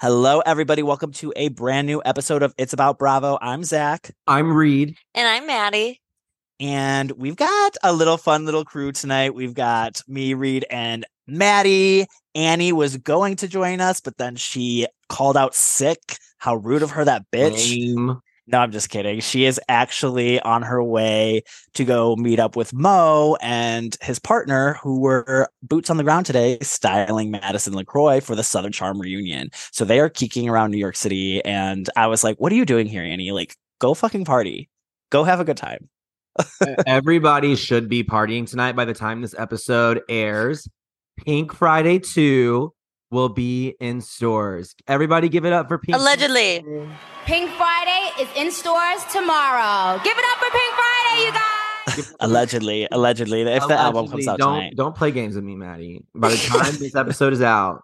Hello, everybody. Welcome to a brand new episode of It's About Bravo. I'm Zack, I'm Reid. And I'm Maddy. and we've got a little fun little crew tonight. We've got me, Reid, and Maddy. Annie was going to join us, but then she called out sick. How rude of her, that bitch. Lame. No, I'm just kidding. She is actually on her way to go meet up with Mo and his partner, who were boots on the ground today, styling Madison LaCroix for the Southern Charm reunion. So they are kicking around New York City. And I was like, what are you doing here, Annie? Like, go fucking party. Go have a good time. Everybody should be partying tonight by the time this episode airs. Pink Friday 2 will be in stores. Everybody give it up for Pink. Allegedly. Pink Friday is in stores tomorrow. Give it up for Pink Friday, you guys. Allegedly, allegedly, if the album comes out don't, tonight. Don't play games with me, Maddy. By the time this episode is out,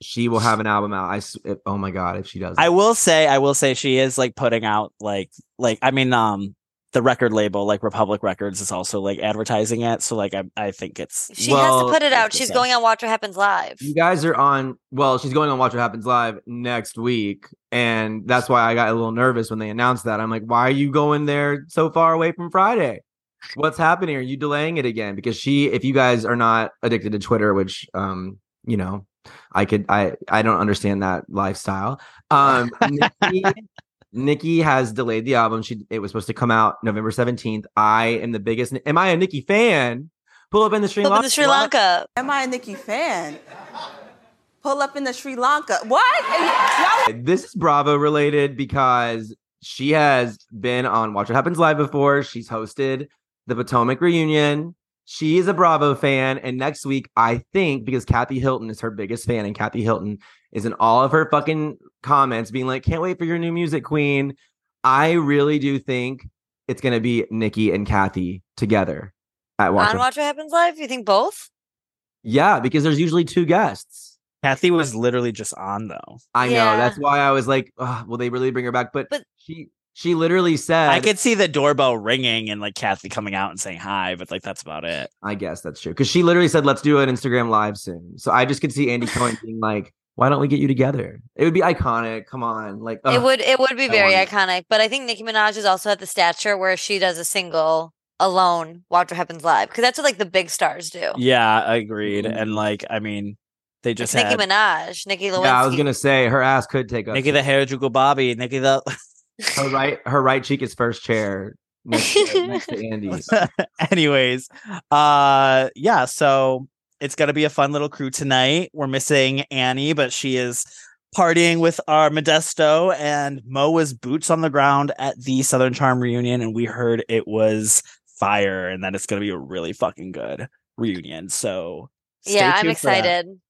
she will have an album out. I s- if- oh my god, if she does, I will say, I will say she is like putting out like like I mean, um the record label, like Republic Records, is also like advertising it. So like I I think it's She Well, has to put it out. She's going on Watch What Happens Live. You guys are on. Well, she's going on Watch What Happens Live next week, and that's why I got a little nervous when they announced that. I'm like, why are you going there so far away from Friday? What's happening? Are you delaying it again? Because she, if you guys are not addicted to Twitter, which, um, you know, I could, I, I don't understand that lifestyle. Um, Nicki, Nicki has delayed the album. She, it was supposed to come out November 17th. I am the biggest. Am I a Nicki fan? Pull up in the Sri Flip in Lanka. the Sri Lanka. Am I a Nicki fan? Pull up in the Sri Lanka. What? This is Bravo related because she has been on Watch What Happens Live before. She's hosted the Potomac reunion. She is a Bravo fan. And next week, I think because Kathy Hilton is her biggest fan, and Kathy Hilton is in all of her fucking comments being like, can't wait for your new music queen. I really do think it's going to be Nicki and Kathy together at Watch. On What- Watch What Happens Live? You think both? yeah, because there's usually two guests. Kathy was literally just on though. I know. That's why I was like, oh, will they really bring her back? But, But- she she literally said I could see the doorbell ringing and like Kathy coming out and saying hi, but like that's about it. I guess that's true. Because she literally said, let's do an Instagram live soon. So I just could see Andy Cohen being like, why don't we get you together? It would be iconic. Come on. Like, It would it would be I very want it. iconic. But I think Nicki Minaj is also at the stature where she does a single alone Watch What Happens Live. Because that's what like the big stars do. Yeah, I agreed. Mhm. And like, I mean, they It's just Nicki had Minaj, Nicki Lewinsky. Yeah, I was gonna say her ass could take up Nicki the Harajuku Barbie, Nicki the her right her right cheek is first chair next to, next to Andy's. Anyways, uh yeah, so it's gonna be a fun little crew tonight. We're missing Annie, but she is partying with our Modesto and Mo was boots on the ground at the Southern Charm reunion, and we heard it was fire and that it's gonna be a really fucking good reunion. So yeah, I'm tuned that. excited.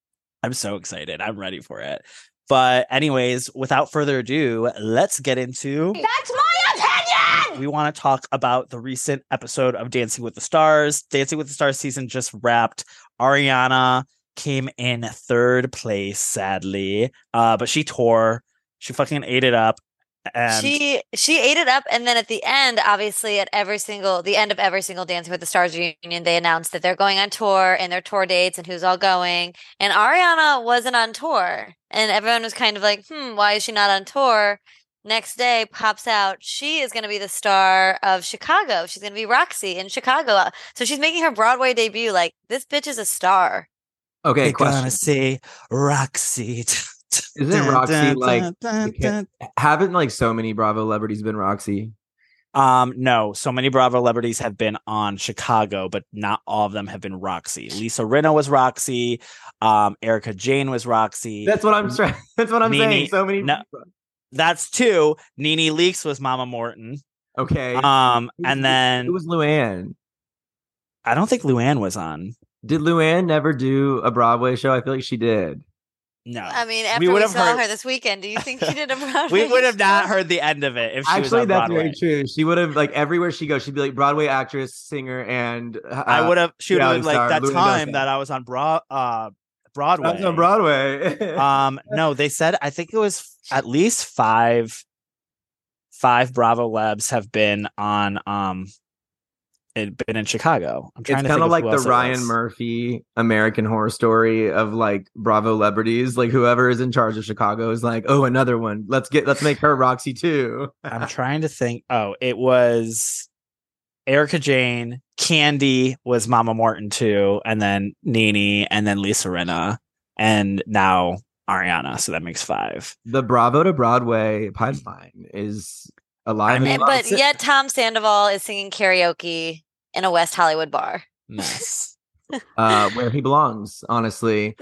I'm so excited. I'm ready for it. But anyways, without further ado, let's get into That's my opinion. we want to talk about the recent episode of Dancing with the Stars. Dancing with the Stars season just wrapped. Ariana came in third place, sadly. Uh, but she tore. She fucking ate it up. And she she ate it up and then at the end obviously at every single the end of every single dancing with the stars reunion they announced that they're going on tour and their tour dates and who's all going. And ariana wasn't on tour and everyone was kind of like hmm why is she not on tour? Next day pops out she is going to be the star of chicago. She's going to be roxy in chicago. So she's making her broadway debut like this bitch is a star. Okay, They're gonna see Roxy. Isn't Roxy, like, dun, the dun, Haven't like so many Bravo celebrities been Roxy? Um, no. So many Bravo celebrities have been on Chicago, but not all of them have been Roxy. Lisa Rinna was Roxy. Um, Erika Jayne was Roxy. That's what I'm trying. That's what I'm Nene- saying. So many. no. That's two. Nene Leakes was Mama Morton. Okay. Um, Who- and who- then it was Luann. I don't think Luann was on. Did Luann never do a Broadway show? I feel like she did. No. i mean after we, would have saw heard- her this weekend do you think she did a broadway we would have not heard the end of it if she was Actually, on that's Broadway. very true. She would have like everywhere she goes, she'd be like Broadway actress, singer, and uh, I would have. She would have been like star, that Louis time that I was on Broad, uh, Broadway. I was on Broadway. um no they said i think it was at least five five bravo labs have been on um in, been in Chicago. I'm trying It's kind of like the Ryan. Murphy American Horror Story of like Bravo celebrities. Like whoever is in charge of Chicago is like, oh, another one. Let's get let's make her Roxy too. I'm trying to think. Oh, it was Erika Jayne. Candy was Mama Morton too, and then Nene, and then Lisa Rinna, and now Ariana. So that makes five. the Bravo to Broadway pipeline is alive. I mean, but yet Tom Sandoval is singing karaoke in a West Hollywood bar. Nice. uh, where he belongs, honestly.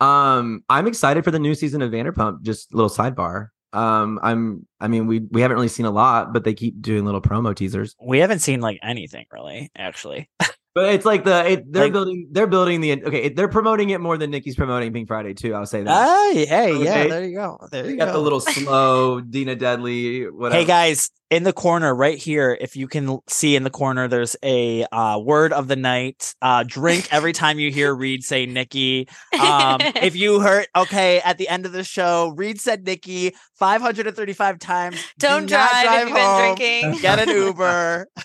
Um, I'm excited for the new season of Vanderpump. Just a little sidebar. Um, I'm. I mean, we we haven't really seen a lot, but they keep doing little promo teasers. we haven't seen like anything really, actually. But it's like the it, they're Like- building they're building the okay it, they're promoting it more than Nicki's promoting Pink Friday 2. I'll say that. Hey, hey, yeah, there you go. There They you got go. the little slow Dina Deadly whatever. Hey guys, in the corner right here, if you can see in the corner, there's a uh, word of the night. Uh, drink every time you hear Reid say Nicki. Um, if you heard, okay, at the end of the show, Reid said Nicki 535 times. Do Don't not drive, if you've been drinking. Get an Uber.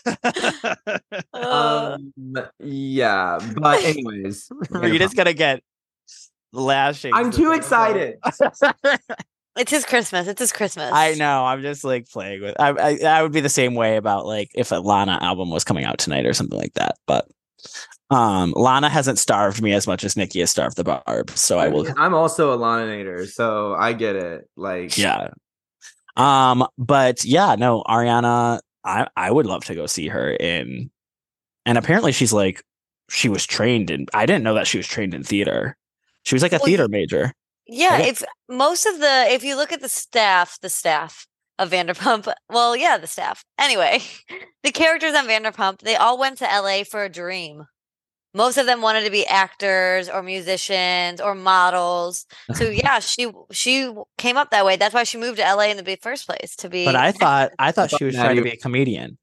Um, yeah, but anyways, Reid is gonna get lashing. I'm too excited. It's his Christmas. It's his Christmas. I know. I'm just like playing with. I, I I would be the same way about like if a Lana album was coming out tonight or something like that. But um, Lana hasn't starved me as much as Nicki has starved the barb. So I will. I'm also a Laninator, so I get it. Like, Yeah. Um. But yeah, no, Ariana. I I would love to go see her in. And apparently she's like, she was trained in. I didn't know that she was trained in theater. She was like a Well, theater major. Yeah, if most of the if you look at the staff, the staff of Vanderpump, well, yeah, the staff. Anyway, the characters on Vanderpump, they all went to LA for a dream. Most of them wanted to be actors or musicians or models. So yeah, she she came up that way. That's why she moved to LA in the first place to be. But I thought I thought she was trying to be a comedian.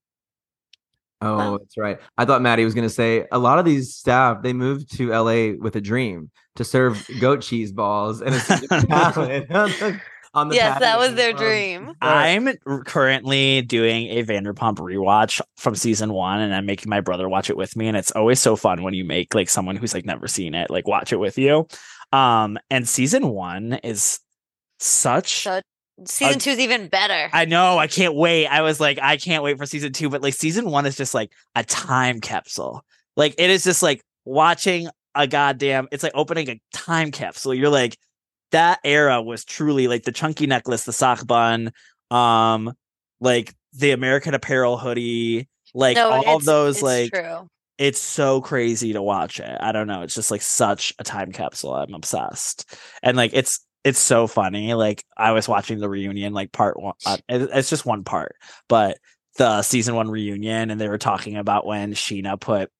Oh, Wow. that's right. I thought Maddy was going to say a lot of these staff they moved to LA with a dream to serve goat cheese balls and a salad on the, yes, that was their of- dream. I'm currently doing a Vanderpump rewatch from season one, and I'm making my brother watch it with me. And it's always so fun when you make like someone who's like never seen it like watch it with you. Um, and season one is such. So season two is even better. I know. I can't wait. I was like, I can't wait for season two. But like, season one is just like a time capsule. Like, it is just like watching a goddamn. It's like opening a time capsule. You're like, that era was truly like the chunky necklace, the sock bun, um, like the American Apparel hoodie, like no, all of those. it's like, true. it's so crazy to watch it. I don't know. It's just like such a time capsule. I'm obsessed. And like it's it's so funny. Like I was watching the reunion, like part one. Uh, it's just one part, but the season one reunion, and they were talking about when Scheana put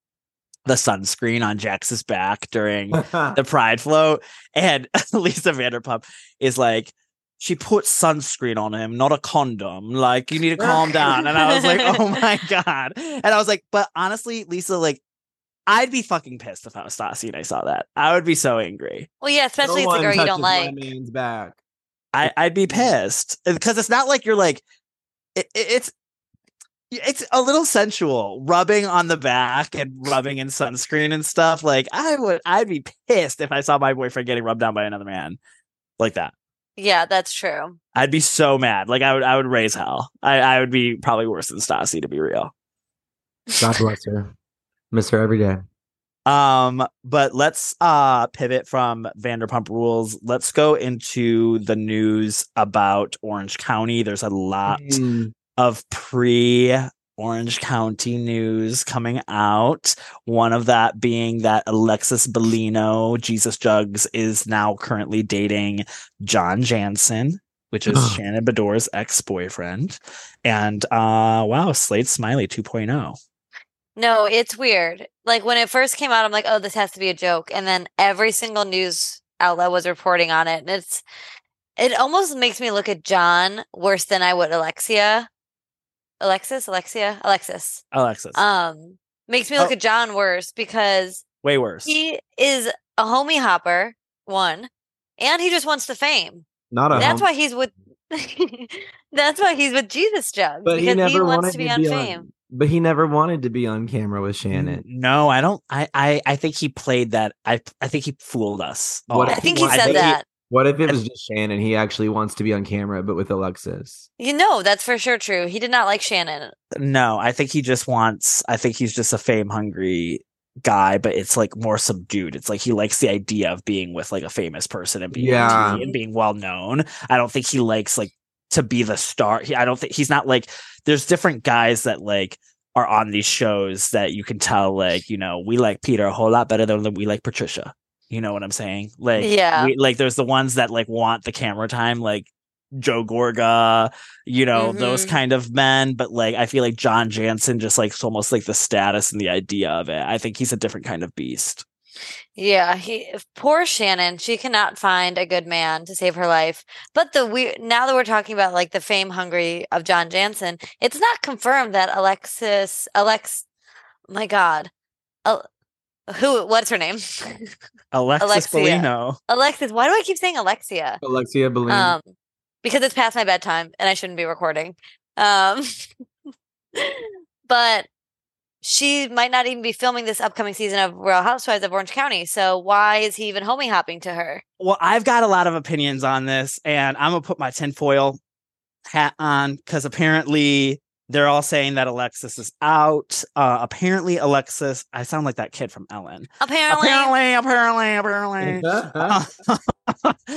the sunscreen on Jax's back during the Pride float, and Lisa Vanderpump is like. She put sunscreen on him, not a condom. Like, you need to calm down. And I was like, oh my God. And I was like, but honestly, Lisa, like, I'd be fucking pissed if I was Stassi and I saw that. I would be so angry. Well, yeah, especially if it's a girl you don't like. man's back. I, I'd be mm-hmm. pissed because it's not like you're like, it, it- it's, it's a little sensual rubbing on the back and rubbing in sunscreen and stuff. Like I would, I'd be pissed if I saw my boyfriend getting rubbed down by another man like that. Yeah, that's true. I'd be so mad. Like I would, I would raise hell. I, I would be probably worse than Stassi to be real. God bless her. Miss her every day. Um, but let's uh pivot from Vanderpump Rules. Let's go into the news about Orange County. There's a lot Mm. of pre Orange County news coming out. One of that being that Alexis Bellino, Jesus Jugs, is now currently dating John Janssen, which is Shannon Beador's ex-boyfriend. And uh wow, Slade Smiley oh. 2.0. No, it's weird. Like when it first came out, I'm like, oh, this has to be a joke. And then every single news outlet was reporting on it. And it's, it almost makes me look at John worse than I would Alexia. Alexis? Alexia? Alexis. Alexis. Um, makes me look Oh. at John worse because Way worse. he is a homie hopper, one, and he just wants the fame. Not a That's hom- why he's with, that's why he's with Jesus Jugs but he because never he wants wanted to be on be fame. But he never wanted to be on camera with Shannon. No, I don't. I, I I think he played that. I I think he fooled us. What all. I think he I said think he- that. What if it was just Shannon? He actually wants to be on camera, but with Alexis. You know, that's for sure true. He did not like Shannon. No, I think he just wants. I think he's just a fame hungry guy, but it's like more subdued. It's like he likes the idea of being with like a famous person and being Yeah. And being well known. I don't think he likes like to be the star. He, I don't think he's not like. There's different guys that like are on these shows that you can tell like you know we like Peter a whole lot better than we like Patricia. You know what I'm saying? Like Yeah. we, like there's the ones that like want the camera time like Joe Gorga, you know, those Mhm. kind of men. But like, I feel like John Janssen just like almost like the status and the idea of it. I think he's a different kind of beast. Yeah, he poor Shannon. She cannot find a good man to save her life. But the we now that we're talking about like the fame hungry of John Janssen, it's not confirmed that Alexis Alex my God. Al- who what's her name? Alexis Alexia. Bellino. Alexis. Why do I keep saying Alexia? Alexia Balloon. Um because it's past my bedtime and I shouldn't be recording. Um but she might not even be filming this upcoming season of Real Housewives of Orange County. So why is he even homie hopping to her? Well, I've got a lot of opinions on this, and I'm gonna put my tinfoil hat on because apparently they're all saying that Alexis is out. Uh, apparently, Alexis. I sound like that kid from Ellen. Apparently, Apparently, apparently, apparently.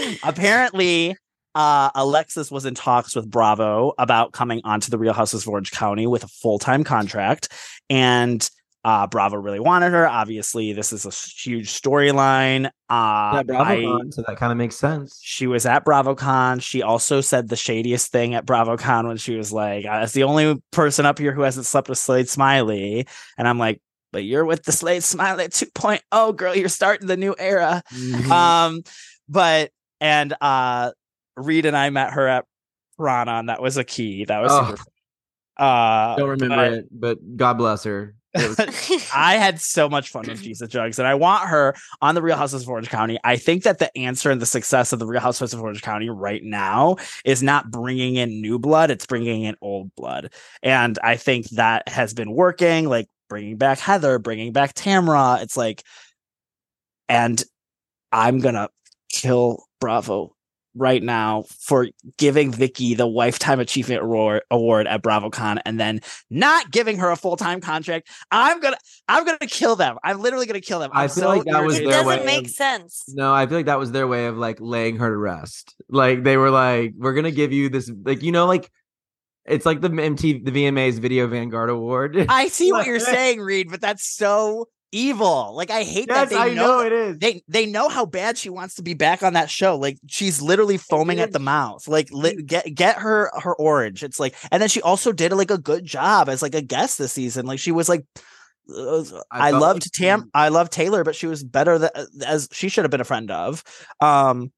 apparently uh, alexis was in talks with bravo about coming onto the real houses of orange county with a full-time contract and uh, bravo really wanted her obviously this is a huge storyline uh, yeah, Bravo I- so that kind of makes sense. she was at BravoCon. She also said the shadiest thing at BravoCon when she was like, "As the only person up here who hasn't slept with Slade Smiley," and I'm like, "But you're with the Slade Smiley 2.0, girl. You're starting the new era." Mhm. um but and uh reed and i met her at and that was a key that was Oh. super fun. uh Don't remember but it, but God bless her. Was- i had so much fun with jesus jugs and i want her on the real Housewives of orange county i think that the answer and the success of the real Housewives of orange county right now is not bringing in new blood it's bringing in old blood and i think that has been working like bringing back heather bringing back tamra it's like and i'm gonna kill bravo right now for giving Vicki the Lifetime Achievement Award, award at BravoCon and then not giving her a full time contract. I'm gonna, I'm gonna kill them. I'm literally gonna kill them. I I'm feel so like that was it doesn't way make of- sense. no, I feel like that was their way of like laying her to rest. Like they were like, we're gonna give you this, like you know, like it's like the MTV, the VMA's Video Vanguard Award. I see what you're saying, Reid, but that's so evil. Like I hate yes, that they I know, know it is. they they know how bad she wants to be back on that show. Like she's literally foaming at the mouth. Like li- get get her her orange. It's like, and then she also did like a good job as like a guest this season. Like she was like. uh, I, felt loved like Tam. I love Taylor, but she was better than as she should have been a friend of. Um,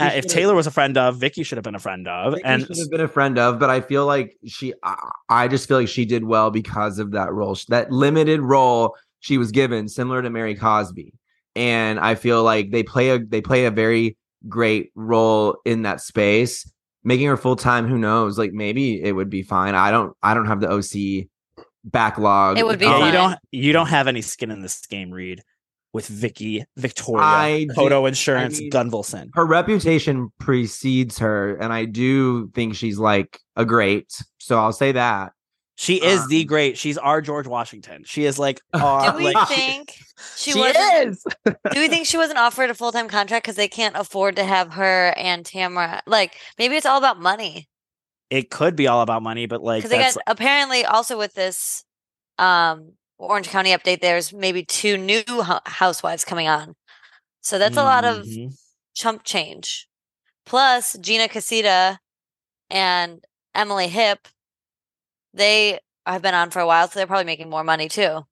uh, if Taylor was a friend of, Vicki should have been a friend of, Vicki and should have been a friend of, but I feel like she, I, I just feel like she did well because of that role, that limited role she was given, similar to Mary Cosby. And I feel like they play a they play a very great role in that space. Making her full time, who knows? Like maybe it would be fine. I don't I don't have the OC backlog. It would be yeah, oh, fine. you don't you don't have any skin in this game, Reid. With Vicki, Victoria, I do- Coto Insurance, I mean- Gunvalson. her reputation precedes her, and I do think she's like a great. So I'll say that. She is the Um, great. She's our George Washington. She is like our. Do we like, think she, she wasn't? is. Do we think she wasn't offered a full time contract because they can't afford to have her and Tamara? Like maybe it's all about money It could be all about money, but like because they that's apparently also with this um Orange County update. There's maybe two new housewives coming on, so that's a lot of Mhm. chump change. Plus Gina Casita and Emily Hip, they have been on for a while, so they're probably making more money too.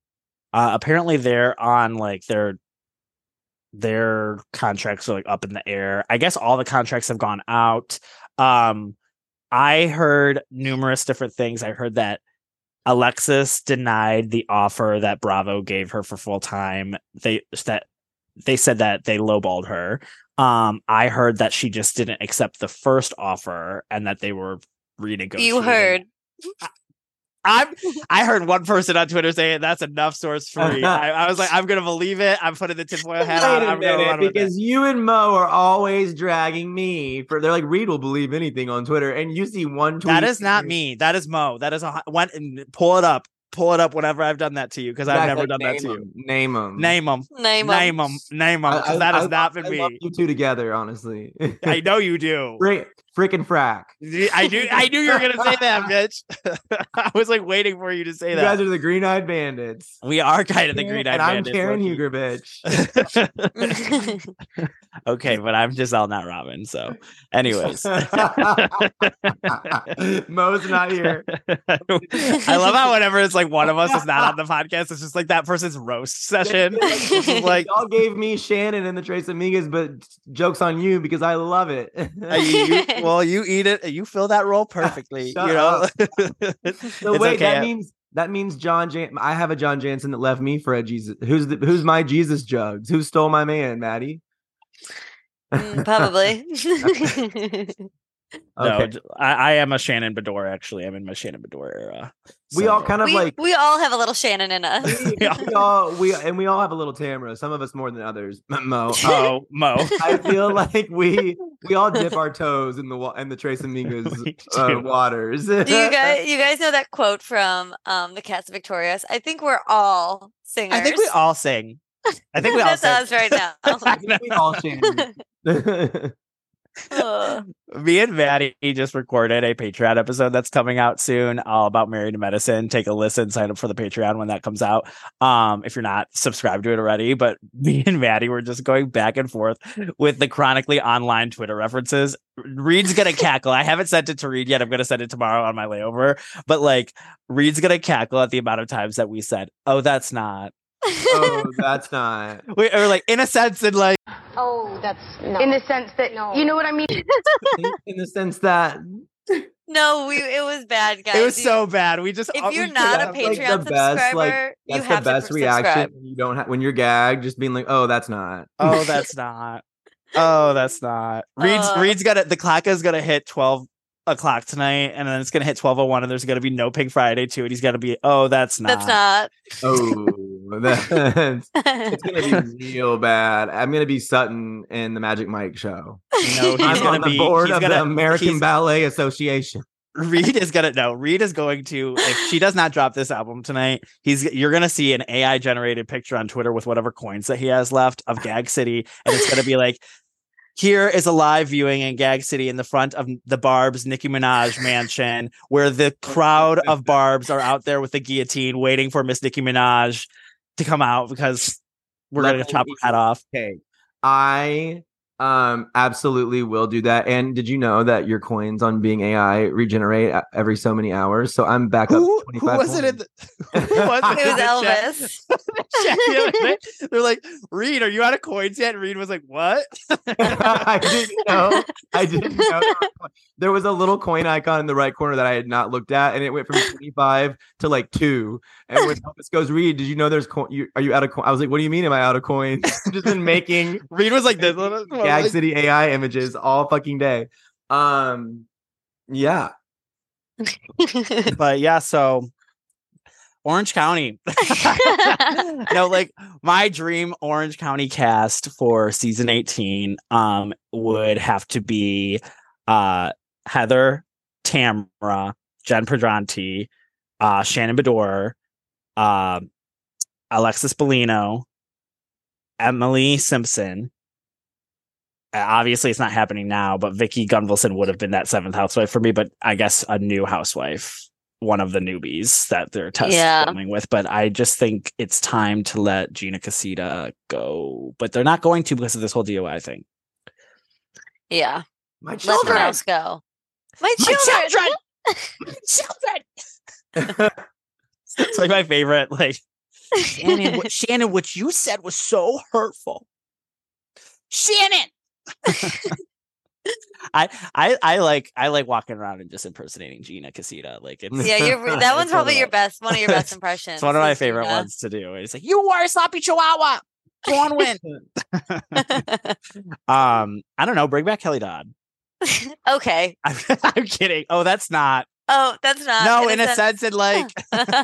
Uh, apparently, they're on like their their contracts are like up in the air. I guess all the contracts have gone out. Um, I heard numerous different things. I heard that Alexis denied the offer that Bravo gave her for full time. They that they said that they lowballed her. Um, I heard that she just didn't accept the first offer and that they were renegotiating. You heard. I'm. I heard one person on Twitter saying that's enough source free. I, I was like, I'm gonna believe it. I'm putting the tinfoil hat on. Wait a I'm gonna minute, run with it. because you and Mo are always dragging me for. They're like Reid will believe anything on Twitter, and you see one tweet. That is not me. That is Mo. That is a hu- when and pull it up. Pull it up whenever I've done that to you because I've never like, done that name to you. 'em, Name them. Name them. Name 'em. Name them. Name them. Because that has not been I love me. you two together, honestly. I know you do. Frick, frickin' frack. I knew. I knew you were gonna say that, bitch. I was like waiting for you to say You that. You guys are the green eyed bandits. we are kind of the green eyed bandits. I'm. Karen. Huger, bitch. okay, but I'm Gizelle, not Robin. So, anyways, Mo's not here. I love how whenever it's like one of us is not on the podcast, it's just like that person's roast session. Like y'all gave me Shannon and the Tres Amigas, but jokes on you because I love it. uh, you, you- well, you eat it, you fill that role perfectly. Shut you know, up. it's wait, okay. that means that means John Jan- I have a John Janssen that left me for a Jesus. Who's the, who's my Jesus jugs? Who stole my man, Maddy? Mm, Probably. No, Okay. j- I, I am a Shannon Beador. Actually, I'm in my Shannon Beador era. we all kind of we, like we all have a little Shannon in us. we, we all we and we all have a little Tamara. Some of us more than others. Mo. Oh Mo. I feel like we we all dip our toes in the wa- in the Tres Amigos We uh, waters. Do you guys you guys know that quote from um the Cats of Victorious? I think we're all singers. I think we all sing. I think we all That's sing. us right now. I think we all Shannon. Ugh. Me and Maddy just recorded a Patreon episode that's coming out soon, all about married to medicine. Take a listen, sign up for the Patreon when that comes out. Um, if you're not subscribed to it already, but me and Maddy were just going back and forth with the chronically online Twitter references. Reid's gonna cackle. I haven't sent it to Reid yet. I'm gonna send it tomorrow on my layover. But like, Reid's gonna cackle at the amount of times that we said, "Oh, that's not." Oh, that's not. We, or like, in a sense, and like, Oh, that's in the sense that no. you know what I mean. In, in the sense that no, we it was bad, guys. it was You- so bad. We just if you're not a that's, like, the Patreon best, like, subscriber, you that's the have best to reaction when you don't have when you're gagged, just being like, "Oh, that's not." Oh, that's not. Oh, that's not. Reid's Uh. Reid's got it. the clock is gonna hit twelve o'clock tonight, and then it's gonna hit twelve oh one, and there's gonna be no Pink Friday 2, and he's gonna be oh, that's not. That's not. Oh, that's it's gonna be real bad. I'm gonna be Sutton in the Magic Mike show. No, he's I'm gonna on the be. board of gonna, the American Ballet Association. Reid is gonna no. Reid is going to if she does not drop this album tonight, he's you're gonna see an AI generated picture on Twitter with whatever coins that he has left of Gag City, and it's gonna be like. Here is a live viewing in Gag City in the front of the Barb's Nicki Minaj mansion, where the crowd of Barbs are out there with the guillotine waiting for Miss Nicki Minaj to come out because we're gonna chop her head off. Okay, I um absolutely will do that. And did you know that your coins on Bing AI regenerate every so many hours? So I'm back up. Who, who 25 was it in the, who was it It was the? Elvis. chat the other. They're like, Reid, are you out of coins yet? And Reid was like, What? I didn't know. I didn't know. There was a little coin icon in the right corner that I had not looked at, and it went from 25 to like two. And when Elvis goes, Reid, did you know there's coin? You, are you out of coin? I was like, What do you mean? Am I out of coins? Just been making Reid was like this. Gag City AI images all fucking day. Um, yeah. but yeah, so Orange County. no, like my dream Orange County cast for season 18 um would have to be uh Heather, Tamra, Jen Pedranti, uh Shannon Beador, uh, Alexis Bellino, Emily Simpson. Obviously, it's not happening now, but Vicki Gunvalson would have been that seventh housewife for me. But I guess a new housewife, one of the newbies that they're testing Yeah. filming with. But I just think it's time to let Gina Casita go. But they're not going to because of this whole DOI thing. yeah. My Let the children. go. My My children. children! children. it's like my favorite. Like Shannon, what, Shannon, what you said was so hurtful. Shannon. I, I I like I like walking around and just impersonating Gina Casita. Like it's Yeah, you're, that one's probably your best, one of your best impressions. it's one of my favorite Gina. ones to do. It's like you are a sloppy chihuahua. Go on, win. um, I don't know. Bring back Kelly Dodd. okay. I'm, I'm kidding. Oh, that's not. Oh, that's not. no, in a sense, in like sense.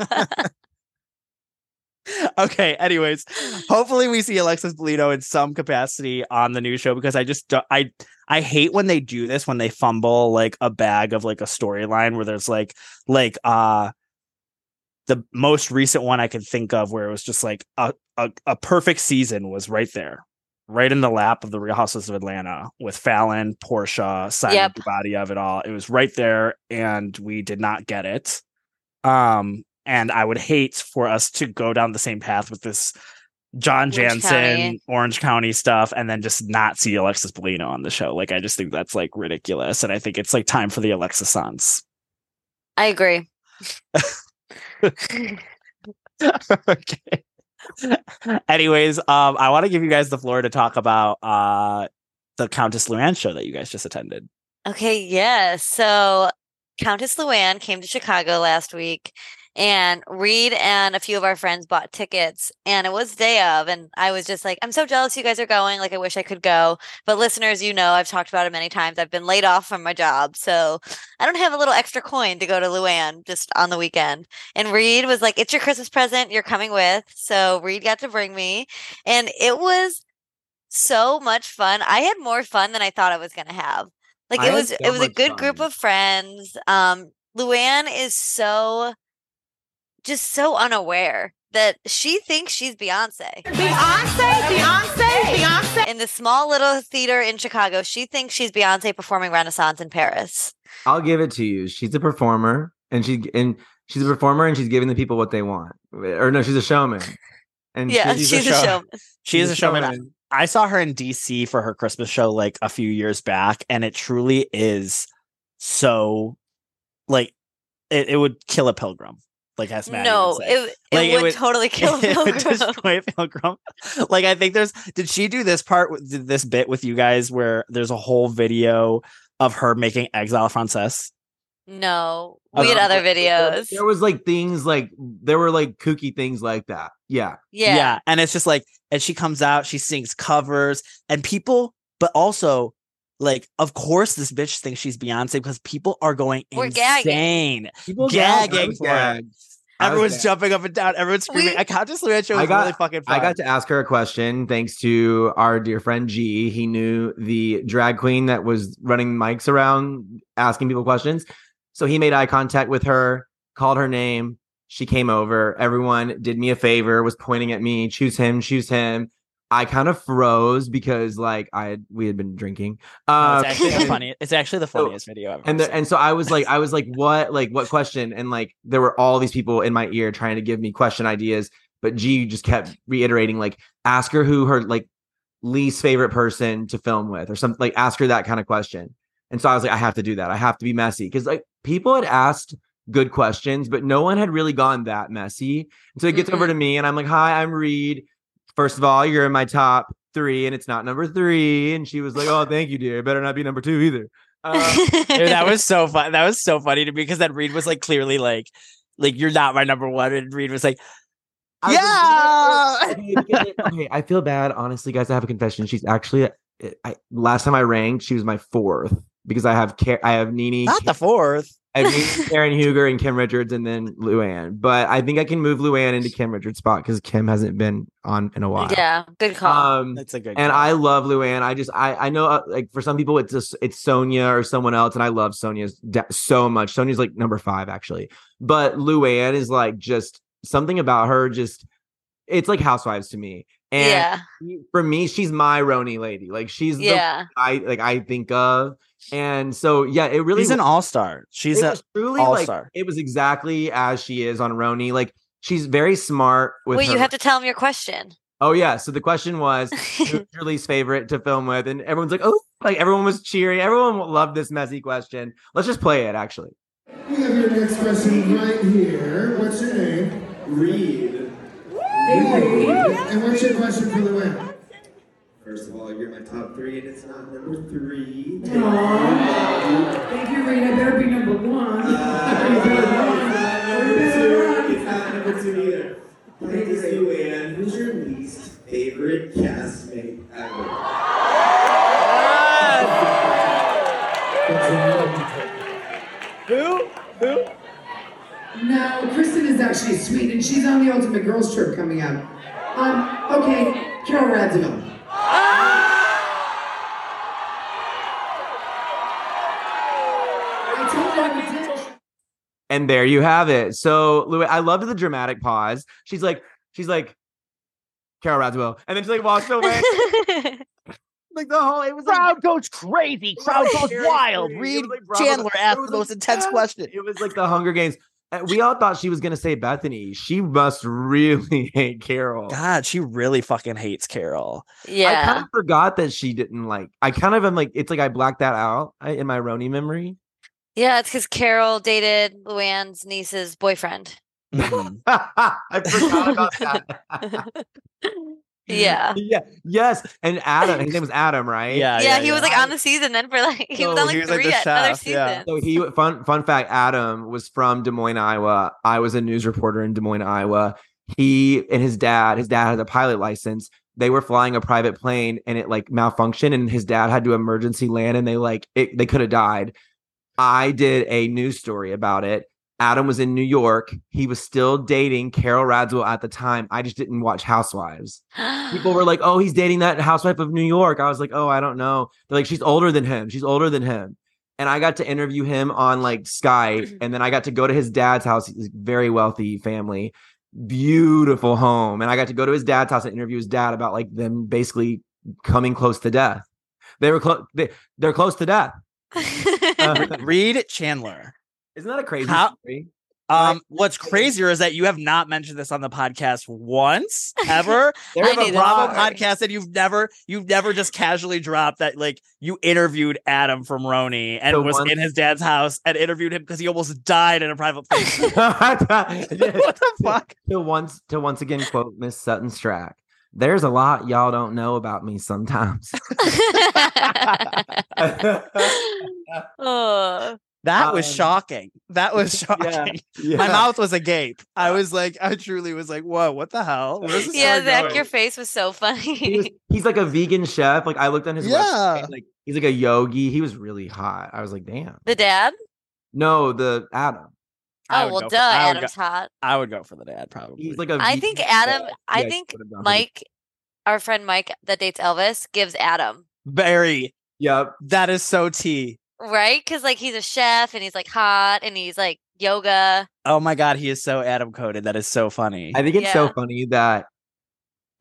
okay. Anyways, hopefully we see Alexis Bellino in some capacity on the new show because I just don't, I I hate when they do this when they fumble like a bag of like a storyline where there's like like uh the most recent one I could think of where it was just like a a, a perfect season was right there. Right in the lap of the Real Houses of Atlanta with Falynn, Porsha, Simon Yep. the body of it all. It was right there, and we did not get it. Um, and I would hate for us to go down the same path with this John Orange Janssen, County. Orange County stuff, and then just not see Alexis Bellino on the show. Like, I just think that's like ridiculous. And I think it's like time for the Alexis Sons. I agree. okay. Anyways, um, I want to give you guys the floor to talk about uh the Countess Luann show that you guys just attended. Okay, yeah. So Countess Luann came to Chicago last week, and Reid and a few of our friends bought tickets, and it was day of, and I was just like, I'm so jealous you guys are going. Like, I wish I could go. But listeners, you know, I've talked about it many times. I've been laid off from my job, so I don't have a little extra coin to go to Luann just on the weekend. And Reid was like, It's your Christmas present. You're coming with. So Reid got to bring me, and it was so much fun. I had more fun than I thought I was going to have. Like I it was so it was a good group of friends. Um Luann is so just so unaware that she thinks she's Beyonce. Beyonce, Beyonce, Beyonce. In the small little theater in Chicago, she thinks she's Beyonce performing Renaissance in Paris. I'll give it to you. She's a performer, and she and she's a performer, and she's giving the people what they want. Eh, or no, she's a showman. And Yeah, she's she's, a a, show- showman. She is a showman. I saw her in DC for her Christmas show like a few years back, and it truly is so like it, it would kill a pilgrim. Like as Maddy No, it, it Like, it would would- totally kill a It would destroy pilgrim. Like I think there's did she do this part did this bit with you guys where there's a whole video of her making exile Frances? No, we had other videos. There was like things like there were like kooky things like that. Yeah. Yeah. And it's just like, and she comes out, she sings covers, and people, but also, like, of course, this bitch thinks she's Beyonce because people are going We're gagging. insane. People Gagging for gagged. I was Everyone's gagged. jumping up and down. Everyone's screaming. We- I Countess Luann show I was got- really fucking fun. I got to ask her a question thanks to our dear friend G. He knew the drag queen that was running mics around asking people questions. So he made eye contact with her, called her name. She came over. Everyone did me a favor, was pointing at me, choose him, choose him. I kind of froze because like I had we had been drinking. No, Um, it's actually the funny. It's actually the So- funniest video ever. and the, and so I was like, I was like, what, like, what question? And like, there were all these people in my ear trying to give me question ideas, but G just kept reiterating, like, ask her who her like least favorite person to film with, or something. Like, ask her that kind of question. And so I was like, I have to do that. I have to be messy because like people had asked good questions, but no one had really gone that messy. And so it gets over to me, and I'm like, hi, I'm Reid. First of all, you're in my top three, and it's not number three. And she was like, oh, thank you, dear. It better not be number two either. Uh, Dude, that was so fun. That was so funny to me because then Reid was like clearly like, like you're not my number one, and Reid was like, I yeah. like, okay, okay, I feel bad. Honestly, guys, I have a confession. She's actually I last time I ranked, she was my fourth because I have care. I have Nene, not the fourth. I have Nene, Karen Huger, and Kim Richards, and then Luann. But I think I can move Luann into Kim Richards' spot because Kim hasn't been on in a while. yeah, good call. Um, That's a good. and call. I love Luann. I just I I know uh, like for some people it's just it's Sonja or someone else, and I love Sonja's de- so much. Sonja's like number five actually, but Luann is like just something about her. Just it's like Housewives to me. And yeah, for me, she's my RHONY lady. Like she's the yeah. I like I think of. And so yeah, it really She's an all star. She's a was truly all-star. it was exactly as she is on RHONY. Like she's very smart with Wait, her. you have to tell him your question. Oh yeah. So the question was who's your least favorite to film with? And everyone's like, oh, like everyone was cheering. Everyone loved this messy question. Let's just play it actually. We have your next question right here. What's your name? Reid. Reid. And what's your question for Luann? First of all, you're my top three, and it's not number three. Thank you, Reid. I better be number one. You better run. You better. It's not number two either. Please, Luann, who's your least favorite castmate ever? who? Who? No, Kristen is actually sweet, and she's on the Ultimate Girls Trip coming up. Um, okay, Carol Radziwill. I told you I would ditch. And there you have it. So, Louis, I loved the dramatic pause. She's like, she's like, Carol Radziwill, and then she like walks away. like the whole, it was like, Crowd goes crazy. Crowd goes wild. Reid like Chandler asked the most intense question. It was like the Hunger Games. Uh, We all thought she was gonna say Bethany. She must really hate Carol. God, she really fucking hates Carol. Yeah. I kind of forgot that she didn't like. I kind of am like, it's like I blacked that out in my RHONY memory. Yeah, it's because Carol dated Luann's niece's boyfriend. Mhm. I forgot about that. Yeah. yeah. Yes. And Adam, his name was Adam, right? yeah, yeah, he was like on the season then for like he was oh, on like he was, three the other chef, yeah. seasons. So he fun fun fact, Adam was from Des Moines, Iowa. I was a news reporter in Des Moines, Iowa. He and his dad, his dad has a pilot license. They were flying a private plane and it like malfunctioned and his dad had to emergency land and they like it, they could have died. I did a news story about it. Adam was in New York. He was still dating Carol Radziwill at the time. I just didn't watch Housewives. People were like, "Oh, he's dating that housewife of New York." I was like, "Oh, I don't know." They're like, "She's older than him. She's older than him." And I got to interview him on like Skype, and then I got to go to his dad's house. He's a very wealthy family, beautiful home, and I got to go to his dad's house and interview his dad about like them basically coming close to death. They were close. They, they're close to death. Uh, Reid Chandler. Isn't that a crazy How- story? Um, what's crazier is that you have not mentioned this on the podcast once ever. There I have a need Bravo podcast, that you've never, you've never just casually dropped that, like you interviewed Adam from RHONY and So was once- in his dad's house and interviewed him because he almost died in a private place. What the fuck? to once to once again quote Miss Sutton Stracke. There's a lot y'all don't know about me sometimes. oh. That was Um, shocking. That was shocking. My mouth was agape. I was like, I truly was like, whoa, what the hell? Where's this Yeah, story Zack, going? your face was so He was- funny. he's like a vegan chef. Like I looked on his Yeah. website, like he's like a yogi. He was really hot. I was like, damn. the dad? No, the Adam. I Oh would well, duh. for- Adam's go- hot. I would go for the dad, probably. He's like a. I vegan think chef. Adam. I Yeah, think put him down for the- Mike, our friend Mike that dates Elvis, gives Adam very. Yep. That is so T. right because like he's a chef and he's like hot and he's like yoga. Oh my god, he is so Adam coded. That is so funny. I think it's so funny that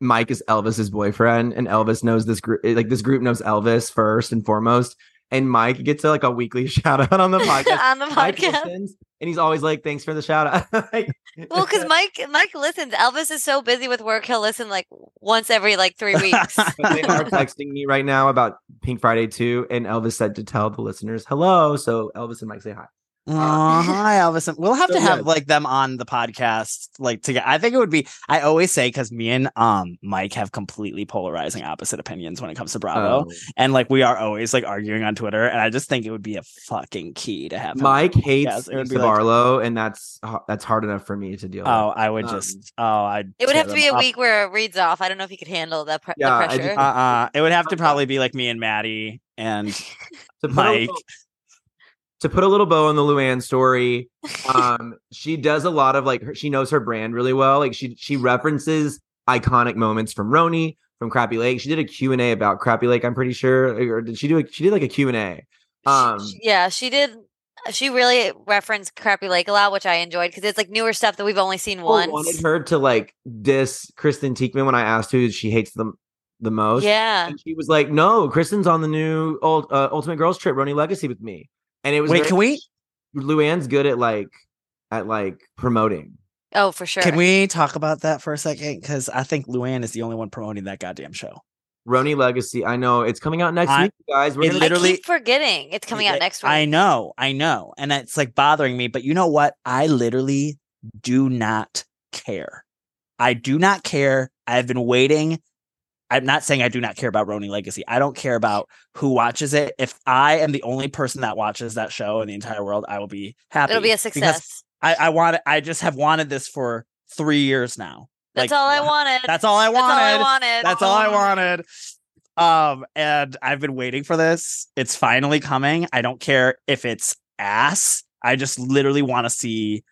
Mike is Elvis's boyfriend, and Elvis knows this group. Like this group knows Elvis first and foremost, and Mike gets a, like a weekly shout out on the podcast. on the Mike podcast. listens, and he's always like, "Thanks for the shout out." like, Well, because Mike Mike listens. Elvis is so busy with work, he'll listen like once every like three weeks. They are texting me right now about Pink Friday 2, and Elvis said to tell the listeners hello. So Elvis and Mike say hi. Aw, hi, Elvis. We'll have So to have good. like them on the podcast, like together. I think it would be. I always say because me and um Mike have completely polarizing opposite opinions when it comes to Bravo, Oh. and like we are always like arguing on Twitter. And I just think it would be a fucking key to have him. Mike hates Yes, it would Lisa be like- Barlow, and that's that's hard enough for me to deal with. Oh, I would Um, just. Oh, I. it would have to be a week where it reads off. I don't know if he could handle that pre- Yeah, I the just- pressure. Uh, uh It would have to probably be like me and Maddy and to put Mike. To put a little bow on the Luann story, um, she does a lot of like her, she knows her brand really well. Like she she references iconic moments from RHONY, from Crappie Lake. She did a Q and A about Crappie Lake. I'm pretty sure, or did she do? A, she did like a Q and A. Um, yeah, she did. She really referenced Crappie Lake a lot, which I enjoyed because it's like newer stuff that we've only seen once. wanted her to like diss Kristen Taekman when I asked who she hates the the most. Yeah, And she was like, "No, Kristen's on the new old, uh, Ultimate Girls Trip, RHONY Legacy with me." And it was wait. very- Can we? Luann's good at like at like promoting. oh for sure. Can we talk about that for a second? Because I think Luann is the only one promoting that goddamn show. RHONY Legacy. I know it's coming out next I- week, guys. We're it gonna, I literally- keep forgetting it's coming out next week. I know, I know, and it's like bothering me. But you know what? I literally do not care. I do not care. I've been waiting. I'm not saying I do not care about RHONY Legacy. I don't care about who watches it. If I am the only person that watches that show in the entire world, I will be happy. It'll be a success. I, I want. it- I just have wanted this for three years now. That's like, all I wanted. That's all I That's all I wanted. wanted. That's all I wanted. Um, and I've been waiting for this. It's finally coming. I don't care if it's ass. I just literally want to see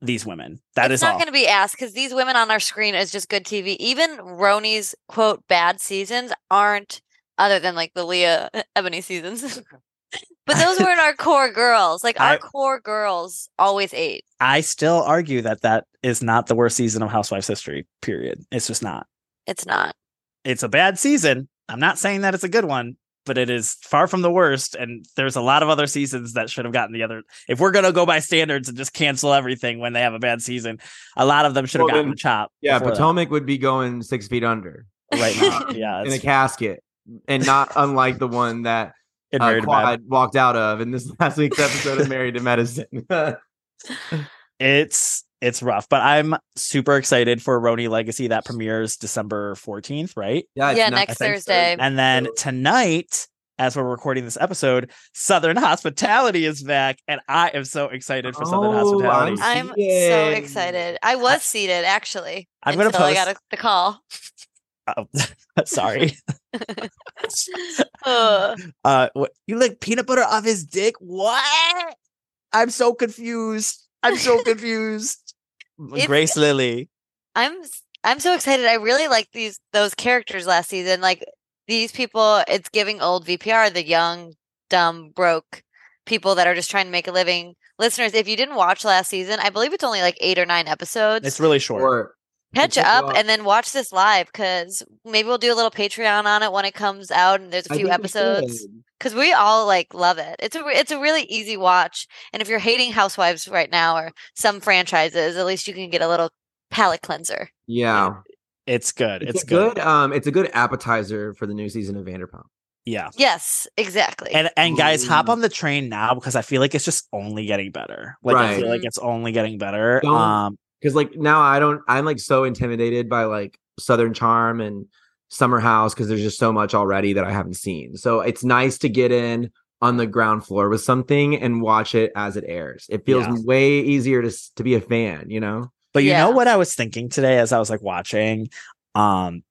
these women. That it's is not going to be asked because these women on our screen is just good TV. Even RHONY's quote bad seasons aren't other than like the Leah Eboni seasons. but those weren't our core girls. Like our I- core girls always ate. I still argue that that is not the worst season of Housewives history. Period. It's just not. It's not. It's a bad season. I'm not saying that it's a good one, but it is far from the worst. And there's a lot of other seasons that should have gotten the other. If we're gonna go by standards and just cancel everything when they have a bad season, a lot of them should have Well, gotten then- the chop. Yeah, before that. Potomac would be going six feet under right now. Yeah, in a casket, and not unlike the one that uh, Quad walked out of in this last week's episode of Married to Medicine. it's it's rough, but I'm super excited for RHONY Legacy that premieres December 14th, right? yeah, yeah, not- next I think so. Thursday. And then tonight, as we're recording this episode, Southern Hospitality is back, and I am so excited for Southern Oh, Hospitality. I'm I'm so excited. I was seated actually. I'm gonna until I got a, the call. Oh, sorry. Uh, what, you lick peanut butter off his dick? What? I'm so confused. I'm so confused. It's- Grace Lilly. I'm I'm so excited. I really like these those characters last season. Like these people, it's giving old VPR, the young, dumb, broke people that are just trying to make a living. Listeners, if you didn't watch last season, I believe it's only like eight or nine episodes. It's really short. Or Catch up off- and then watch this live because maybe we'll do a little Patreon on it when it comes out and there's a few episodes because we all like love it. It's a it's a really easy watch, and if you're hating Housewives right now or some franchises, at least you can get a little palate cleanser. Yeah, It's good. it's, It's, good. good. Um, it's a good appetizer for the new season of Vanderpump. Yeah. Yes, exactly. And and guys, hop on the train now because I feel like it's just only getting better. Like I feel like it's only getting better. Don't- Um Because like now I don't. I'm like so intimidated by like Southern Charm and Summer House because there's just so much already that I haven't seen. So it's nice to get in on the ground floor with something and watch it as it airs. It feels Yeah. way easier to to be a fan. You know. But you Yeah. know what I was thinking today as I was like watching um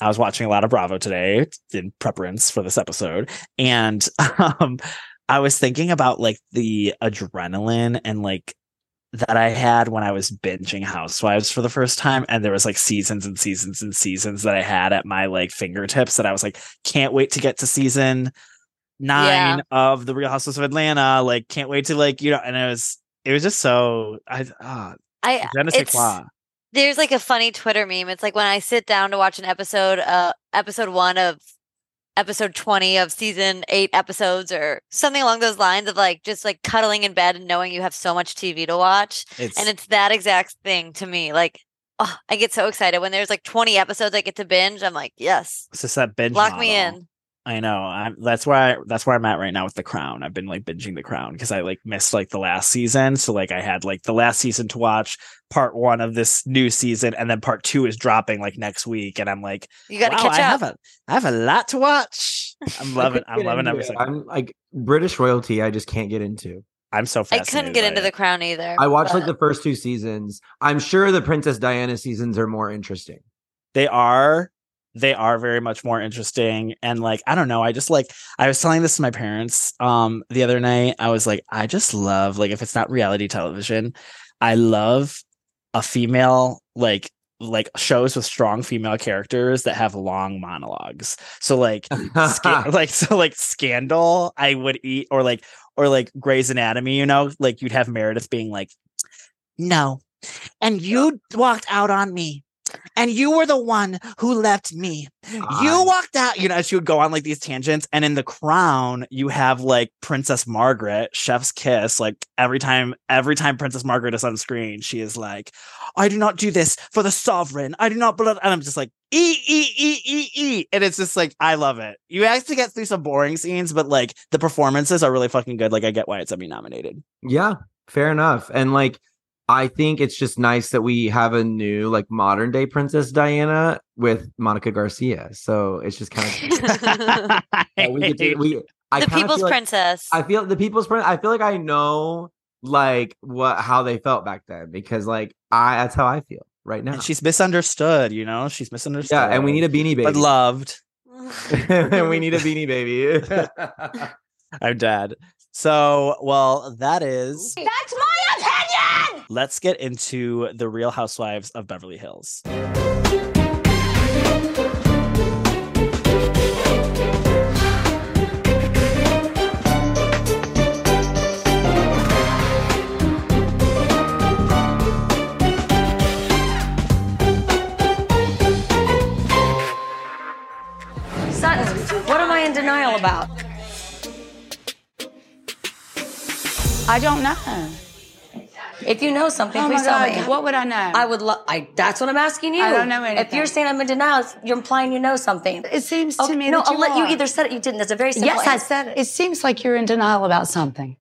I was watching a lot of Bravo today in preference for this episode and um I was thinking about like the adrenaline and like that I had when I was binging Housewives for the first time and there was like seasons and seasons and seasons that I had at my like fingertips that I was like can't wait to get to season 9 of The Real Housewives of Atlanta like can't wait to like you know and it was it was just so I ah I je ne sais it's there's like a funny Twitter meme. It's like when I sit down to watch an episode, uh, episode one of episode 20 of season eight episodes or something along those lines of like just like cuddling in bed and knowing you have so much TV to watch. It's And it's that exact thing to me. Like, oh, I get so excited when there's like 20 episodes I get to binge. I'm like, yes, it's just that binge. lock me in. I know. I'm that's where I, that's where I'm at right now with the Crown. I've been like binging the Crown because I like missed like the last season, so like I had like the last season to watch, part one of this new season, and then part two is dropping like next week, and I'm like, You got to wow, catch I up. have a I have a lot to watch. I'm loving. I I'm loving get every second. I'm like British royalty. I just can't get into. I'm so I couldn't get into it. the crown either. I watched like the first two seasons. I'm sure the Princess Diana seasons are more interesting. they are they are very much more interesting and like i don't know i just like i was telling this to my parents um the other night i was like i just love like if it's not reality television i love a female like like shows with strong female characters that have long monologues. So like Sca- like so like scandal i would eat or like or like Grey's Anatomy, you know, like you'd have Meredith being like, "No, and you walked out on me, and you were the one who left me. You walked out." You know, she would go on like these tangents, and in The Crown, you have like Princess Margaret, Chef's Kiss. Like every time, every time Princess Margaret is on screen, she is like, "I do not do this for the sovereign. I do not." Blah, and I'm just like, "E e e e e," and it's just like I love it. You actually get through some boring scenes, but like the performances are really fucking good. Like I get why it's Emmy nominated. Yeah, fair enough. And like, I think it's just nice that we have a new, like, modern day Princess Diana with Monica Garcia. So it's just kind of we get to, we. I the people's like- princess. I feel the people's prince. I feel like I know like what how they felt back then because like I that's how I feel right now. And she's misunderstood, you know. She's misunderstood. yeah, and we need a beanie baby. but loved. and we need a beanie baby. I'm dead. So, well, that is. That's my opinion! Let's get into the Real Housewives of Beverly Hills. Sutton, what am I in denial about? I don't know. If you know something, Oh please tell God, me. what would I know? I would love. I. That's what I'm asking you. I don't know anything. If you're saying I'm in denial, it's- you're implying you know something. It seems to me no, that you I'll let you either said it, you didn't. That's a very simple. Yes, I said it. It seems like you're in denial about something.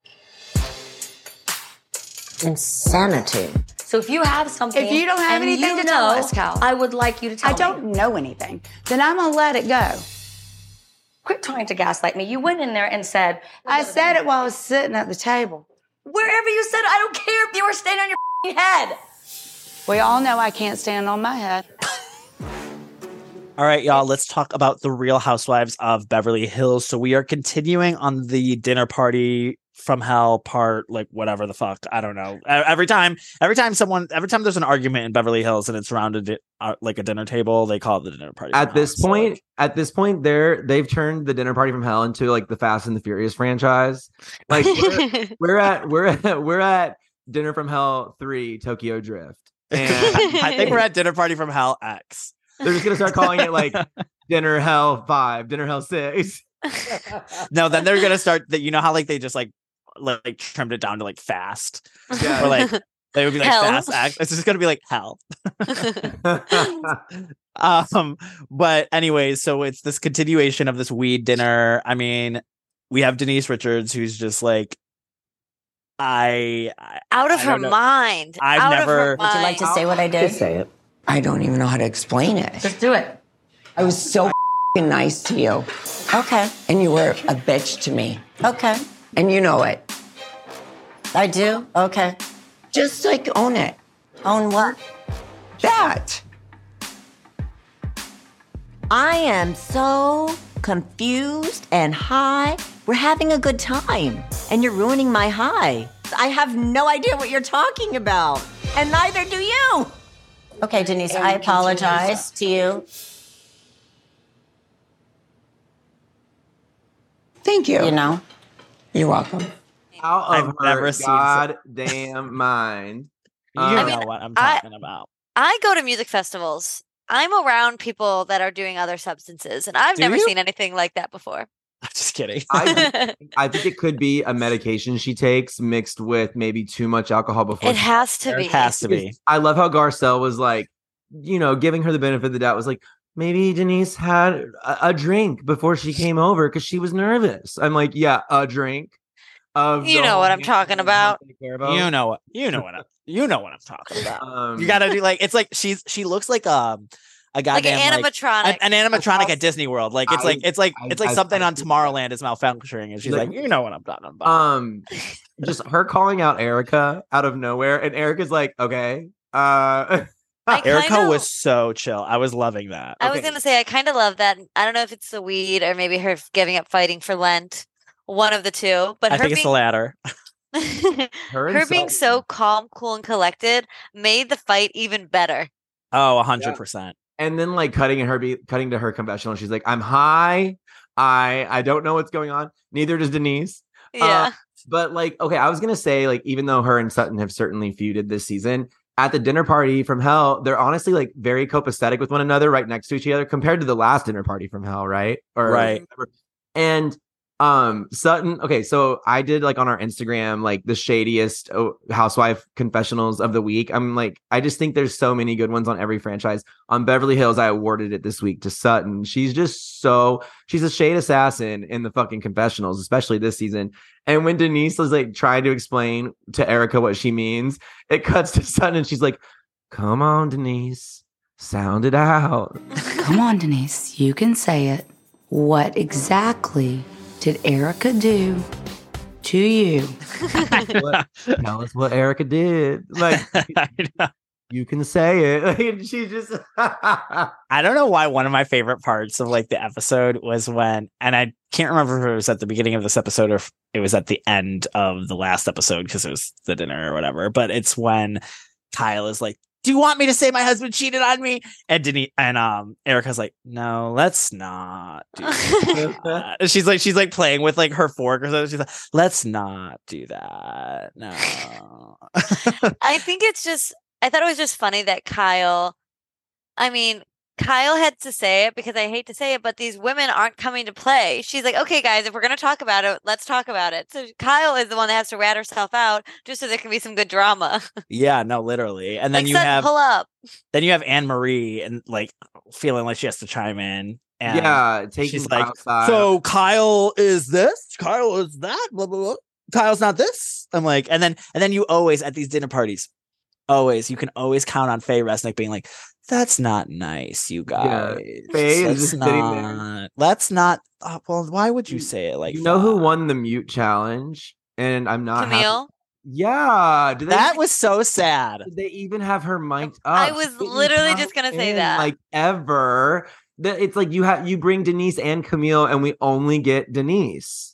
Insanity. So if you have something, If you don't have anything you to tell know, us, Cal. I would like you to tell me. I don't know anything. Then I'm gonna let it go. Quit trying to gaslight me. You went in there and said, I said it while I was sitting at the table. Wherever you said I don't care if you were standing on your head. We all know I can't stand on my head. All right, y'all, let's talk about the Real Housewives of Beverly Hills. So, we are continuing on the dinner party from hell part, like whatever the fuck. I don't know. Every time, every time someone, every time there's an argument in Beverly Hills and it's surrounded it, uh, like a dinner table, they call it the dinner party. At this hell. So, point, like, at this point, they're they've turned the dinner party from hell into like the Fast and the Furious franchise. Like we're, we're at we're at we're at Dinner from Hell three Tokyo Drift, and I think we're at dinner party from hell X. they're just gonna start calling it like Dinner Hell five, Dinner Hell six. No, then they're gonna start that. You know how like they just like like trimmed it down to like fast, Yeah. or like they would be like Hell. fast act. It's just gonna be like hell. um but anyways so it's this continuation of this weed dinner i mean we have denise richards who's just like i, I Out of I her know. mind. I've Out never- Of her Would you like to say what I did? Just say it. I don't even know how to explain it. Just do it. I was so f***ing nice to you. Okay. And you were a bitch to me. Okay. And you know it. I do? Okay. Just like own it. Own what? That. I am so confused and high. We're having a good time, and you're ruining my high. I have no idea what you're talking about, and neither do you. Okay, Denise, I apologize to you. Thank you. You know? You're welcome. Out of I've her never seen so- goddamn mind. you Um, know mean, what i'm I- talking about I go to music festivals. I'm around people that are doing other substances, and I've Do never you? seen anything like that before. i'm just kidding I, I think it could be a medication she takes mixed with maybe too much alcohol before. it has to be. it has to be I love how Garcelle was like, you know, giving her the benefit of the doubt. Was like, maybe Denise had a, a drink before she came over because she was nervous. I'm like, yeah, a drink. Of You know what I'm talking about. About. you know what you know what I'm, you know what i'm talking about Um, you gotta do like it's like she's she looks like um a like goddamn an like, animatronic. an, an animatronic at Disney World. Like it's I- like it's like I- it's like I- something I on. Tomorrowland is malfunctioning, and she's Like- like, you know what I'm talking about. um, just her calling out Erika out of nowhere, and Erika's like, okay, uh, I Erika kinda- was so chill. I was loving that. I was gonna say I kind of love that. I don't know if it's the weed or maybe her giving up fighting for Lent. One of the two, but I her think it's the latter. her, her being so calm, cool, and collected made the fight even better. Oh, hundred percent. and then like cutting in her be cutting to her confessional she's like i'm high i i don't know what's going on neither does denise Uh, Yeah, but like okay i was gonna say like even though her and sutton have certainly feuded this season at the dinner party from hell they're honestly like very copacetic with one another right next to each other compared to the last dinner party from hell right or Right. whatever. and um sutton okay so i did like on our instagram like the shadiest oh, housewife confessionals of the week. I'm like i just think there's so many good ones on every franchise. On beverly hills i awarded it this week to sutton. She's just so she's a shade assassin in the fucking confessionals especially this season. And when denise was like trying to explain to erika what she means it cuts to sutton and she's like come on denise sound it out. Come on, Denise, you can say it. What exactly did Erika do to you? What- tell us what erika did like You can say it. And she just I don't know why one of my favorite parts of like the episode was when, and I can't remember if it was at the beginning of this episode or if it was at the end of the last episode because it was the dinner or whatever. But it's when Kyle is like, "Do you want me to say my husband cheated on me?" And Denise and um Erika's like, "No, let's not do that." She's like, she's like playing with like her fork or something. She's like, "Let's not do that." No. I think it's just I thought it was just funny that Kyle I mean, Kyle had to say it because I hate to say it, but these women aren't coming to play. She's like, okay, guys, if we're going to talk about it, let's talk about it. So Kyle is the one that has to rat herself out just so there can be some good drama. yeah, no, literally. And then like, you Sutton, have pull up. then you have Anne Marie and like feeling like she has to chime in. And yeah, taking she's like, Kyle's side. so Kyle is this, Kyle is that, blah blah blah. Kyle's not this. I'm like, and then and then you always at these dinner parties, always you can always count on Faye Resnick being like, that's not nice, you Yeah, guys. Faye is Let's just sitting there. not. Let's not. uh, well, why would you say it like you know who won the mute challenge? And I'm not happy- Camille. Yeah, they That was so sad. Did they even have her mic'd up? I was literally just gonna say in, that. Like ever. That it's like you have you bring Denise and Camille, and we only get Denise.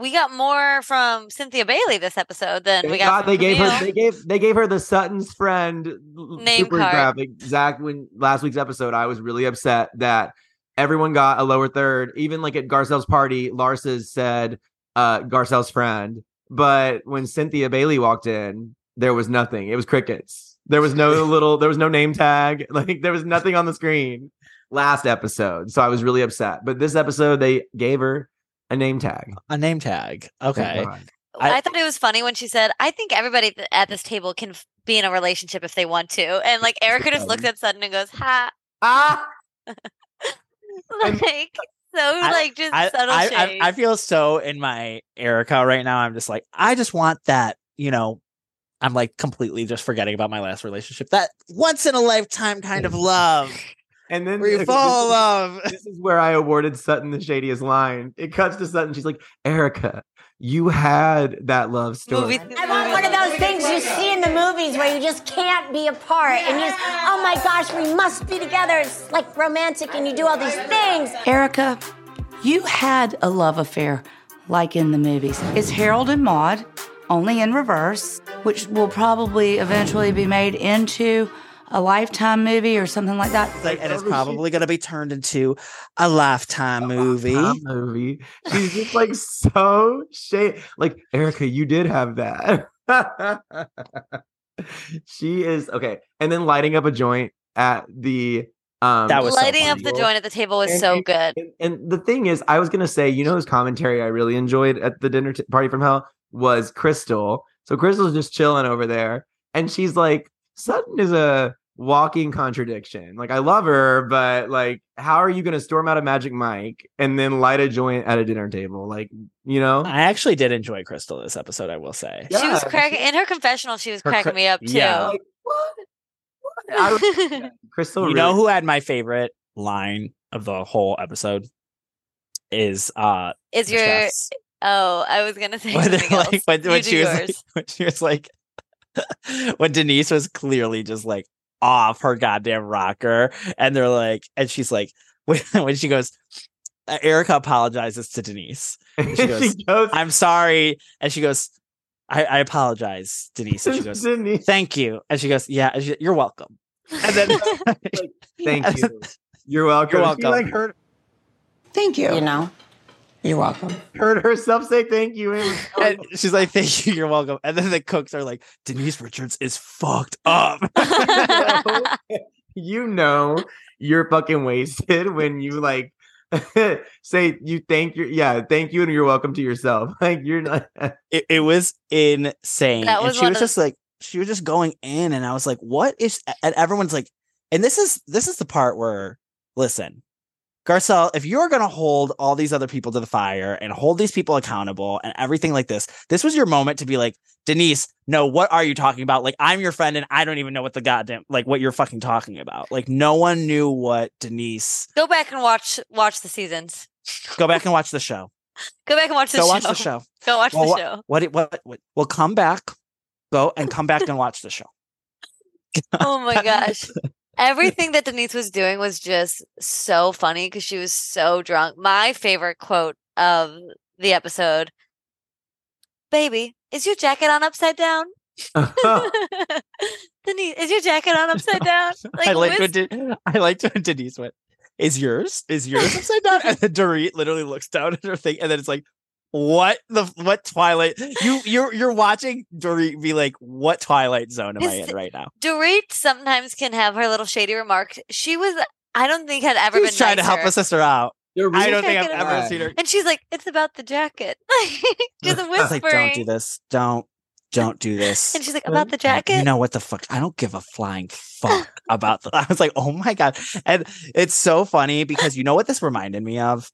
We got more from Cynthia Bailey this episode than we got God from they gave her they gave they gave her the Sutton's friend Name super card. graphic. Zack, when last week's episode, I was really upset that everyone got a lower third. Even like at Garcelle's party, Larsa's said uh Garcelle's friend. But when Cynthia Bailey walked in, there was nothing. It was crickets. There was no little, there was no name tag. Like there was nothing on the screen last episode. So I was really upset. But this episode, they gave her a name tag. A name tag. Okay. I, I- thought it was funny when she said, "I think everybody th- at this table can f- be in a relationship if they want to," and like Erika just looks at Sutton and goes, "Ha!" Ah, like so, like just I, subtle I, I. I feel so in my Erika right now. I'm just like, I just want that, you know, I'm like completely just forgetting about my last relationship. That once in a lifetime kind of love. And then where you okay, fall in love. This is where I awarded Sutton the shadiest line. It cuts to Sutton. She's like, Erika, you had that love story. I want one of those things you see in the movies where you just can't be apart and you just, oh my gosh, we must be together. It's like romantic and you do all these things. Erika, you had a love affair like in the movies. It's Harold and Maude, only in reverse, which will probably eventually be made into a lifetime movie or something like that. Like, and it's probably going to be turned into a lifetime movie. Lifetime movie. She's just like so shade. Like Erika, you did have that. she is okay. And then lighting up a joint at the um That was so Lighting up the joint at the table was And- so and- good. And, and the thing is, I was gonna say, you know, whose commentary I really enjoyed at the dinner t- party from hell was Crystal. So Crystal's just chilling over there, and she's like, Sutton is a walking contradiction. Like, I love her, but like, how are you gonna storm out a Magic Mike and then light a joint at a dinner table? Like, you know, I actually did enjoy Crystal this episode, I will say. she was cracking in her confessional. She was Her cracking cra- me up too. yeah. like what? What? I was- Crystal, You know who had my favorite line of the whole episode? Is uh Is your chef's. oh? I was gonna say when, like, when, when do she was like, when she was like when Denise was clearly just like off her goddamn rocker and they're like and she's like when, when she goes uh, Erika apologizes to Denise and she goes, she goes, I'm sorry and she goes I, I apologize Denise and she goes Denise, thank you and she goes yeah and she- you're welcome and then thank you. You're welcome. You're She, like heard Thank you. You know? You're welcome. heard herself say thank you. It was so and she's like thank you you're welcome and then the cooks are like Denise Richards is fucked up you know you're fucking wasted when you like say you thank your yeah thank you and you're welcome to yourself like you're not it, it was insane. That and she was of- just like she was just going in and I was like, what is and everyone's like, and this is this is the part where listen, Garcelle, if you're gonna hold all these other people to the fire and hold these people accountable and everything like this, this was your moment to be like, Denise, no, what are you talking about? Like, I'm your friend and I don't even know what the goddamn like what you're fucking talking about. Like, no one knew what Denise. Go back and watch watch the seasons. Go back and watch the show. Go back and watch the show. Go show. watch the show. Go watch Well, the what, show. What, it- what, what, We'll come back, go and come back and watch the show. oh my gosh. Everything that Denise was doing was just so funny because she was so drunk. My favorite quote of the episode Baby, is your jacket on upside down? Denise, is your jacket on upside down? Like, I liked when De- I liked when Denise went, "Is yours? Is yours upside down?" And then Dorit literally looks down at her thing, and then it's like, "What the what Twilight? You you're you're watching Dorit be like, what Twilight Zone am I in right now?" Dorit sometimes can have her little shady remarks. She was, I don't think, had ever She been was trying to help nicer. a sister out. I don't think I've ever out. seen her. And she's like, "It's about the jacket." Just I whispering. was like, "Don't do this. Don't don't do this." And she's like, "About the jacket. You know what the fuck? I don't give a flying fuck about the. I was like, oh my god, and it's so funny because you know what this reminded me of,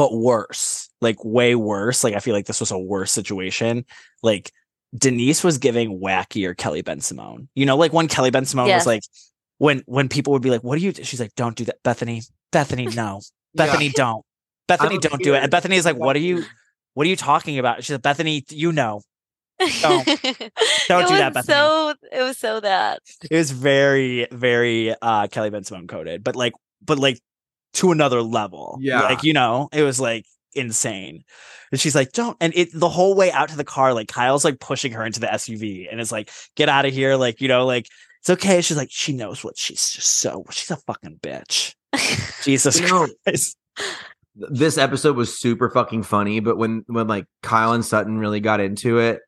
but worse, like way worse. Like I feel like this was a worse situation. Like Denise was giving wackier Kelly Bensimone. You know, like when Kelly Bensimone Yes. was like, when when people would be like, "What do you?" do?" She's like, "Don't do that, Bethany. Bethany, no, Yeah. Bethany, don't. Bethany, don't don't do it." And Bethany is like, "What are you?" What are you talking about? She's like, Bethany, you know. Don't. Don't do that, Bethany. So it was so that. It was very, very uh Kelly Bensimone coded, but like, but like to another level. Yeah. Like, you know, it was like insane. And she's like, don't and it the whole way out to the car, like Kyle's like pushing her into the SUV and it's like, get out of here. Like, you know, like it's okay. She's like, she knows what she's just so she's a fucking bitch. Jesus Christ. this episode was super fucking funny, but when when like Kyle and Sutton really got into it,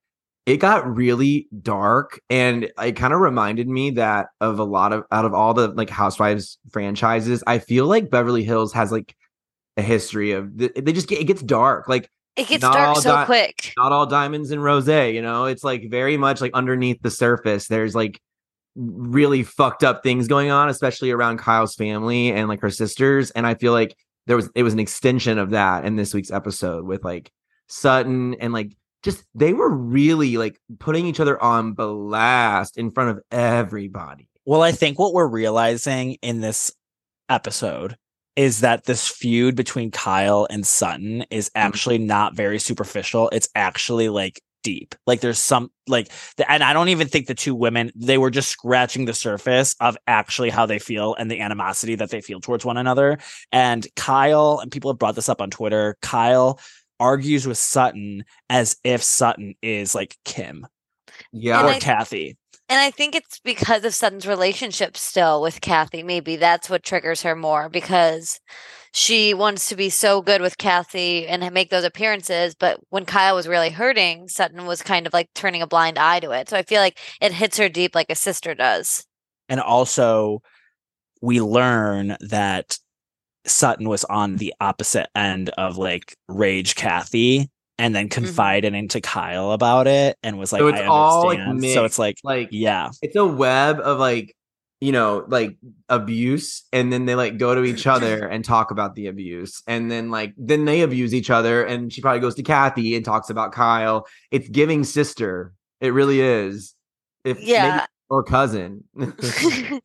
it got really dark and it kind of reminded me that of a lot of out of all the like Housewives franchises, I feel like Beverly Hills has like a history of th- they just get it gets dark. Like It gets dark so di- quick. not all diamonds and rose, you know? It's like very much like underneath the surface. There's like really fucked up things going on, especially around Kyle's family and like her sisters. And I feel like there was it was an extension of that in this week's episode with like Sutton and like just they were really like putting each other on blast in front of everybody. Well, I think what we're realizing in this episode is that this feud between Kyle and Sutton is mm-hmm. actually not very superficial. It's actually like deep. Like there's some like the, and I don't even think the two women they were just scratching the surface of actually how they feel and the animosity that they feel towards one another. And Kyle and people have brought this up on Twitter. Kyle argues with Sutton as if Sutton is like Kim Yeah. or I- Kathy. And I think it's because of Sutton's relationship still with Kathy. Maybe that's what triggers her more because she wants to be so good with Kathy and make those appearances. But when Kyle was really hurting, Sutton was kind of like turning a blind eye to it. So I feel like it hits her deep like a sister does. and also we learn that Sutton was on the opposite end of like rage Kathy and then confided into Kyle about it and was like Mm-hmm. so it's I all like mixed. so it's like like yeah it's a web of like you know like abuse and then they like go to each other and talk about the abuse and then like then they abuse each other and she probably goes to kathy and talks about kyle it's giving sister it really is if maybe- Yeah. Or cousin I, and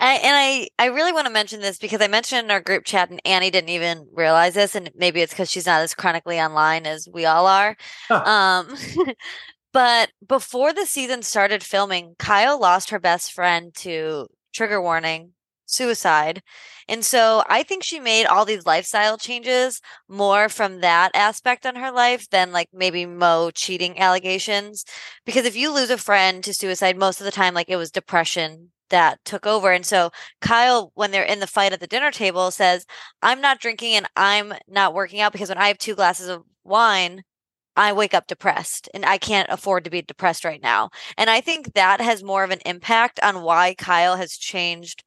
I, I really want to mention this because I mentioned in our group chat, and Annie didn't even realize this, and maybe it's because she's not as chronically online as we all are. um, but before the season started filming, Kyle lost her best friend to trigger warning, suicide, and so I think she made all these lifestyle changes more from that aspect on her life than like maybe Mo cheating allegations. Because if you lose a friend to suicide, most of the time, like it was depression that took over. And so Kyle, when they're in the fight at the dinner table, says, I'm not drinking and I'm not working out because when I have two glasses of wine, I wake up depressed and I can't afford to be depressed right now. And I think that has more of an impact on why Kyle has changed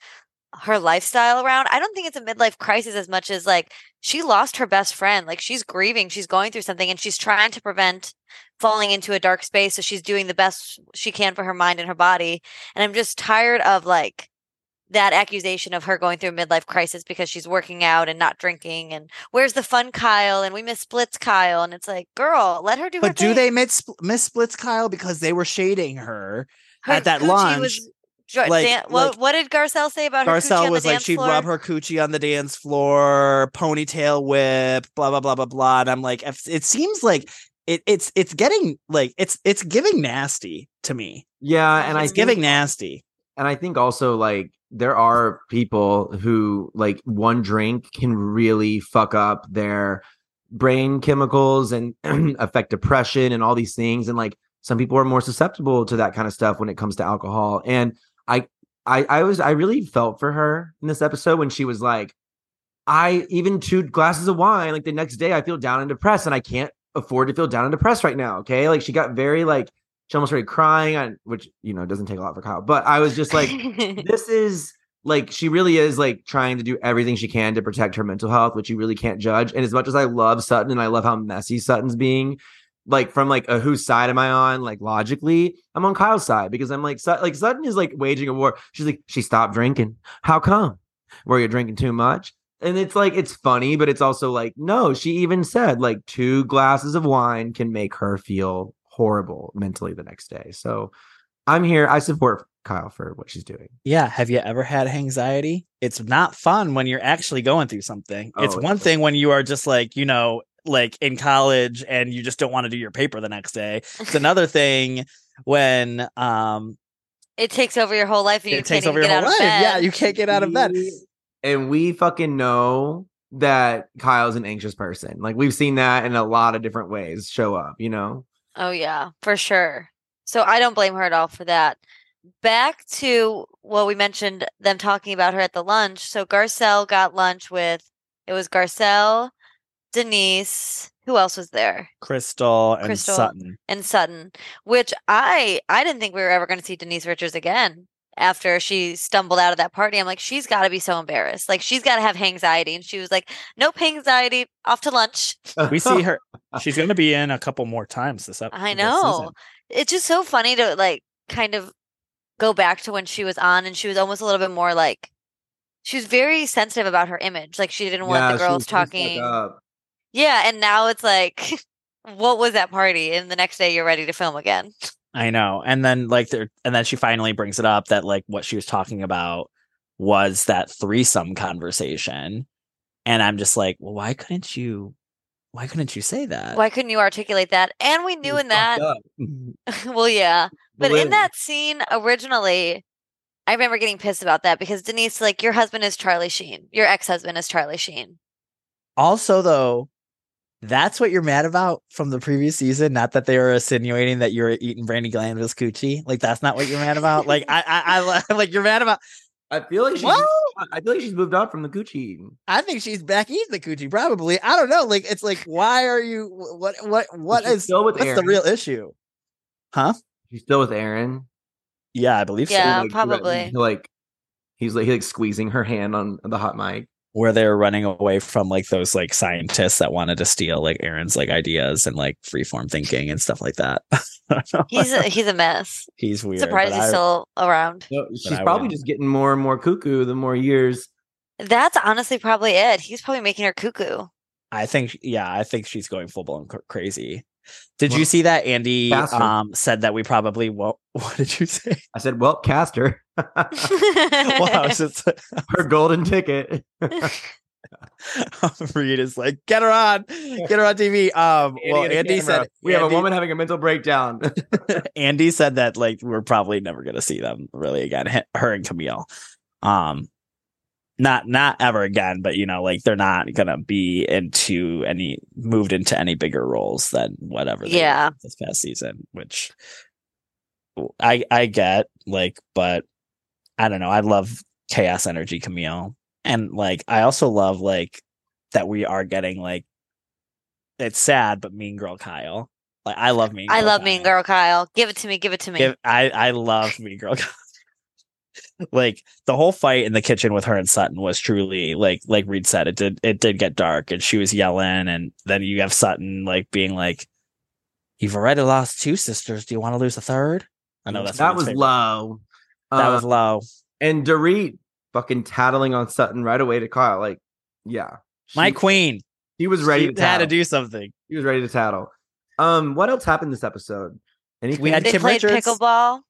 her lifestyle around. I don't think it's a midlife crisis as much as like she lost her best friend. Like she's grieving, she's going through something and she's trying to prevent falling into a dark space. So she's doing the best she can for her mind and her body. And I'm just tired of like that accusation of her going through a midlife crisis because she's working out and not drinking and where's the fun Kyle and we miss splits Kyle and it's like girl let her do but do thing. they miss miss splits Kyle because they were shading her, Her at that lunch was like- dan- what, like- what did Garcelle say about her Garcelle was the like dance she'd floor? rub her coochie on the dance floor, ponytail whip, blah blah blah blah blah. And I'm like, it seems like it, it's it's getting like it's it's giving nasty to me. yeah and i It's think- giving nasty. and I think also like there are people who like one drink can really fuck up their brain chemicals and affect depression and all these things and like some people are more susceptible to that kind of stuff when it comes to alcohol and I I I was I really felt for her in this episode when she was like I even two glasses of wine like the next day I feel down and depressed and I can't afford to feel down and depressed right now okay like she got very like she almost started crying on which you know doesn't take a lot for Kyle but I was just like this is like she really is like trying to do everything she can to protect her mental health, which you really can't judge. And as much as I love Sutton and I love how messy Sutton's being, like from like a whose side am I on? Like logically, I'm on Kyle's side because I'm like Sut- like Sutton is like waging a war. She's like she stopped drinking. How come? Were you drinking too much? And it's like it's funny, but it's also like no. She even said like two glasses of wine can make her feel horrible mentally the next day. So I'm here. I support Kyle for what she's doing. Yeah. Have you ever had anxiety? It's not fun when you're actually going through something. it's Oh, one thing when you are just like, you know, like in college and you just don't want to do your paper the next day. It's another thing when um It takes over your whole life and you it can't takes over your get whole out life. of bed. Yeah, you can't get out of bed. And we fucking know that Kyle's an anxious person. Like we've seen that in a lot of different ways show up, you know? Oh yeah, for sure. So I don't blame her at all for that. Back to what we mentioned them talking about her at the lunch. So Garcelle got lunch with it was Garcelle, Denise, who else was there? Crystal and Crystal Sutton. and Sutton, which I I didn't think we were ever going to see Denise Richards again after she stumbled out of that party. I'm like, she's got to be so embarrassed. Like she's got to have anxiety, and she was like, nope, anxiety, off to lunch. We see her she's gonna be in a couple more times this episode. I know. It's just so funny to like kind of go back to when she was on, and she was almost a little bit more like. She was very sensitive about her image. Like she didn't want Yeah, the girls was pretty stuck talking. Yeah, and now it's like, what was that party? And the next day you're ready to film again. I know. And then like there and then she finally brings it up that like what she was talking about was that threesome conversation. And I'm just like, well, why couldn't you why couldn't you say that? Why couldn't you articulate that? And we knew in that. Well, yeah. But in that scene originally, I remember getting pissed about that because Denise, like, your husband is Charlie Sheen. Your ex husband is Charlie Sheen. Also though, that's what you're mad about from the previous season. Not that they were insinuating that you were eating Brandi Glanville's coochie. Like that's not what you're mad about. Like I, I, I like you're mad about. I feel like she's Well- I feel like she's moved on from the Gucci eating. I think she's back eating the coochie. Probably. I don't know. Like it's like, why are you? What? What? What she's is? still with what's the real issue? Huh? She's still with Aaron. Yeah, I believe Yeah. so. Like, probably. Like he's like he like squeezing her hand on the hot mic. Where they're running away from like those like scientists that wanted to steal like Aaron's like ideas and like freeform thinking and stuff like that. He's a, he's a mess. he's weird. Surprised he's I- still around. No, she's probably just getting more and more cuckoo the more years. That's honestly probably it. He's probably making her cuckoo. I think, yeah, I think she's going full blown cr- crazy. Did Well, you see that Andy um said that we probably won't? What did you say? I said, "Well, cast her, well, I was just her golden ticket." Reid is like, get her on, get her on TV. Um, well, Andy and Andy said we have a woman having a mental breakdown. Andy said that like we're probably never gonna see them really again. Her and Camille, um, not not ever again. But you know, like they're not gonna be into any moved into any bigger roles than whatever. they Yeah. this past season, which I I get like, but I don't know. I love chaos energy Camille, and like I also love like that we are getting like it's sad, but Mean Girl Kyle. Like I love Mean. I love Kyle. Mean Girl Kyle. Give it to me. Give it to me. Give- I I love Mean Girl. like the whole fight in the kitchen with her and Sutton was truly like like Reid said it did it did get dark and she was yelling and then you have Sutton like being like you've already lost two sisters do you want to lose a third I know that's that was favorite. low. that Uh, was low and Dorit fucking tattling on Sutton right away to Kyle. Like, yeah, my queen He was ready she to had to do something He was ready to tattle. Um, what else happened this episode? Anything? We had they Kim played Richards. pickleball.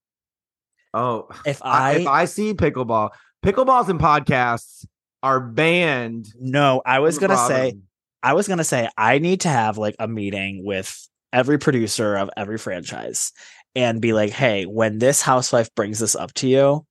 Oh, if I, I, if I see pickleball, pickleballs and podcasts are banned. no I was gonna say I was gonna say I need to have like a meeting with every producer of every franchise and be like, hey, when this housewife brings this up to you,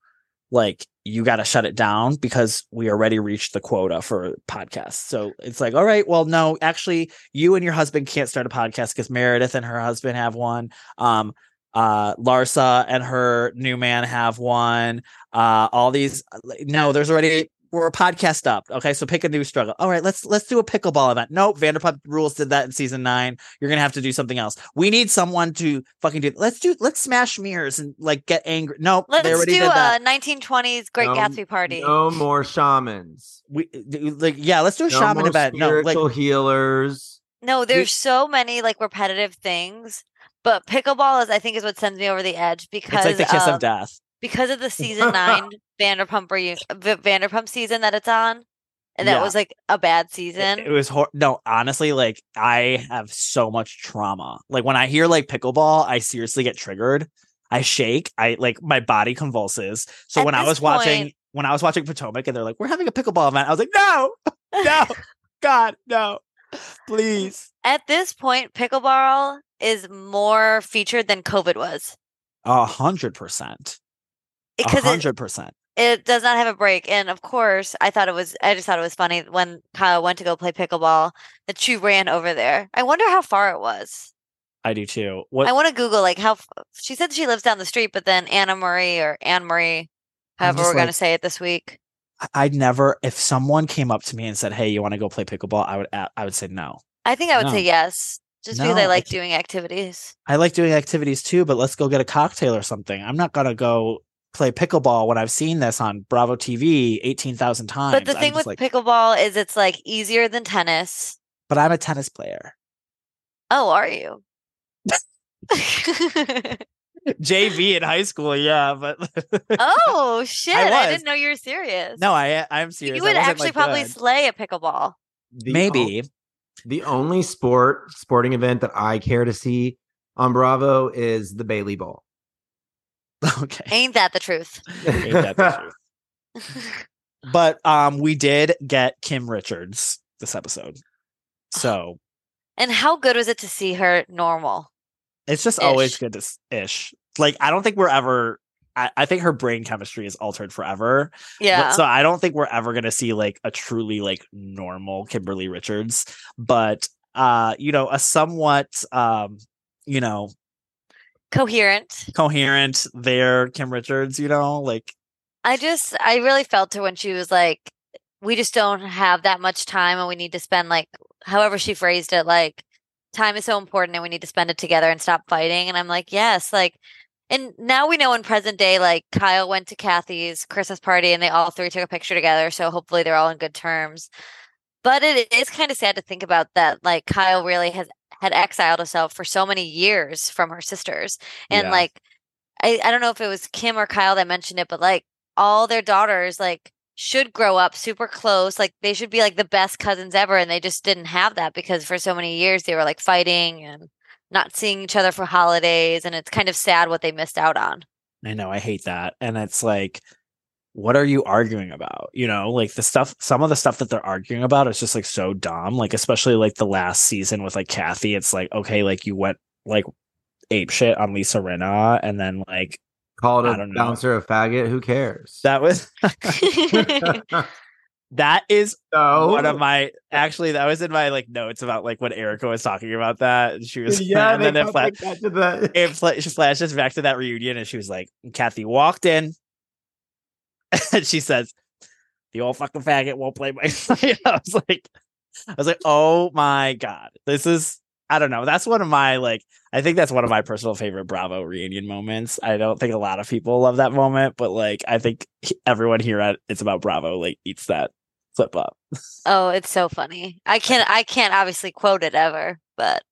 like you got to shut it down because we already reached the quota for podcasts. So it's like, all right, well, no, actually, you and your husband can't start a podcast because Meredith and her husband have one. Um, uh, Larsa and her new man have one. Uh, all these, no, there's already we're a podcast up. Okay, so pick a new struggle. All right, let's let's do a pickleball event. Nope, Vanderpump Rules did that in season nine. You're gonna have to do something else. We need someone to fucking do. Let's do. Let's smash mirrors and like get angry. Nope, Let's already do did that. a 1920s Great No- Gatsby party. No more shamans. We like yeah. Let's do a No shaman more event. No, like spiritual healers. No, there's so many like repetitive things, but pickleball is I think is what sends me over the edge because it's like the kiss of, of death. because of the season nine Vanderpump reunion, Vanderpump season that it's on, and that Yeah. was like a bad season. It was hor- no, honestly, like I have so much trauma. Like when I hear like pickleball, I seriously get triggered. I shake. I like my body convulses. So At when I was watching when I was watching Potomac and they're like, "We're having a pickleball event," I was like, "No, no, God, no, please." At this point, pickleball is more featured than COVID was A hundred percent. A it, hundred percent. it does not have a break. And of course, I thought it was. I just thought it was funny when Kyle went to go play pickleball that she ran over there. I wonder how far it was. I do too. What I want to Google like how she said she lives down the street, but then Anna Marie or Anne Marie, however we're gonna say it this week. I'd never. If someone came up to me and said, "Hey, you want to go play pickleball?" I would. I would say no. I think I would No. say yes, just because No, I I like can't- doing activities. I like doing activities too, but let's go get a cocktail or something. I'm not gonna go play pickleball when I've seen this on Bravo TV eighteen thousand times. But the I'm thing with like, pickleball is it's like easier than tennis. but I'm a tennis player. Oh, are you? JV in high school, yeah, but oh shit! I, was. didn't know you were serious. no, I I'm serious. you would actually like, probably good. slay a pickleball. The o- maybe. The only sport sporting event that I care to see on Bravo is the Bailey Bowl. okay, Ain't that the truth? Ain't that the truth? but um, we did get Kim Richards this episode, so And how good was it to see her normal? it's just always good to s- ish. Like I don't think we're ever. I, I think her brain chemistry is altered forever. But- Yeah. so I don't think we're ever gonna see like a truly like normal Kimberly Richards, but uh, you know, a somewhat um, you know, Coherent. coherent there Kim Richards, you know, like I just I really felt her when she was like, we just don't have that much time and we need to spend like however she phrased it, like time is so important and we need to spend it together and stop fighting. And I'm like, yes, like and now we know in present day, like Kyle went to Kathy's Christmas party and they all three took a picture together. So hopefully they're all in good terms. But it is kind of sad to think about that. Like Kyle really has had exiled herself for so many years from her sisters. And Yeah. like I, I don't know if it was Kim or Kyle that mentioned it, but like all their daughters like should grow up super close. Like they should be like the best cousins ever. And they just didn't have that because for so many years they were like fighting and not seeing each other for holidays. And it's kind of sad what they missed out on. I know I hate that. And it's like, what are you arguing about? You know, like the stuff, some of the stuff that they're arguing about is just like so dumb. Like, especially like the last season with like Kathy, it's like, okay, like you went like ape shit on Lisa Rinna and then like Called I a don't know. bouncer a faggot. Who cares? that was that is so one of my actually that was in my like notes about like when Erika was talking about that. And she was yeah, and then it, come fla- like to the it she flashes back to that reunion and she was like, Kathy walked in and she says, The old fucking faggot won't play my I was like, I was like, oh my god. This is I don't know. That's one of my like I think that's one of my personal favorite Bravo reunion moments. I don't think a lot of people love that moment, but like I think everyone here at It's About Bravo like eats that flip up. oh, it's so funny. I can't I can't obviously quote it ever, but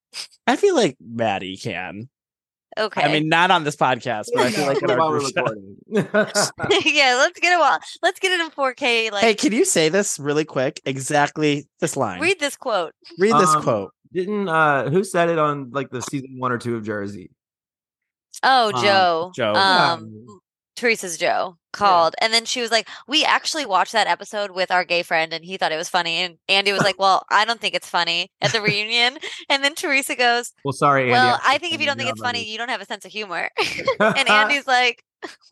I feel like Maddy can. okay. I mean, not on this podcast, but I feel like in our While we're recording. yeah, let's get it well. Let's get it in 4K. Like Hey, can you say this really quick? Exactly this line. read this quote. Read this Um, quote. Didn't uh who said it on like the season one or two of Jersey? Oh, Um, Joe. Joe. Um, Teresa's Joe called, and then she was like, "We actually watched that episode with our gay friend, and he thought it was funny." And Andy was like, "Well, I don't think it's funny at the reunion." And then Teresa goes, Well, sorry, Andy. "Well, have I think if you don't think it's funny, you don't have a sense of humor." and Andy's like,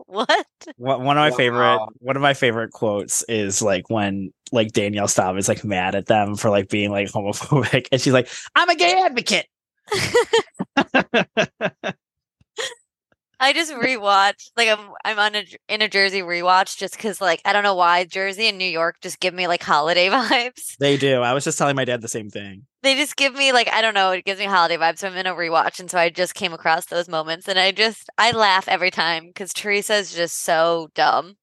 What? One one of my favorite one of my favorite quotes is like when like Danielle Staub is like mad at them for like being like homophobic and she's like, I'm a gay advocate. I just rewatched like I'm I'm on a in a Jersey rewatch just because like I don't know why Jersey and New York just give me like holiday vibes. They do. I was just telling my dad the same thing. They just give me like I don't know it gives me holiday vibes. So I'm in a rewatch and so I just came across those moments and I just I laugh every time because Teresa is just so dumb.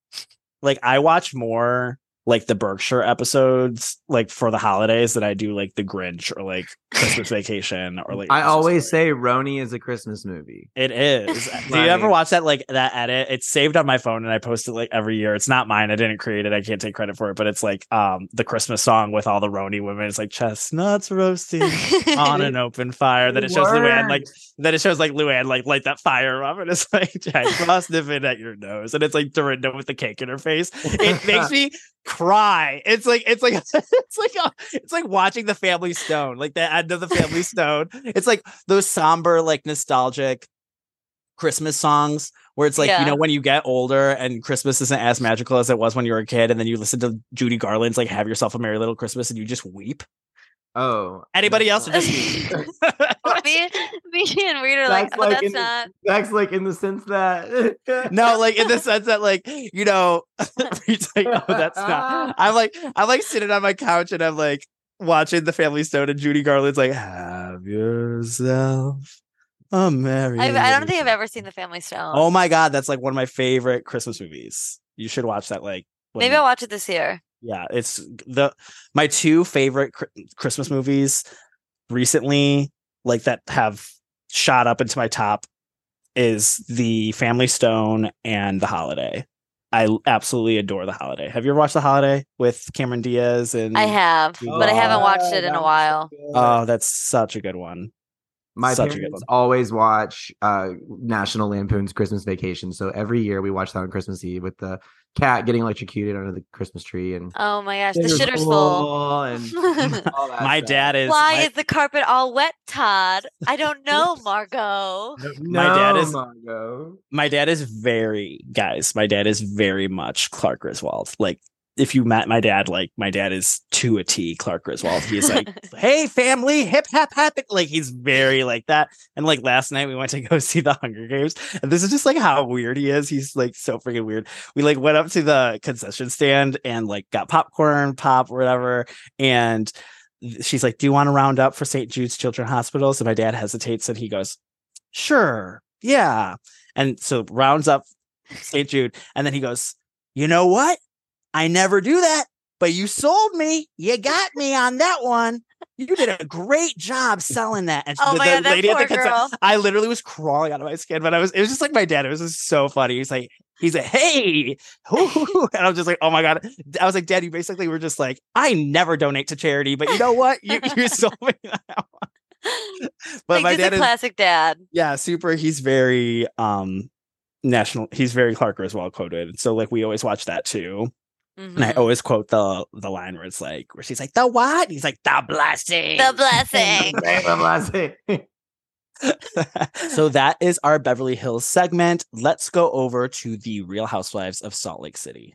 Like I watch more like the Berkshire episodes like for the holidays that I do like the Grinch or like Christmas Vacation or like I Christmas always Story. say RHONY is a Christmas movie. It is. Do you ever watch that like that edit? It's saved on my phone and I post it like every year. It's not mine. I didn't create it. I can't take credit for it, but it's like um the Christmas song with all the RHONY women. It's like chestnuts roasting on an open fire. That it shows Luann like that it shows like Luann like light that fire up and it's like Jack Frost nipping at your nose. And it's like Dorinda with the cake in her face. It makes me cry. It's like it's like it's like a, it's like watching the Family Stone, like the end of the Family Stone. It's like those somber, like nostalgic Christmas songs where it's like Yeah. you know when you get older and Christmas isn't as magical as it was when you were a kid, and then you listen to Judy Garland's like "Have Yourself a Merry Little Christmas" and you just weep. Oh, Anybody else? Or just me? me, me and Reid are like, That's oh, like that's in the- not. That's like in the sense that no, like in the sense that like you know, it's like oh that's not. I'm like I'm like sitting on my couch and I'm like watching the Family Stone and Judy Garland's like "Have yourself a merry." I, I don't think I've ever seen The Family Stone. Oh my god, that's like one of my favorite Christmas movies. You should watch that. Like, when- Maybe I'll watch it this year. yeah, it's the my two favorite Chri- Christmas movies recently, like that have shot up into my top, is The Family Stone and The Holiday. I absolutely adore The Holiday. Have you ever watched The Holiday with Cameron Diaz and? I have, but I haven't watched it in a was while. Oh, that's such a good one. My Such a good parents one. always watch uh, National Lampoon's Christmas Vacation, so every year we watch that on Christmas Eve with the cat getting electrocuted under the Christmas tree and Oh my gosh, the shitter's full. cool and My stuff. dad is. Why my- is the carpet all wet, Todd? I don't know, Margot. my dad No, is Margot. my dad is very guys my dad is very much clark griswold like if you met my dad like my dad is to a t clark griswold. He's like hey family hip hap hap like he's very like that. And like last night we went to go see the hunger games. And this is just like how weird he is. He's like so freaking weird. We like went up to the concession stand and like got popcorn pop whatever. And she's like do you want to round up for st jude's children's hospital so my dad hesitates and he goes sure yeah. And so rounds up St. Jude, and then he goes, "You know what? I never do that, but you sold me. You got me on that one. You did a great job selling that." And Oh the, my God, that lady at the poor concert- girl. I literally was crawling out of my skin, but I was. It was just like my dad. It was just so funny. He's like, he's like, "Hey," and I was just like, "Oh my god!" I was like, "Dad, you basically were just like, I never donate to charity, but you know what? You you sold me that one." But like, my dad a is classic dad. yeah, super. He's very um national. He's very Clark Griswold quoted. So like we always watch that too. And I Mhm. always quote the the line where it's like where she's like the what? He's like the blessing. The blessing. The blessing. so that is our Beverly Hills segment. Let's go over to the Real Housewives of Salt Lake City.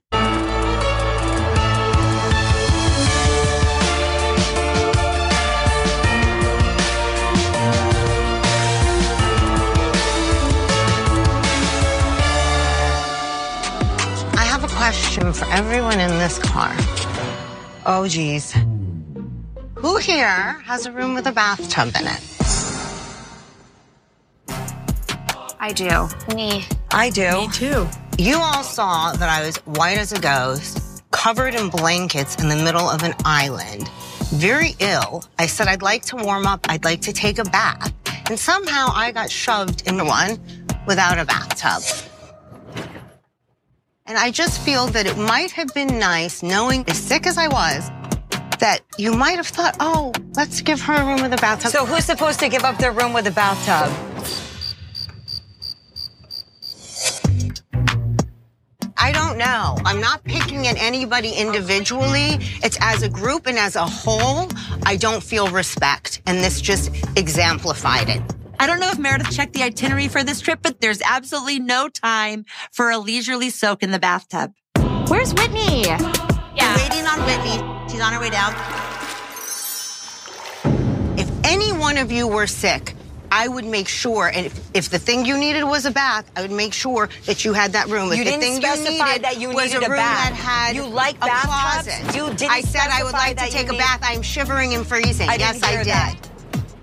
Question for everyone in this car. Oh, geez. Who here has a room with a bathtub in it? I do. Me. I do. Me too. You all saw that I was white as a ghost, covered in blankets in the middle of an island, very ill. I said I'd like to warm up, I'd like to take a bath. And somehow I got shoved into one without a bathtub. And I just feel that it might have been nice, knowing as sick as I was, that you might have thought, oh, let's give her a room with a bathtub. So who's supposed to give up their room with a bathtub? I don't know. I'm not picking at anybody individually. It's as a group and as a whole, I don't feel respect. And this just exemplified it. I don't know if Meredith checked the itinerary for this trip, but there's absolutely no time for a leisurely soak in the bathtub. Where's Whitney? Yeah. We're waiting on Whitney. She's on her way down. If any one of you were sick, I would make sure, and if, if the thing you needed was a bath, I would make sure that you had that room. If You the didn't thing specify you needed that you was needed a a room bath. that had You like a bathtubs? closet. You didn't I said I would like to take a bath. I'm shivering and freezing. Yes, I did. that.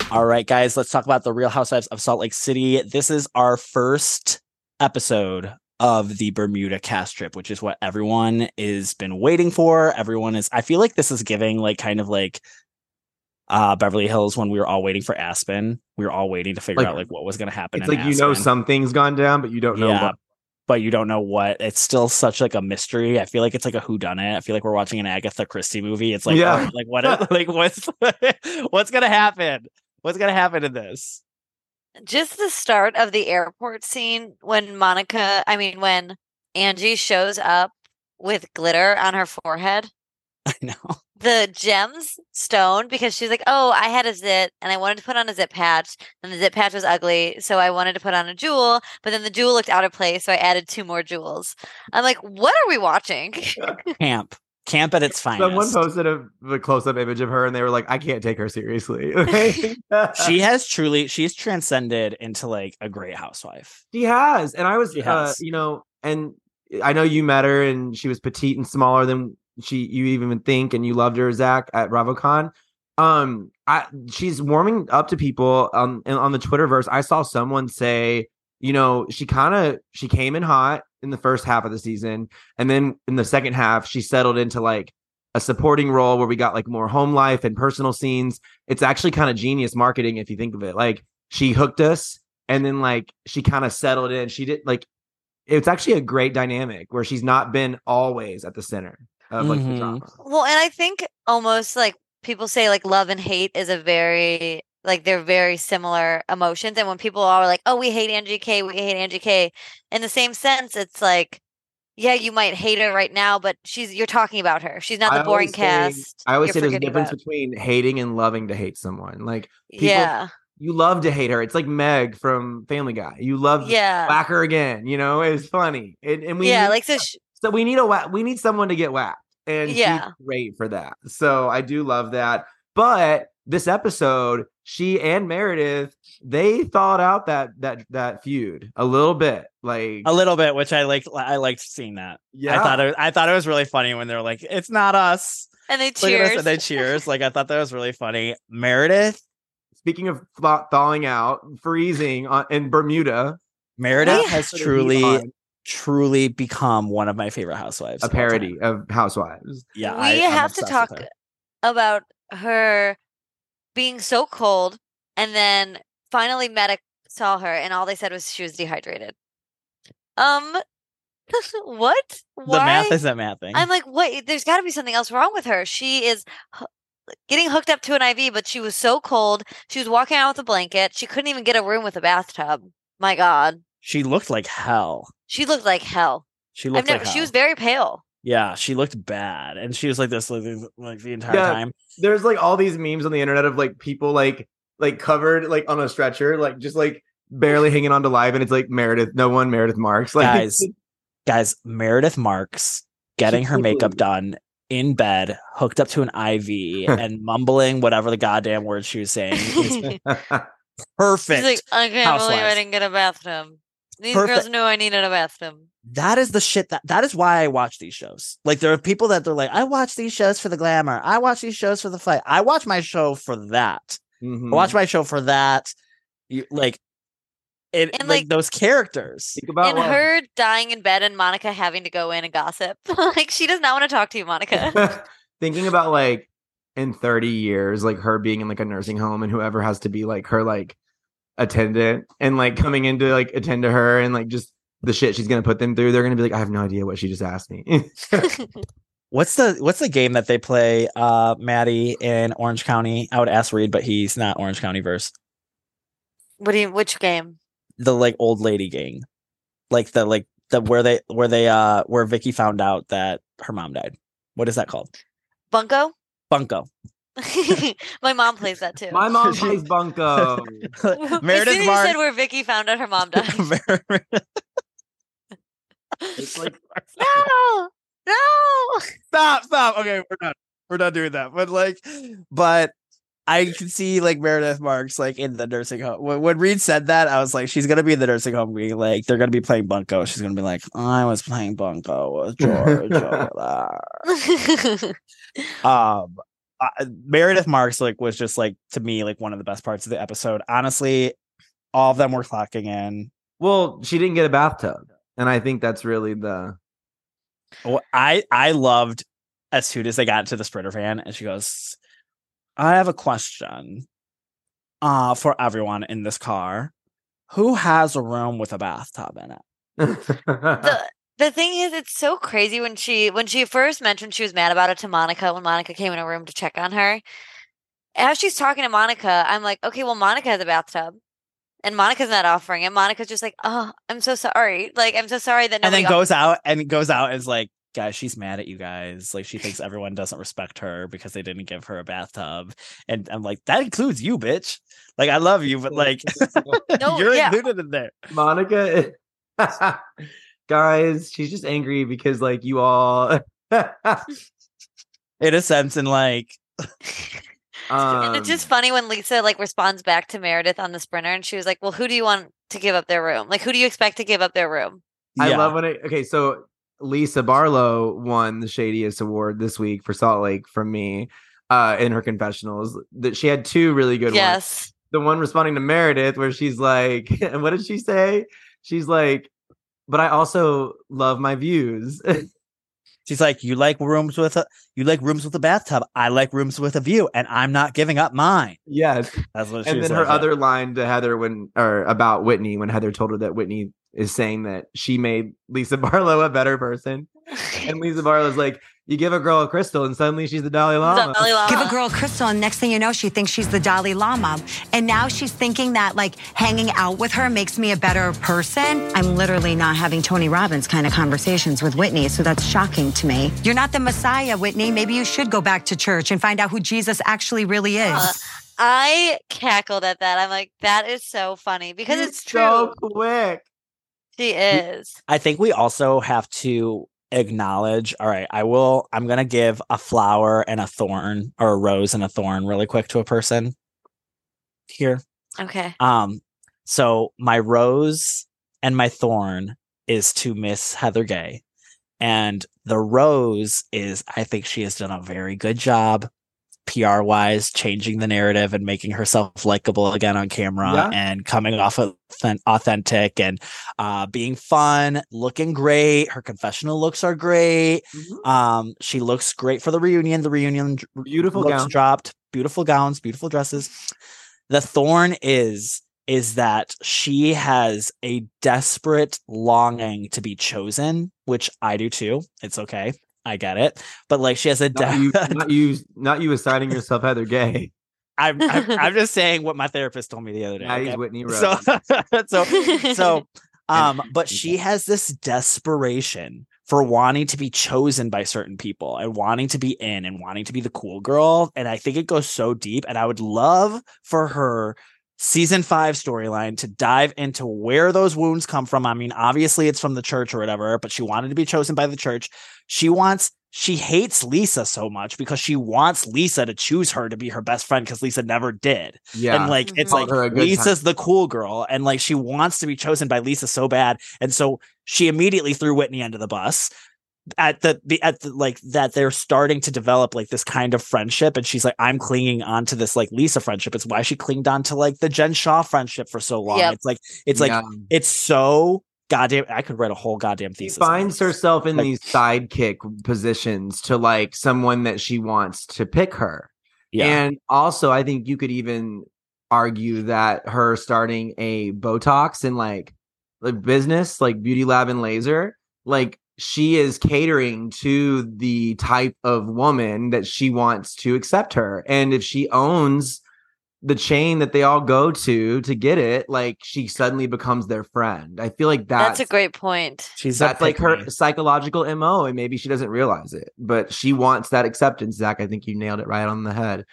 All right, guys, let's talk about the Real Housewives of Salt Lake City. This is our first episode of the Bermuda cast trip, which is what everyone is been waiting for. Everyone is I feel like this is giving like kind of like uh Beverly Hills when we were all waiting for Aspen. We were all waiting to figure Like, out like what was gonna happen. It's like you know Aspen. something's gone down, but you don't know yeah, what. but you don't know what. It's still such like a mystery. I feel like it's like a who done it. I feel like we're watching an Agatha Christie movie. It's like, Yeah. oh, like what like what's what's gonna happen? What's gonna happen in this? just the start of the airport scene when Monica, I mean, when Angie shows up with glitter on her forehead. I know. The gems stone because she's like, Oh, I had a zit and I wanted to put on a zip patch, and the zip patch was ugly. So I wanted to put on a jewel, but then the jewel looked out of place. So I added two more jewels. I'm like, What are we watching? Camp. Camp at its finest. Someone posted a, a close-up image of her, and they were like, "I can't take her seriously." she has truly she's transcended into like a great housewife. She has, and I was, uh, you know, and I know you met her, and she was petite and smaller than she you even think, and you loved her, Zack, at BravoCon. Um, I she's warming up to people um and on the Twitterverse. I saw someone say, you know, she kind of she came in hot in the first half of the season, and then in the second half, she settled into like a supporting role where we got like more home life and personal scenes. It's actually kind of genius marketing if you think of it. Like she hooked us and then like she kind of settled in. She did like it's actually a great dynamic where she's not been always at the center of like the Mhm. drama. Well, and I think almost like people say like love and hate is a very like they're very similar emotions. And when people are like, "Oh, we hate Angie K, we hate Angie K," in the same sense, it's like, yeah, you might hate her right now, but she's you're talking about her. She's not the boring say- cast. I always say there's a difference about. between hating and loving to hate someone. Like people, Yeah. you love to hate her. It's like Meg from Family Guy. You love Yeah. whack her again. You know, it's funny. And, and we yeah, need- like so. Sh- so we need a whack. We need someone to get whacked, and Yeah. she's great for that. So I do love that. But this episode, she and Meredith, they thought out that that that feud a little bit. Like A little bit, which I liked I liked seeing that. Yeah. I thought it I thought it was really funny when they're like, it's not us. and they Look at us," cheers. and they cheers. Like I thought that was really funny. Meredith, speaking of thaw- thawing out, freezing on, in Bermuda, Meredith Yeah. has Put a heat truly, truly become one of my favorite housewives. a of all time. parody of Housewives. Yeah, we I, have to talk her. about her being so cold and then finally medic saw her and all they said was she was dehydrated. Um what? The math isn't mathing. i'm like what? There's got to be something else wrong with her. She is getting hooked up to an iv but she was so cold. She was walking out with a blanket. She couldn't even get a room with a bathtub. My god. She looked like hell. she looked like hell. She looked never like she was very pale Yeah, she looked bad, and she was like this like, like the entire Yeah. time. There's like all these memes on the internet of like people like like covered like on a stretcher, like just like barely hanging on to life, and it's like Meredith, no one Meredith Marks. Like guys, guys, Meredith Marks getting her makeup done in bed, hooked up to an IV, and mumbling whatever the goddamn word she was saying. perfect. She's like, I can't believe I didn't get a bathtub. These girls Perfect. knew I needed a bathtub. That is the shit that that is why I watch these shows. Like there are people that they're like, I watch these shows for the glamour. I watch these shows for the fight. I watch my show for that. Mhm. I watch my show for that. You like it And, like, like, those characters. Think about and what- her dying in bed and Monica having to go in and gossip. like she does not want to talk to you, Monica. thinking about like in 30 years, like her being in like a nursing home and whoever has to be like her like attendant and like coming in to like attend to her and like just the shit she's gonna put them through, they're gonna be like, I have no idea what she just asked me. What's the what's the game that they play, uh, Maddy in Orange County? I would ask Reid, but he's not Orange County verse. what do you which game? The like old lady gang, like the like the where they where they uh where Vicki found out that her mom died. What is that called? Bunko? Bunko. My mom plays that too. My mom plays Bunko. as Meredith soon as you Marks. said where Vicki found out her mom died. It's like no, no. stop, stop. Okay, we're done. We're not doing that. But like, but I can see like Meredith Marks like in the nursing home. When, when Reid said that, I was like, she's gonna be in the nursing home being like, they're gonna be playing Bunko. She's gonna be like, I was playing Bunko with George. over there." um, uh, Meredith Marks like was just like to me like one of the best parts of the episode. Honestly, all of them were clocking in. well, she didn't get a bathtub, and I think that's really the Well, I I loved as soon as they got to the sprinter van and she goes, I have a question uh for everyone in this car. Who has a room with a bathtub in it? the the thing is, it's so crazy when she when she first mentioned she was mad about it to Monica when Monica came in her room to check on her. As she's talking to Monica, I'm like, okay, well, Monica has a bathtub, and Monica's not offering it. Monica's just like, oh, I'm so sorry. Like, I'm so sorry that and nobody. then goes out and goes out and is like, guys, she's mad at you guys. Like she thinks everyone doesn't respect her because they didn't give her a bathtub. And I'm like, that includes you, bitch. Like I love you, but like No, you're yeah. included in there. Monica. Guys, she's just angry because like you all. In a sense, and like and it's Um, just funny when Lisa like responds back to Meredith on the sprinter, and she was like, "Well, who do you want to give up their room? Like, who do you expect to give up their room?" I yeah. love when it. Okay, so Lisa Barlow won the shadiest award this week for Salt Lake from me uh in her confessionals. That she had two really good ones. Yes. The one responding to Meredith, where she's like, and what did she say? She's like, but I also love my views. She's like, you like rooms with a you like rooms with a bathtub. I like rooms with a view, and I'm not giving up mine. yes. That's what she And then her other line to Heather when or about Whitney when Heather told her that Whitney is saying that she made Lisa Barlow a better person. And Lisa Barlow's like, you give a girl a crystal and suddenly she's the Dalai Lama. Dalai Lama. Give a girl a crystal, and next thing you know, she thinks she's the Dalai Lama. And now she's thinking that like hanging out with her makes me a better person. I'm literally not having Tony Robbins kind of conversations with Whitney, so that's shocking to me. You're not the Messiah, Whitney. Maybe you should go back to church and find out who Jesus actually really is. Uh, I cackled at that. I'm like, that is so funny because She's it's true. so quick. She is. I think we also have to acknowledge. All right, I will. I'm gonna give a flower and a thorn, or a rose and a thorn, really quick to a person here. Okay. Um, so my rose and my thorn is to Miss Heather Gay, and the rose is I think she has done a very good job. PR wise, changing the narrative and making herself likable again on camera Yeah. and coming off authen- authentic and uh, being fun, looking great. Her confessional looks are great. Um, she looks great for the reunion. The reunion Beautiful looks gown. dropped. Beautiful gowns, beautiful dresses. The thorn is is that she has a desperate longing to be chosen, which I do too. It's okay. I get it. But like she has a Not you, not you, not you assigning yourself Heather Gay. I'm, I'm I'm just saying what my therapist told me the other day. Now okay? Whitney So Rose. so so um but she has this desperation for wanting to be chosen by certain people and wanting to be in and wanting to be the cool girl and I think it goes so deep and I would love for her season 5 storyline to dive into where those wounds come from. I mean obviously it's from the church or whatever, but she wanted to be chosen by the church. She wants she hates Lisa so much because she wants Lisa to choose her to be her best friend because Lisa never did. Yeah. And like it's Called like her a good Lisa's the cool girl and like she wants to be chosen by Lisa so bad. And so she immediately threw Whitney under the bus at the, the at the like that they're starting to develop like this kind of friendship and she's like I'm clinging on to this like Lisa friendship. It's why she clinged on to like the Jen Shah friendship for so long. Yep. It's like it's like Yeah. it's so goddamn I could write a whole goddamn She thesis. on finds herself in Like- these sidekick positions to like someone that she wants to pick her. Yeah. And also, I think you could even argue that her starting a Botox and like like business, like Beauty Lab and Laser, like she is catering to the type of woman that she wants to accept her. And if she owns the chain that they all go to to get it, like she suddenly becomes their friend. I feel like That's, that's, a great point. She's that's like her pick-me. psychological mo, and maybe she doesn't realize it, but she wants that acceptance. Zack, I think you nailed it right on the head.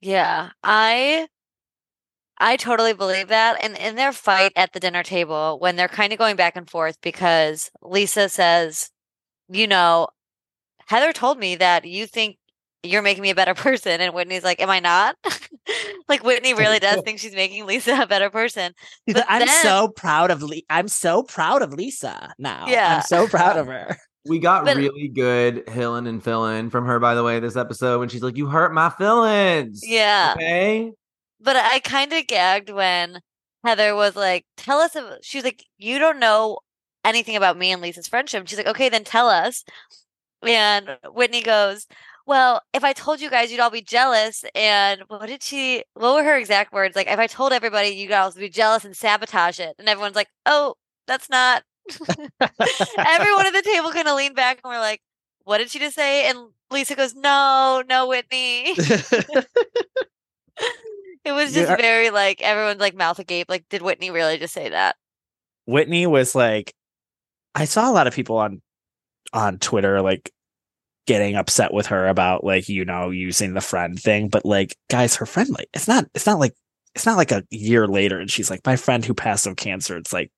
Yeah, I I totally believe that. And in their fight at the dinner table, when they're kind of going back and forth because Lisa says, you know, Heather told me that you think you're making me a better person. And Whitney's like, Am I not? like Whitney really does think she's making Lisa a better person. But I'm then- so proud of Le- I'm so proud of Lisa now. Yeah. I'm so proud of her. We got But- really good hilling and filling from her, by the way, this episode when she's like, "You hurt my feelings." Yeah. Okay. But I kind of gagged when Heather was like, "Tell us." ab- She was like, "You don't know anything about me and Lisa's friendship." She's like, "Okay, then tell us." And Whitney goes, "Well, if I told you guys, you'd all be jealous." And what did she? What were her exact words? Like, if I told everybody, you guys would be jealous and sabotage it. And everyone's like, "Oh, that's not." Everyone at the table kind of leaned back and we're like, "What did she just say?" And Lisa goes, "No, no, Whitney." It was just are- very like everyone's like mouth agape. Like, did Whitney really just say that? Whitney was like, I saw a lot of people on on Twitter like getting upset with her about like you know using the friend thing, but like guys, her friend like it's not it's not like it's not like a year later and she's like my friend who passed of cancer. It's like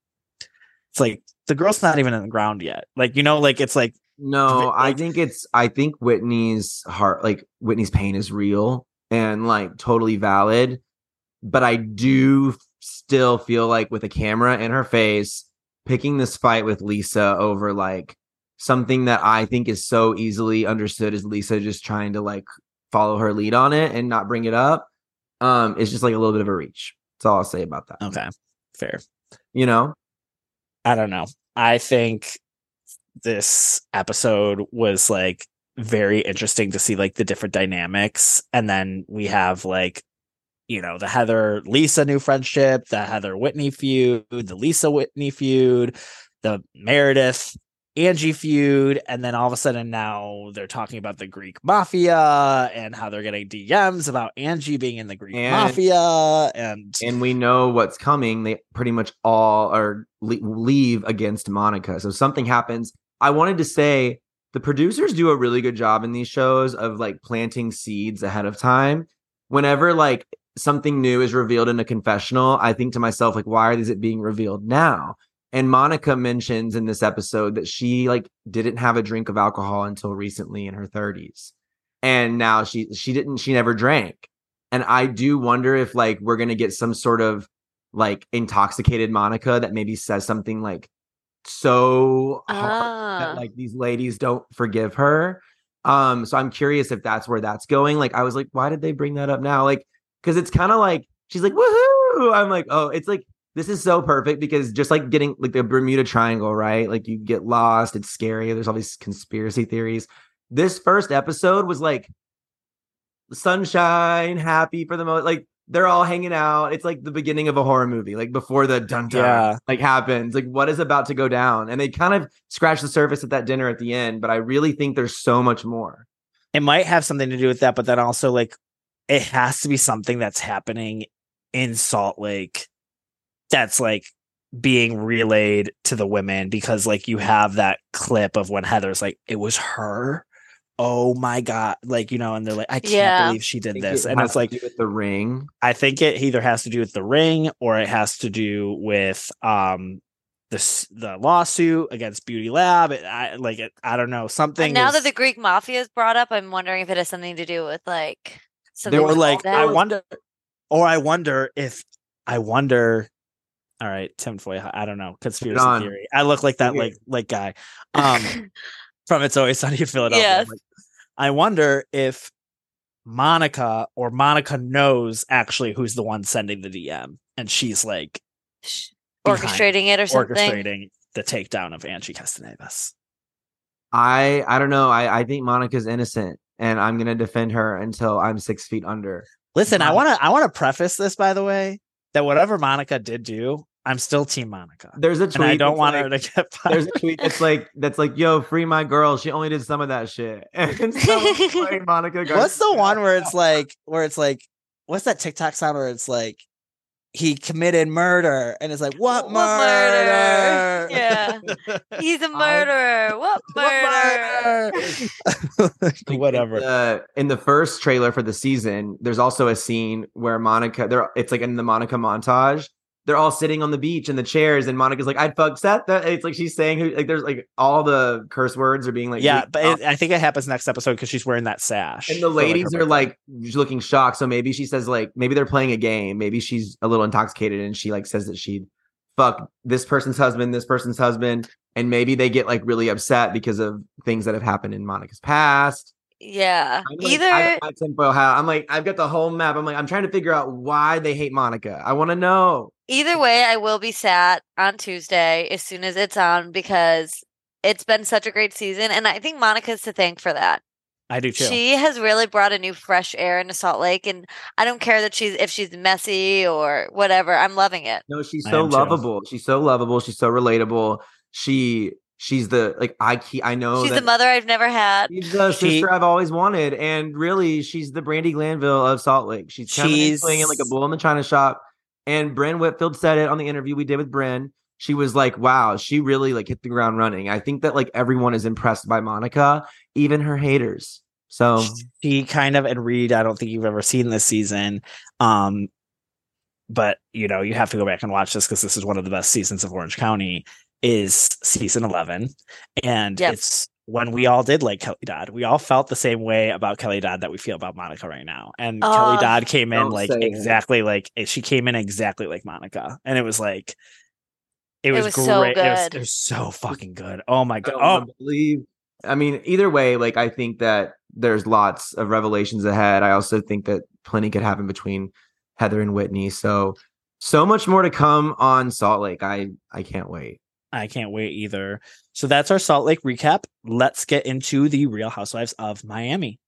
it's like the girl's not even in the ground yet. Like you know, like it's like No, I think it's I think Whitney's heart like Whitney's pain is real and like totally valid. But I do still feel like with a camera in her face, picking this fight with Lisa over like something that I think is so easily understood is Lisa just trying to like follow her lead on it and not bring it up. Um, it's just like a little bit of a reach. That's all I'll say about that. okay, fair. You know? I don't know. I think this episode was like very interesting to see like the different dynamics. And then we have like, you know, the Heather Lisa new friendship, the Heather Whitney feud, the Lisa Whitney feud, the Meredith Angie feud. And then all of a sudden now they're talking about the Greek mafia and how they're getting DMs about Angie being in the Greek And- mafia. And and we know what's coming. They pretty much all are leave against Monica. So something happens. I wanted to say the producers do a really good job in these shows of like planting seeds ahead of time. Whenever like something new is revealed in a confessional, I think to myself like, why is it being revealed now? And Monica mentions in this episode that she like didn't have a drink of alcohol until recently in her 30s. And now she she didn't she never drank. And I do wonder if like we're gonna get some sort of like intoxicated Monica that maybe says something like so hard Ah. that like these ladies don't forgive her. Um, so I'm curious if that's where that's going. Like, I was like, why did they bring that up now? Like, because it's kind of like she's like, woohoo! I'm like, oh, it's like this is so perfect because just like getting like the Bermuda Triangle, right? Like you get lost, it's scary. There's all these conspiracy theories. This first episode was like sunshine, happy for the most. Like they're all hanging out. It's like the beginning of a horror movie, like before the dun dun Yeah. like happens. Like what is about to go down? And they kind of scratch the surface at that dinner at the end, but I really think there's so much more. it might have something to do with that, but then also like it has to be something that's happening in Salt Lake that's like being relayed to the women because like you have that clip of when Heather's like, it was her. Oh my god. Like, you know, and they're like, I can't Yeah. believe she did this. it And it's like with the ring. I think it either has to do with the ring or it has to do with um the the lawsuit against Beauty Lab. It, I like it. I don't know something. And now is- that the Greek mafia is brought up, I'm wondering if it has something to do with like something they were like. I wonder, or I wonder if I wonder. All right, Tim Foy. I don't know conspiracy on. theory. I look like that like like guy um from It's Always Sunny in Philadelphia. Yes. Like, I wonder if Monica or Monica knows actually who's the one sending the DM, and she's like behind- orchestrating it or something. orchestrating the takedown of Angie Katsanevas. I I don't know. I I think Monica's innocent, and I'm gonna defend her until I'm six feet under. Listen, I want to I want to preface this by the way that whatever Monica did do, I'm still Team Monica. There's a tweet. and I don't want like- her to get fired. There's a tweet that's like that's like, yo, free my girl. She only did some of that shit. And someone's like, Monica. What's the one where it's like where it's like what's that TikTok sound where it's like he committed murder and it's like what, What murder? murder? Yeah. He's a murderer. What murder? Whatever. Uh, in the first trailer for the season, there's also a scene where Monica, they're it's like in the Monica montage. They're all sitting on the beach in the chairs, and Monica's like, "I'd fuck Seth." That it's like she's saying, who like there's like all the curse words are being like, yeah, but it, I think it happens next episode because she's wearing that sash. and the for, like, ladies are like looking shocked. So maybe she says like maybe they're playing a game. Maybe she's a little intoxicated, and she like says that she'd fuck this person's husband, this person's husband, and maybe they get like really upset because of things that have happened in Monica's past. Yeah. I'm like, Either I got my tinfoil hat. I'm like, I've got the whole map. I'm like, I'm trying to figure out why they hate Monica. I want to know. Either way, I will be sad on Tuesday as soon as it's on because it's been such a great season, and I think Monica's to thank for that. I do too. She has really brought a new fresh air into Salt Lake, and I don't care that she's if she's messy or whatever. I'm loving it. No, she's so am too. lovable. She's so lovable. She's so relatable. She she's the like I keep I know She's that the mother I've never had. she's the She- sister I've always wanted, and really she's the Brandi Glanville of Salt Lake. She's coming in She's- swinging like a bull in the china shop. And Brynn Whitfield said it on the interview we did with Brynn. She was like, "Wow, she really like hit the ground running." I think that like everyone is impressed by Monica, even her haters. So she kind of and Reid, I don't think you've ever seen this season. Um, but you know, you have to go back and watch this because this is one of the best seasons of Orange County, is season 11. And Yep. it's when we all did like Kelly Dodd. We all felt the same way about Kelly Dodd that we feel about Monica right now. And Kelly Oh, Dodd came in like say it. exactly like eh, she came in exactly like Monica. And it was like it It was, was so great. It, was, good. it was so fucking good. Oh my god. don't Oh, believe. I mean, either way, like I think that there's lots of revelations ahead. I also think that plenty could happen between Heather and Whitney. So so much more to come on Salt Lake. I I can't wait. I can't wait either. So that's our Salt Lake recap. Let's get into the Real Housewives of Miami.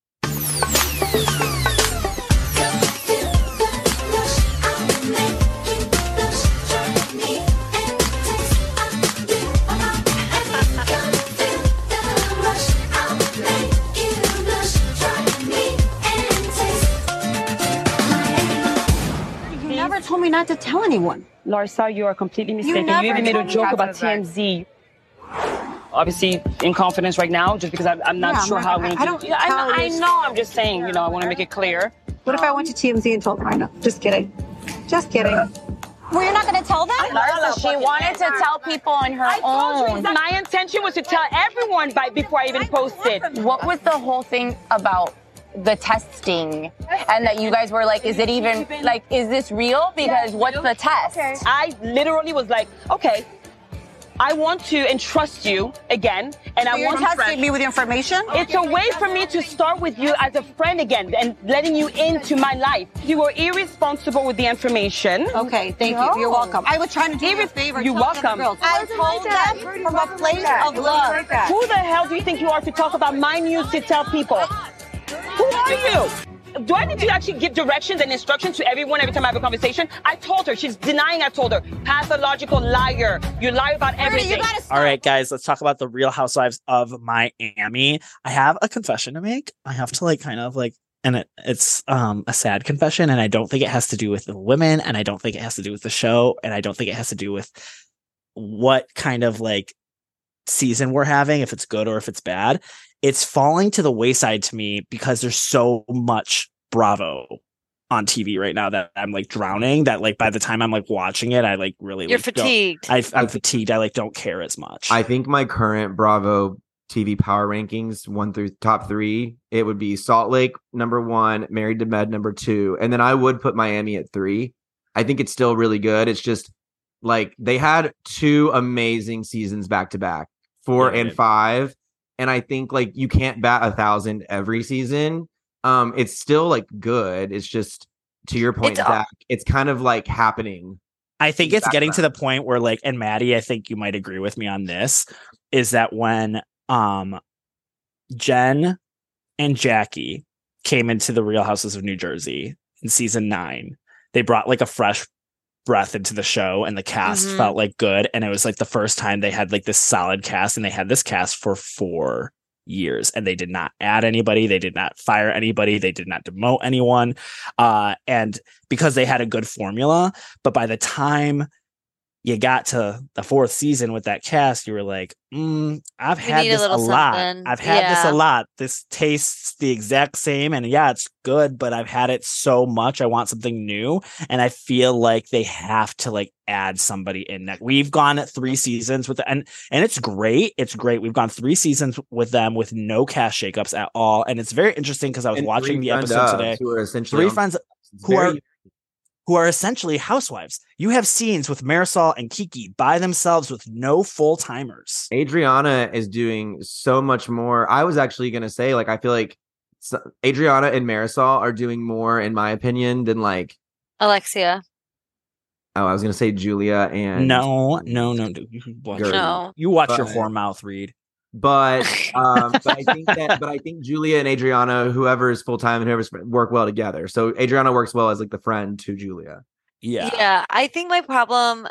Not to tell anyone. Larsa, you are completely mistaken. You, never even made a joke about TMZ. Obviously, in confidence right now, just because I'm, I'm not Yeah, sure I'm how not- I'm going I to. don't Yeah, I, tell I know. I'm just saying. You know, I want to make it clear. What if I went to TMZ and told them I know? Just kidding. Just kidding. Well, you're not going to tell them? Larsa, she wanted to tell people on her own. My intention was to tell everyone by before I even posted. What was the whole thing about the testing and that you guys were like, is it even like, is this real? Because what's the test? I literally was like, okay, I want to entrust you again, and I So you're want testing me with information? It's a way for me to start with you as a friend again and letting you into my life. You were irresponsible with the information. Okay, thank you. You're welcome. I was trying to do you a favor. You're tell the other welcome. girls. I told that from a place of love. Who the hell do you think you are to talk about my news to tell people? Who are you? Do I need to actually give directions and instructions to everyone every time I have a conversation? I told her. She's denying I told her. Pathological liar. You lie about everything. All right, guys, let's talk about the Real Housewives of Miami. I have a confession to make. I have to like kind of like and it, it's um a sad confession and I don't think it has to do with the women and I don't think it has to do with the show and I don't think it has to do with what kind of like season we're having if it's good or if it's bad. It's falling to the wayside to me because there's so much Bravo on TV right now that I'm like drowning that like by the time I'm like watching it I like really You're like, fatigued. I, I'm fatigued. I like don't care as much. I think my current Bravo TV power rankings, one through top three, it would be Salt Lake number one, Married to Med number two, and then I would put Miami at three. I think it's still really good. It's just like they had two amazing seasons back to back, four Yeah, and did. five, and I think like you can't bat a thousand every season. Um, it's still like good. It's just to your point, It's Zack, it's kind of like happening. I think it's getting to the point where like and Maddy, I think you might agree with me on this, is that when um Jen and Jackie came into the Real Houses of New Jersey in season nine, they brought like a fresh breath into the show and the cast Mhm. felt like good. And it was like the first time they had like this solid cast and they had this cast for four years and they did not add anybody they did not fire anybody they did not demote anyone uh and because they had a good formula but by the time you got to the fourth season with that cast, you were like, mm, I've We had need a this a, lot. something. I've had this a lot. This tastes the exact same. And yeah, it's good, but I've had it so much. I want something new. And I feel like they have to like add somebody in that. We've gone three seasons with and and it's great. It's great. We've gone three seasons with them with no cast shakeups at all. And it's very interesting because I was And watching the episode ofs today. who are essentially three friends who are very- who are essentially housewives. You have scenes with Marisol and Kiki by themselves with no full timers. Adriana is doing so much more. I was actually going to say, like, I feel like Adriana and Marisol are doing more, in my opinion, than like, Alexia. oh, I was going to say Julia and No, no, no, dude. You watch, No. you watch your But- whore mouth Reid. But um, but I think that but I think Julia and Adriana, whoever is full time and whoever's work well together. So Adriana works well as like the friend to Julia. Yeah. Yeah, I think my problem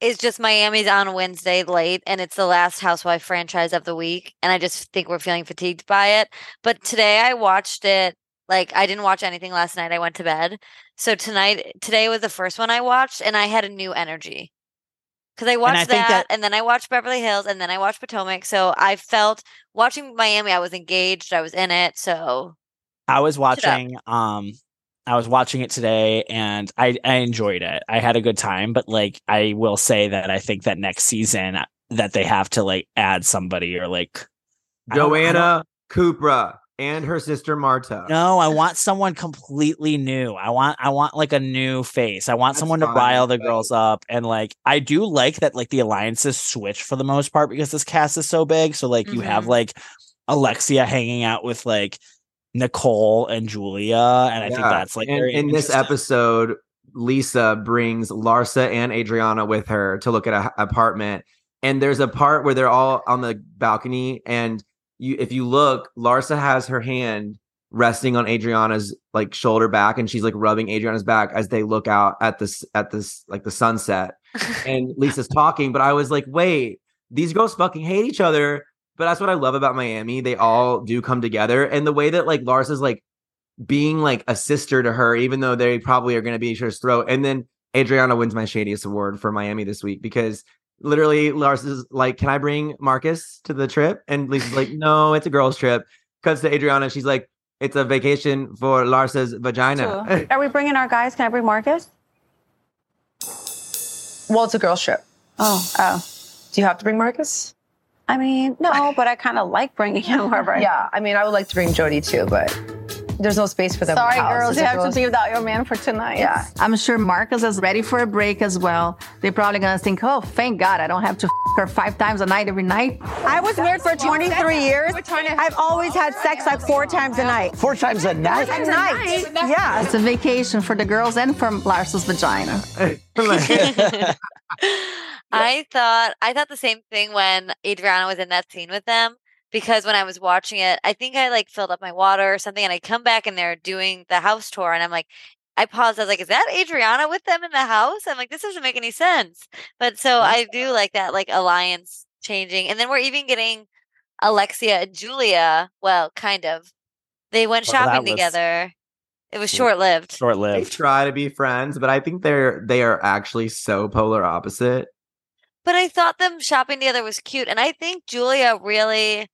is just Miami's on Wednesday late and it's the last housewife franchise of the week and I just think we're feeling fatigued by it. But today I watched it like I didn't watch anything last night. I went to bed. So tonight today was the first one I watched and I had a new energy. Cuz I watched I that, that- and then I watched Beverly Hills and then I watched Potomac. So I felt watching Miami I was engaged, I was in it. So I was watching um I was watching it today and I I enjoyed it. I had a good time, but like I will say that I think that next season uh, that they have to like add somebody or like I don't- I don't- Joanna Krupa and her sister Marta. No, I want someone completely new. I want I want like a new face. I want That's someone to rile the but- girls up and like I do like that like the alliances switch for the most part because this cast is so big. So like you have Mhm. like Alexia hanging out with like Nicole and Julia and I think that's like and very in this episode, Lisa brings Larsa and Adriana with her to look at a h- apartment. And there's a part where they're all on the balcony, and you, if you look, Larsa has her hand resting on Adriana's like shoulder back, and she's like rubbing Adriana's back as they look out at this at this like the sunset. and Lisa's talking, but I was like, wait, these girls fucking hate each other. But that's what I love about Miami. They all do come together, and the way that like Larsa's like being like a sister to her, even though they probably are going to be each other's throat. And then Adriana wins my shadiest award for Miami this week because literally Lars is like, Can I bring Marcus to the trip? And Lisa's like, No, it's a girls' trip. Cuts to Adriana. She's like, It's a vacation for Larsa's vagina. Are we bringing our guys? Can I bring Marcus? Well, it's a girls' trip. Oh, oh. Do you have to bring Marcus? I mean, no, but I kind of like bringing him wherever. I- Yeah, I mean, I would like to bring Jody too, but there's no space for them. in the Sorry, girls, you a have to be without your man for tonight. Yeah. I'm sure Marcus is ready for a break as well. They're probably gonna think, oh, thank God I don't have to f- her five times a night every night. I was married for 23 years. I've always had sex like four times a night. Four times a night? A night. Yeah. It's a vacation for the girls and for Larsa's vagina. I thought I thought the same thing when Adriana was in that scene with them because when I was watching it, I think I like filled up my water or something, and I come back and they're doing the house tour, and I'm like, I paused. I was like, "Is that Adriana with them in the house?" I'm like, "This doesn't make any sense." But so I do like that like alliance changing, and then we're even getting Alexia and Julia. Well, kind of. They went Well, that shopping was- together. It was short lived. Short lived. they try to be friends, but I think they're they are actually so polar opposite. But I thought them shopping together was cute. And I think Julia really,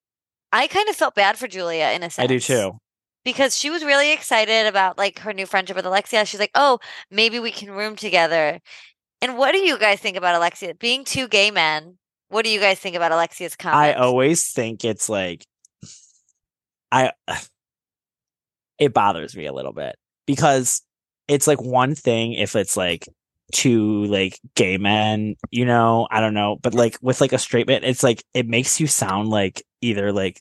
I kind of felt bad for Julia in a sense. I do too. Because she was really excited about like her new friendship with Alexia. She's like, oh, maybe we can room together. And what do you guys think about Alexia? Being two gay men, what do you guys think about Alexia's comments? I always think it's like I it bothers me a little bit because it's like one thing if it's like two like gay men, you know, I don't know, but like with like a straight man, it's like it makes you sound like either like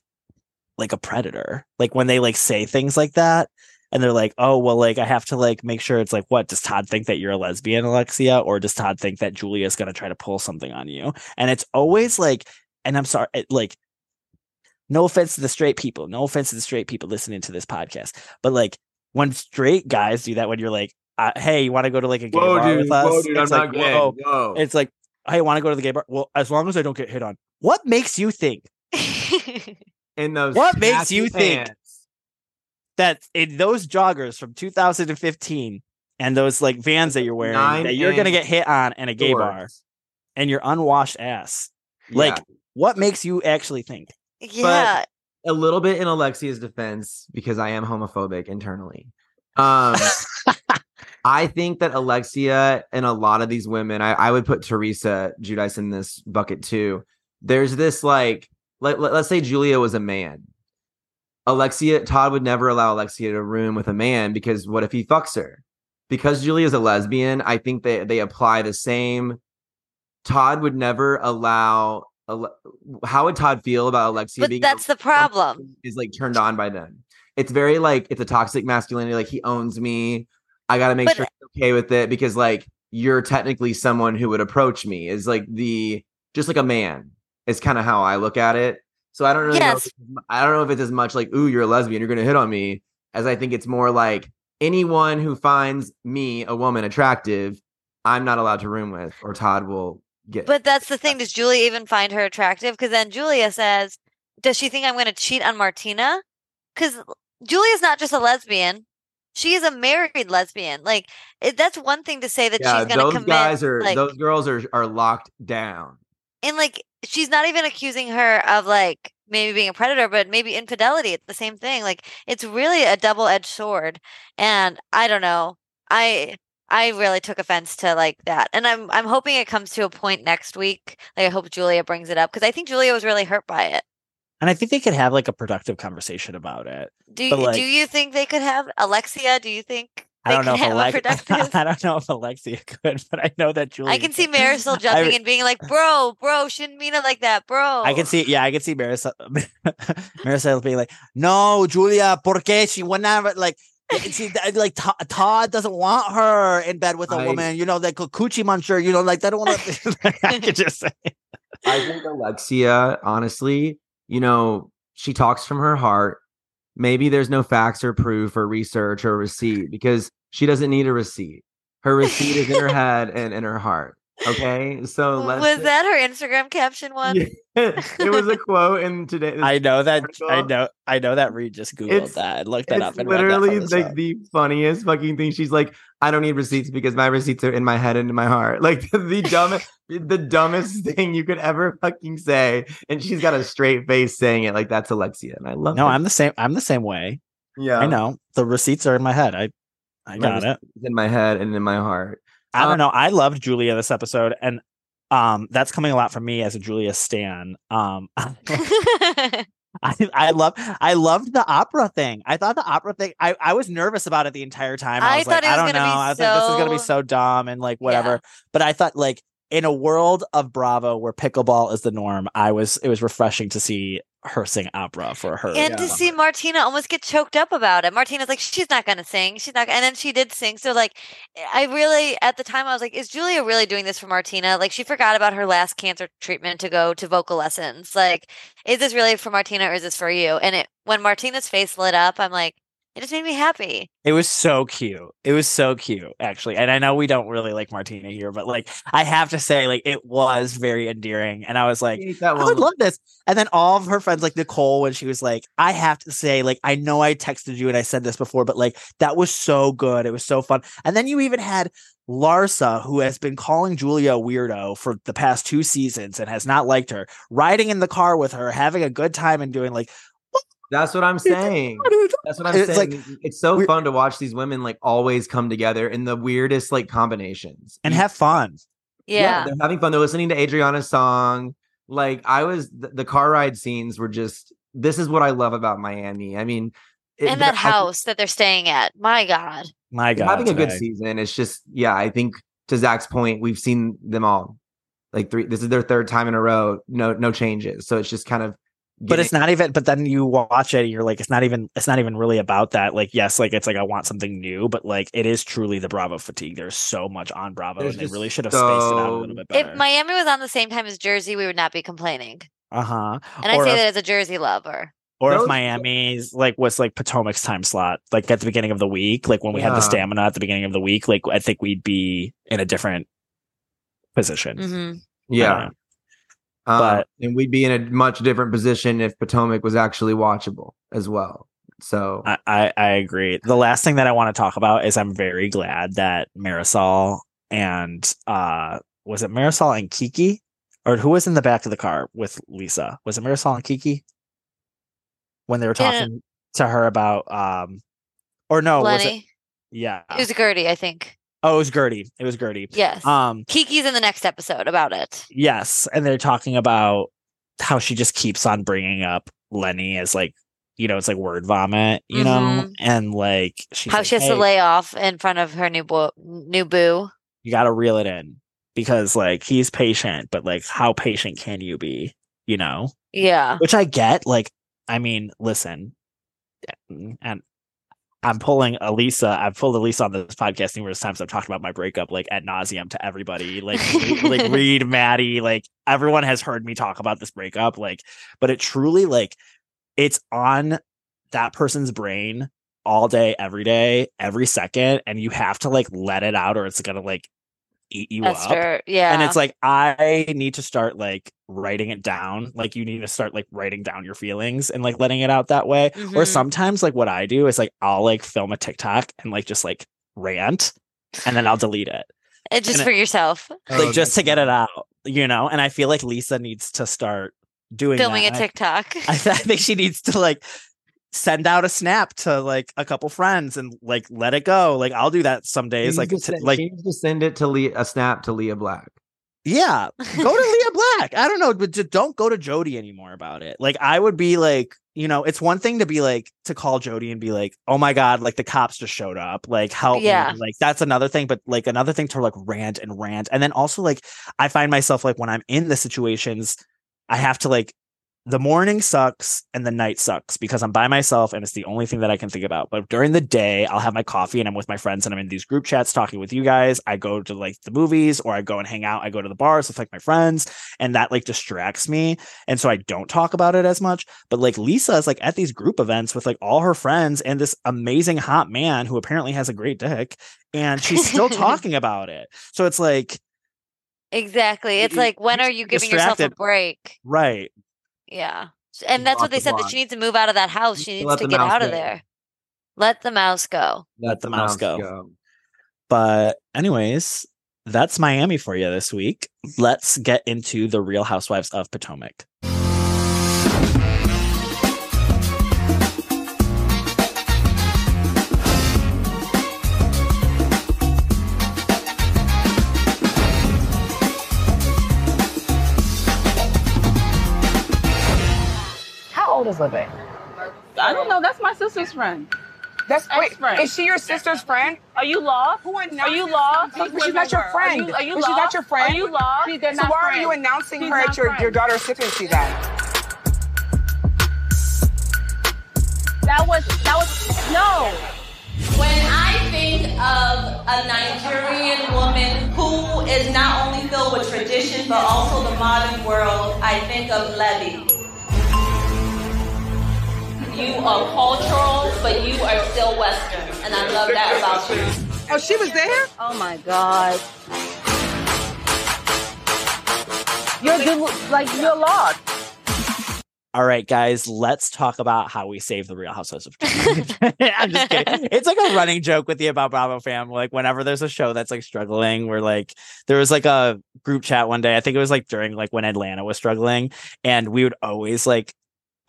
like a predator. Like when they like say things like that and they're like, "Oh, well like I have to like make sure it's like what does Todd think that you're a lesbian, Alexia, or does Todd think that Julia's going to try to pull something on you?" And it's always like and I'm sorry, it, like no offense to the straight people, no offense to the straight people listening to this podcast, but like when straight guys do that, when you're like, uh, "Hey, you want to go to like a gay Whoa, bar dude, with us?" whoa, dude, it's I'm like, not gay. whoa. Whoa. It's like, "Hey, want to go to the gay bar?" Well, as long as I don't get hit on. What makes you think in those. What makes tacky you think that in those joggers from 2015 and those like vans that you're wearing Nine that you're gonna get hit on in a gay bar and your unwashed ass? Like, Yeah. what makes you actually think? Yeah. a little bit in Alexia's defense because I am homophobic internally. Um, I think that Alexia and a lot of these women, I, I would put Teresa Giudice in this bucket too. There's this like, let, let, us say Julia was a man. Alexia, Todd would never allow Alexia to room with a man because what if he fucks her? Because Julia's a lesbian, I think they, they apply the same. Todd would never allow. How would Todd feel about Alexia But being that's the problem. is like turned on by them. It's very like it's a toxic masculinity. Like he owns me. I got to make But- sure he's okay with it because like you're technically someone who would approach me. Is like the just like a man. Is kind of how I look at it. So I don't really know. Yes. it's, I don't know if it's as much like ooh you're a lesbian you're gonna hit on me as I think it's more like anyone who finds me a woman attractive I'm not allowed to room with or Todd will get. But that's the thing. Does Julia even find her attractive? Because then Julia says, Does she think I'm going to cheat on Martina? Because Julia's not just a lesbian. She is a married lesbian. Like, it, that's one thing to say that yeah, she's going to those commit. guys are like, those girls are are locked down. and like, she's not even accusing her of like maybe being a predator, but maybe infidelity. It's the same thing. Like, it's really a double edged sword. And I don't know. I. I really took offense to like that. And I'm I'm hoping it comes to a point next week. Like I hope Julia brings it up because I think Julia was really hurt by it. And I think they could have like a productive conversation about it. Do you, like- do you think they could have Alexia? Do you think I they don't know if have a Alex- productive? I don't know if Alexia could, but I know that Julia. I can see Marisol I- jumping and being like, "Bro, bro, shouldn't mean it like that, bro." I can see, yeah, I can see Marisol, Marisol being like, "No, Julia, porque she would never like." Eh, eh, she eh, like Todd doesn't want her in bed with a I- woman, you know, like a coochie muncher, you know, like they don't want to. I could just say, I think Alexia, honestly, you know, she talks from her heart. Maybe there's no facts or proof or research or receipt because she doesn't need a receipt. Her receipt is in her head and in her heart. Okay, so let's. Was that her Instagram caption one? it was a quote in today. I know that, I know, I know that Reid just googled It's- that and looked that It's up and read that literally from the like the funniest fucking thing. She's like, I don't need receipts because my receipts are in my head and in my heart. Like the dumbest, the dumbest thing you could ever fucking say. And she's got a straight face saying it. Like that's Alexia, and I love. No, it. I'm the same. I'm the same way. Yeah, I know the receipts are in my head. I, I My got it. in my head and in my heart. I don't Um, know. I loved Julia this episode, and um, that's coming a lot from me as a Julia stan. Um, I, I love, I loved the opera thing. I thought the opera thing. I, I was nervous about it the entire time. I, I was like, it I don't know. I was like, this is gonna be so- so dumb and like whatever. But I thought like in a world of Bravo where pickleball is the norm, I was it was refreshing to see her sing opera for her. and to see Martina almost get choked up about it. Martina's like, she's not going to sing. She's not. And then she did sing. So, like, I really, at the time, I was like, is Julia really doing this for Martina? Like, she forgot about her last cancer treatment to go to vocal lessons. Like, is this really for Martina or is this for you? And it, when Martina's face lit up, I'm like, it just made me happy. It was so cute. It was so cute, actually. And I know we don't really like Martina here, but like I have to say, like it was very endearing. And I was like, that I would love this. And then all of her friends, like Nicole, when she was like, I have to say, like, I know I texted you and I said this before, but like that was so good. It was so fun. And then you even had Larsa, who has been calling Julia a weirdo for the past two seasons and has not liked her, riding in the car with her, having a good time and doing like That's what I'm saying. That's what I'm It's saying. like- it's so fun to watch these women like always come together in the weirdest like combinations and have fun. Yeah. they're having fun. They're listening to Adriana's song. Like I was, the, the car ride scenes were just. This is what I love about Miami. I mean, it- and that they're- I- house that they're staying at. My God. My God. having a good today. season. It's just, yeah. I think to Zack's point, we've seen them all. Like three. This is their third time in a row. No, no changes. So it's just kind of. But it's not even but then you watch it and you're like it's not even it's not even really about that. Like yes like it's like i want something new but like it is truly the bravo fatigue. There's so much on bravo There's and they really should have spaced it out a little bit better. If Miami was on the same time as Jersey, we would not be complaining. uh-huh. And I or say if, that as a Jersey lover. or if miami's like was like potomac's time slot like at the beginning of the week like when we had the stamina at the beginning of the week like i think we'd be in a different position. Hmm Yeah. Um, But- and we'd be in a much different position if Potomac was actually watchable as well. So I, I I agree. The last thing that I want to talk about is I'm very glad that Marisol and uh was it Marisol and Kiki or who was in the back of the car with Lisa? Was it Marisol and Kiki when they were Yeah. talking to her about um or no was it yeah It was Guerdy, I think. Oh it was Guerdy it was Guerdy Yes. um Kiki's in the next episode about it. Yes, and they're talking about how she just keeps on bringing up Lenny as like, you know, it's like word vomit, you know, Mhm. and like she's How like, she has "Hey, to lay off in front of her new bo- new boo. You got to reel it in because like he's patient, but like how patient can you be, you know? Yeah. Which I get. Like, I mean, listen, and I'm pulling Elisa. I've pulled Elisa on this podcast numerous times. I've talked about my breakup like ad nauseum to everybody. Like, like Reid, Maddy, like everyone has heard me talk about this breakup. Like, but it truly like it's on that person's brain all day, every day, every second, and you have to like let it out, or it's gonna like eat you That's up. true. Yeah. And it's like I need to start like writing it down. Like you need to start like writing down your feelings and like letting it out that way. Or Mhm. sometimes like what I do is like I'll like film a TikTok and like just like rant and then I'll delete it. It just and for it- yourself. like just to get it out, you know? And I feel like Lisa needs to start doing Filming that. a TikTok. I, th- I think she needs to like send out a snap to like a couple friends and like let it go. Like I'll do that some days. She Like to send- like she needs to send it to Leah, a snap to Leah Black. Yeah, go to Leah Black. I don't know, but just don't go to Jody anymore about it. Like I would be like, you know, it's one thing to be like to call Jody and be like, "Oh my god, like the cops just showed up. Like help Yeah. me." Like that's another thing, but like another thing to like rant and rant. And then also like I find myself like when I'm in the situations, I have to like the morning sucks and the night sucks because I'm by myself and it's the only thing that I can think about. But during the day, I'll have my coffee and I'm with my friends and I'm in these group chats talking with you guys. I go to like the movies or I go and hang out. I go to the bars with like my friends and that like distracts me. And so I don't talk about it as much. But like Lisa is like at these group events with like all her friends and this amazing hot man who apparently has a great dick and she's still talking about it. So it's like, Exactly. It's like when are you giving yourself a break? right. Yeah. And that's what they the said that she needs to move out of that house. She needs let to get mouse out of there. Let the mouse go. Let the mouse go. But anyways, that's Miami for you this week. Let's get into the Real Housewives of Potomac. How old is Living? I don't know. That's my sister's friend. That's wait, Ex-friend. is she your sister's friend? Are you lost? Who are you lost? But she's not your friend. Are you, are you But lost? she's not your friend. Are you lost? She- so not why are friends. you announcing She's her at your, your daughter's sipping she's at? That was that was no. When I think of a Nigerian woman who is not only filled with tradition but also the modern world, I think of Levy. You are cultural, but you are still Western, and I love that about you. Oh, she was there? Oh my God. You're you, like you're lost. All right, guys, let's talk about how we save the Real Housewives of Potomac. I'm just kidding. It's like a running joke with the About Bravo fam. Like whenever there's a show that's like struggling, we're like, there was like a group chat one day. I think it was like during like when Atlanta was struggling, and we would always like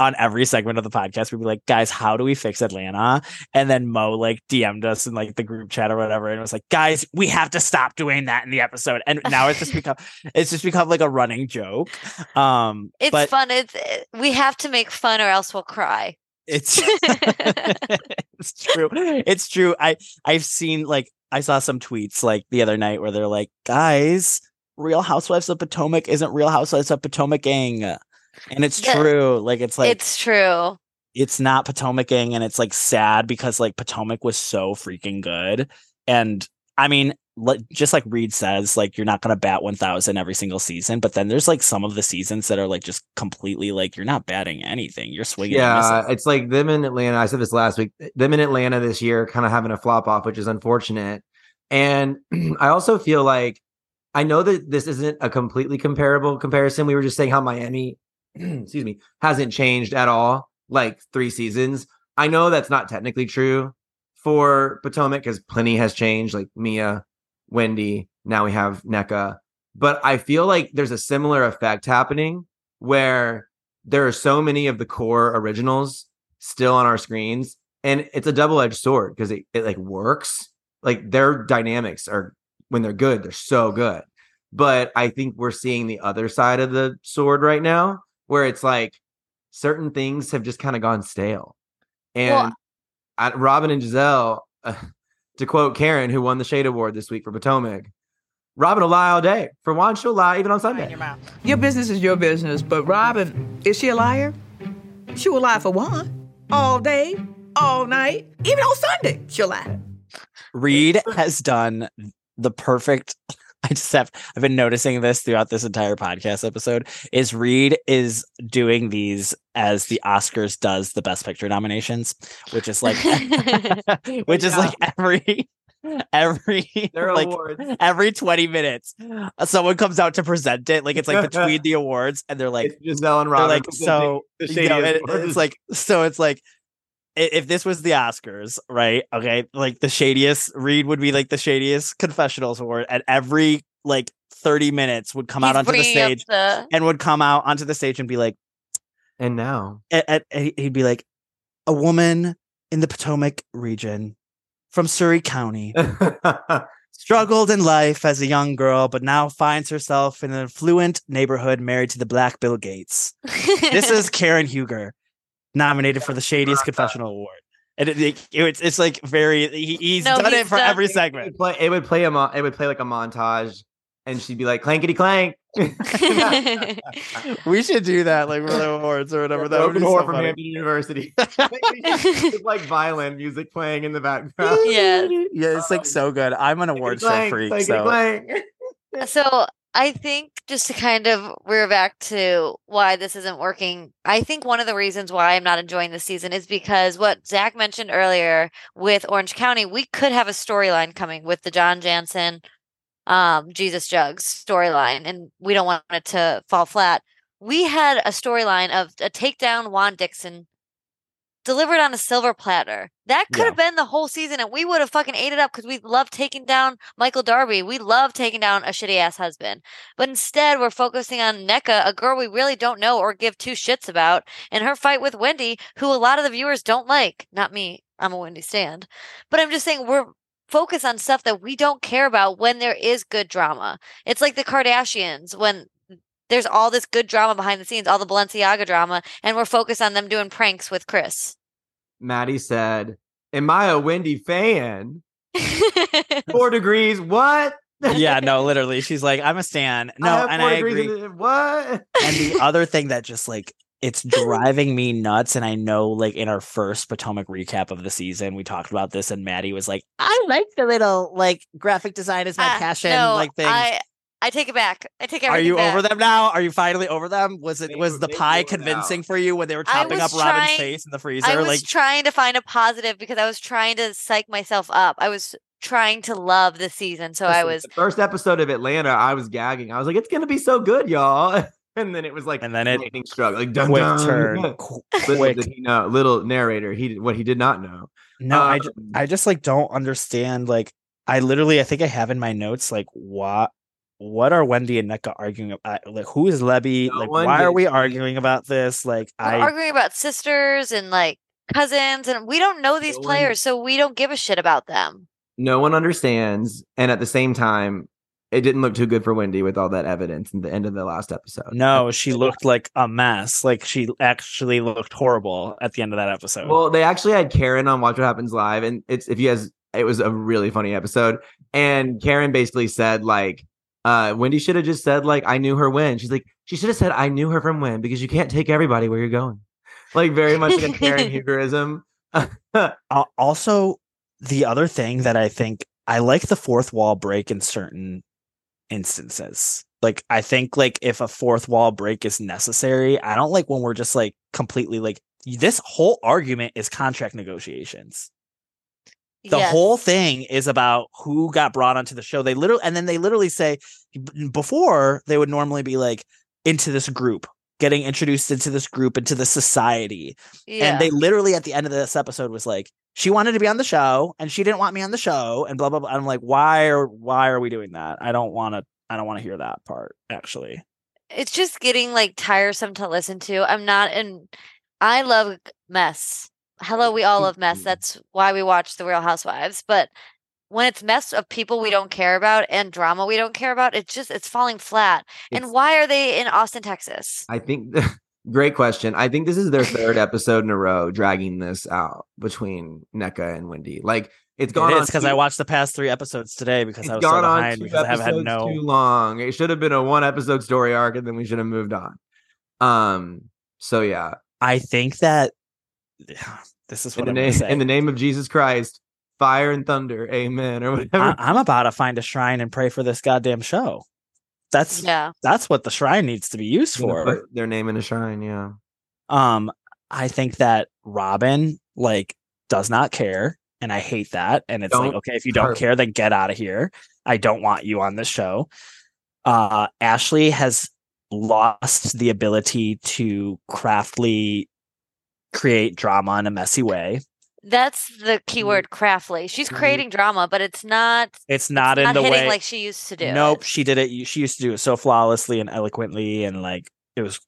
on every segment of the podcast, we'd be like, guys, how do we fix Atlanta? And then Mo like DM'd us in like the group chat or whatever, and it was like, guys, we have to stop doing that in the episode. And now it's just become it's just become like a running joke. Um It's but fun. It's it- we have to make fun or else we'll cry. it's it's true. It's true. I I've seen like I saw some tweets like the other night where they're like, guys, Real Housewives of Potomac isn't Real Housewives of Potomac gang. And it's The- true. Like it's like it's true. it's not Potomac gang and it's like sad because like Potomac was so freaking good. And I mean, like just like Reid says, like you're not gonna bat one thousand every single season, but then there's like some of the seasons that are like just completely like you're not batting anything. You're swinging. Yeah, it's like them in Atlanta. I said this last week. Them in Atlanta this year, kind of having a flop off, which is unfortunate. And I also feel like I know that this isn't a completely comparable comparison. We were just saying how Miami, excuse me, hasn't changed at all, like three seasons. I know that's not technically true for Potomac because plenty has changed, like Mia, Wendy. Now we have Nneka. But I feel like there's a similar effect happening where there are so many of the core originals still on our screens. And it's a double-edged sword because it, it like works. Like their dynamics are when they're good, they're so good. But I think we're seeing the other side of the sword right now, where it's like certain things have just kind of gone stale. And Well- at Robyn and Gizelle, uh, to quote Karen, who won the Shade Award this week for Potomac, Robyn will lie all day. For one, she'll lie even on Sunday. Your business is your business, but Robyn, is she a liar? She will lie for one. All day, all night, even on Sunday, she'll lie. Reid has done the perfect. I just have I've been noticing this throughout this entire podcast episode. Is Reid is doing these as the Oscars does the Best Picture nominations, which is like, which is like every every Their like awards. every 20 minutes someone comes out to present it like it's like between the awards and they're like Gizelle and they're like so the you know, it- it's like so it's like i- if this was the Oscars, right? Okay, like the shadiest Reid would be like the shadiest confessionals award, and every like 30 minutes would come out onto the stage the- and would come out onto the stage and be like, and now a- a- a- he'd be like, a woman in the Potomac region from Surrey County struggled in life as a young girl, but now finds herself in an affluent neighborhood married to the Black Bill Gates. this is Karen Huger, nominated for the Shadiest Confessional Award. And it, it- it's it's like very he, he's No, done he's it for done- every It segment. would play, it would play a mo- it would play like a montage, and she'd be like clankety clank. We should do that like for the awards or whatever. That would Broken be so from funny. Hampton University. With like violin music playing in the background. Yeah. Yeah, it's like so good. I'm an awards show freak, clankety so clank. So I think just to kind of rear back to why this isn't working, I think one of the reasons why I'm not enjoying this season is because what Zack mentioned earlier with Orange County, we could have a storyline coming with the John Janssen, um, Jesus Jugs storyline, and we don't want it to fall flat. We had a storyline of a takedown Juan Dixon delivered on a silver platter. That could have been the whole season, and we would have fucking ate it up because we love taking down Michael Darby. We love taking down a shitty ass husband. But instead, we're focusing on Nneka, a girl we really don't know or give two shits about, and her fight with Wendy, who a lot of the viewers don't like. Not me. I'm a Wendy stand. But I'm just saying we're focused on stuff that we don't care about when there is good drama. It's like the Kardashians when there's all this good drama behind the scenes, all the Balenciaga drama, and we're focused on them doing pranks with Chris. Maddy said, "Am I a Wendy fan?" Four degrees. What? yeah, no, literally. She's like, I'm a stan. No, I and I agree. in- What? and the other thing that just like it's driving me nuts and i know like in our first potomac recap of the season we talked about this and maddie was like i like the little like graphic design is my Ah, passion no, like thing. I I take it back. I take everything. are you back. over them now are you finally over them was it was the pie convincing for you when they were I chopping was up robyn's face in the freezer I was like trying to find a positive because I was trying to psych myself up. I was trying to love the season, so I was the first episode of Atlanta. I was gagging. I was like, "It's gonna be so good, y'all." And then it was like, and then it lightning struck, like dun, quick dun. turn qu- Little quick did he know, little narrator. He what he did not know. No, I, Um, I just like don't understand. Like, I literally, I think I have in my notes, like, what, what are Wendy and Nneka arguing about? Like, who is Lebby? No like, one why are we arguing about this? Like, we're I, arguing about sisters and like cousins, and we don't know these No one- players, so we don't give a shit about them. no one understands, and at the same time, it didn't look too good for Wendy with all that evidence in the end of the last episode. no, she looked like a mess. Like, she actually looked horrible at the end of that episode. Well, they actually had Karen on Watch What Happens Live, and it's if you guys, it was a really funny episode. And Karen basically said like, uh, Wendy should have just said like, I knew her when. She's like, she should have said, I knew her from when because you can't take everybody where you're going. Like very much like a Karen Hugerism. Al- also, the other thing that I think I like the fourth wall break in certain instances. Like I think like if a fourth wall break is necessary, I don't like when we're just like completely like this whole argument is contract negotiations. The Yes. whole thing is about who got brought onto the show. They literally, and then they literally say before they would normally be like into this group, getting introduced into this group, into the society. Yeah. And they literally at the end of this episode was like, she wanted to be on the show and she didn't want me on the show and blah blah blah. I'm like, why are why are we doing that? I don't want to. I don't want to hear that part. Actually, it's just getting like tiresome to listen to. I'm not in I love mess. Hello, we all love mess. That's why we watch The Real Housewives. But when it's mess of people we don't care about and drama we don't care about, it's just it's falling flat. It's- and why are they in Austin, Texas? I think great question. I think this is their third episode in a row dragging this out between Nneka and Wendy. Like it's gone it on because I watched the past three episodes today because it's I was so gone on behind because I have had no. too long. It should have been a one episode story arc, and then we should have moved on. Um. So yeah, I think that this is in what the I'm name say. in the name of Jesus Christ, fire and thunder, Amen, or whatever. I, I'm about to find a shrine and pray for this goddamn show. That's Yeah. that's what the shrine needs to be used Gonna for. put their name in a shrine. Yeah. Um, I think that Robyn like does not care, and I hate that. And it's like, Don't okay, if you don't hurt. care, then get out of here. I don't want you on this show. Uh, Ashley has lost the ability to craftily create drama in a messy way. That's the Mm-hmm. keyword craftily. She's creating drama, but it's not It's not in not the way like she used to do. Nope, it. she did it. She used to do it so flawlessly and eloquently, and like it was,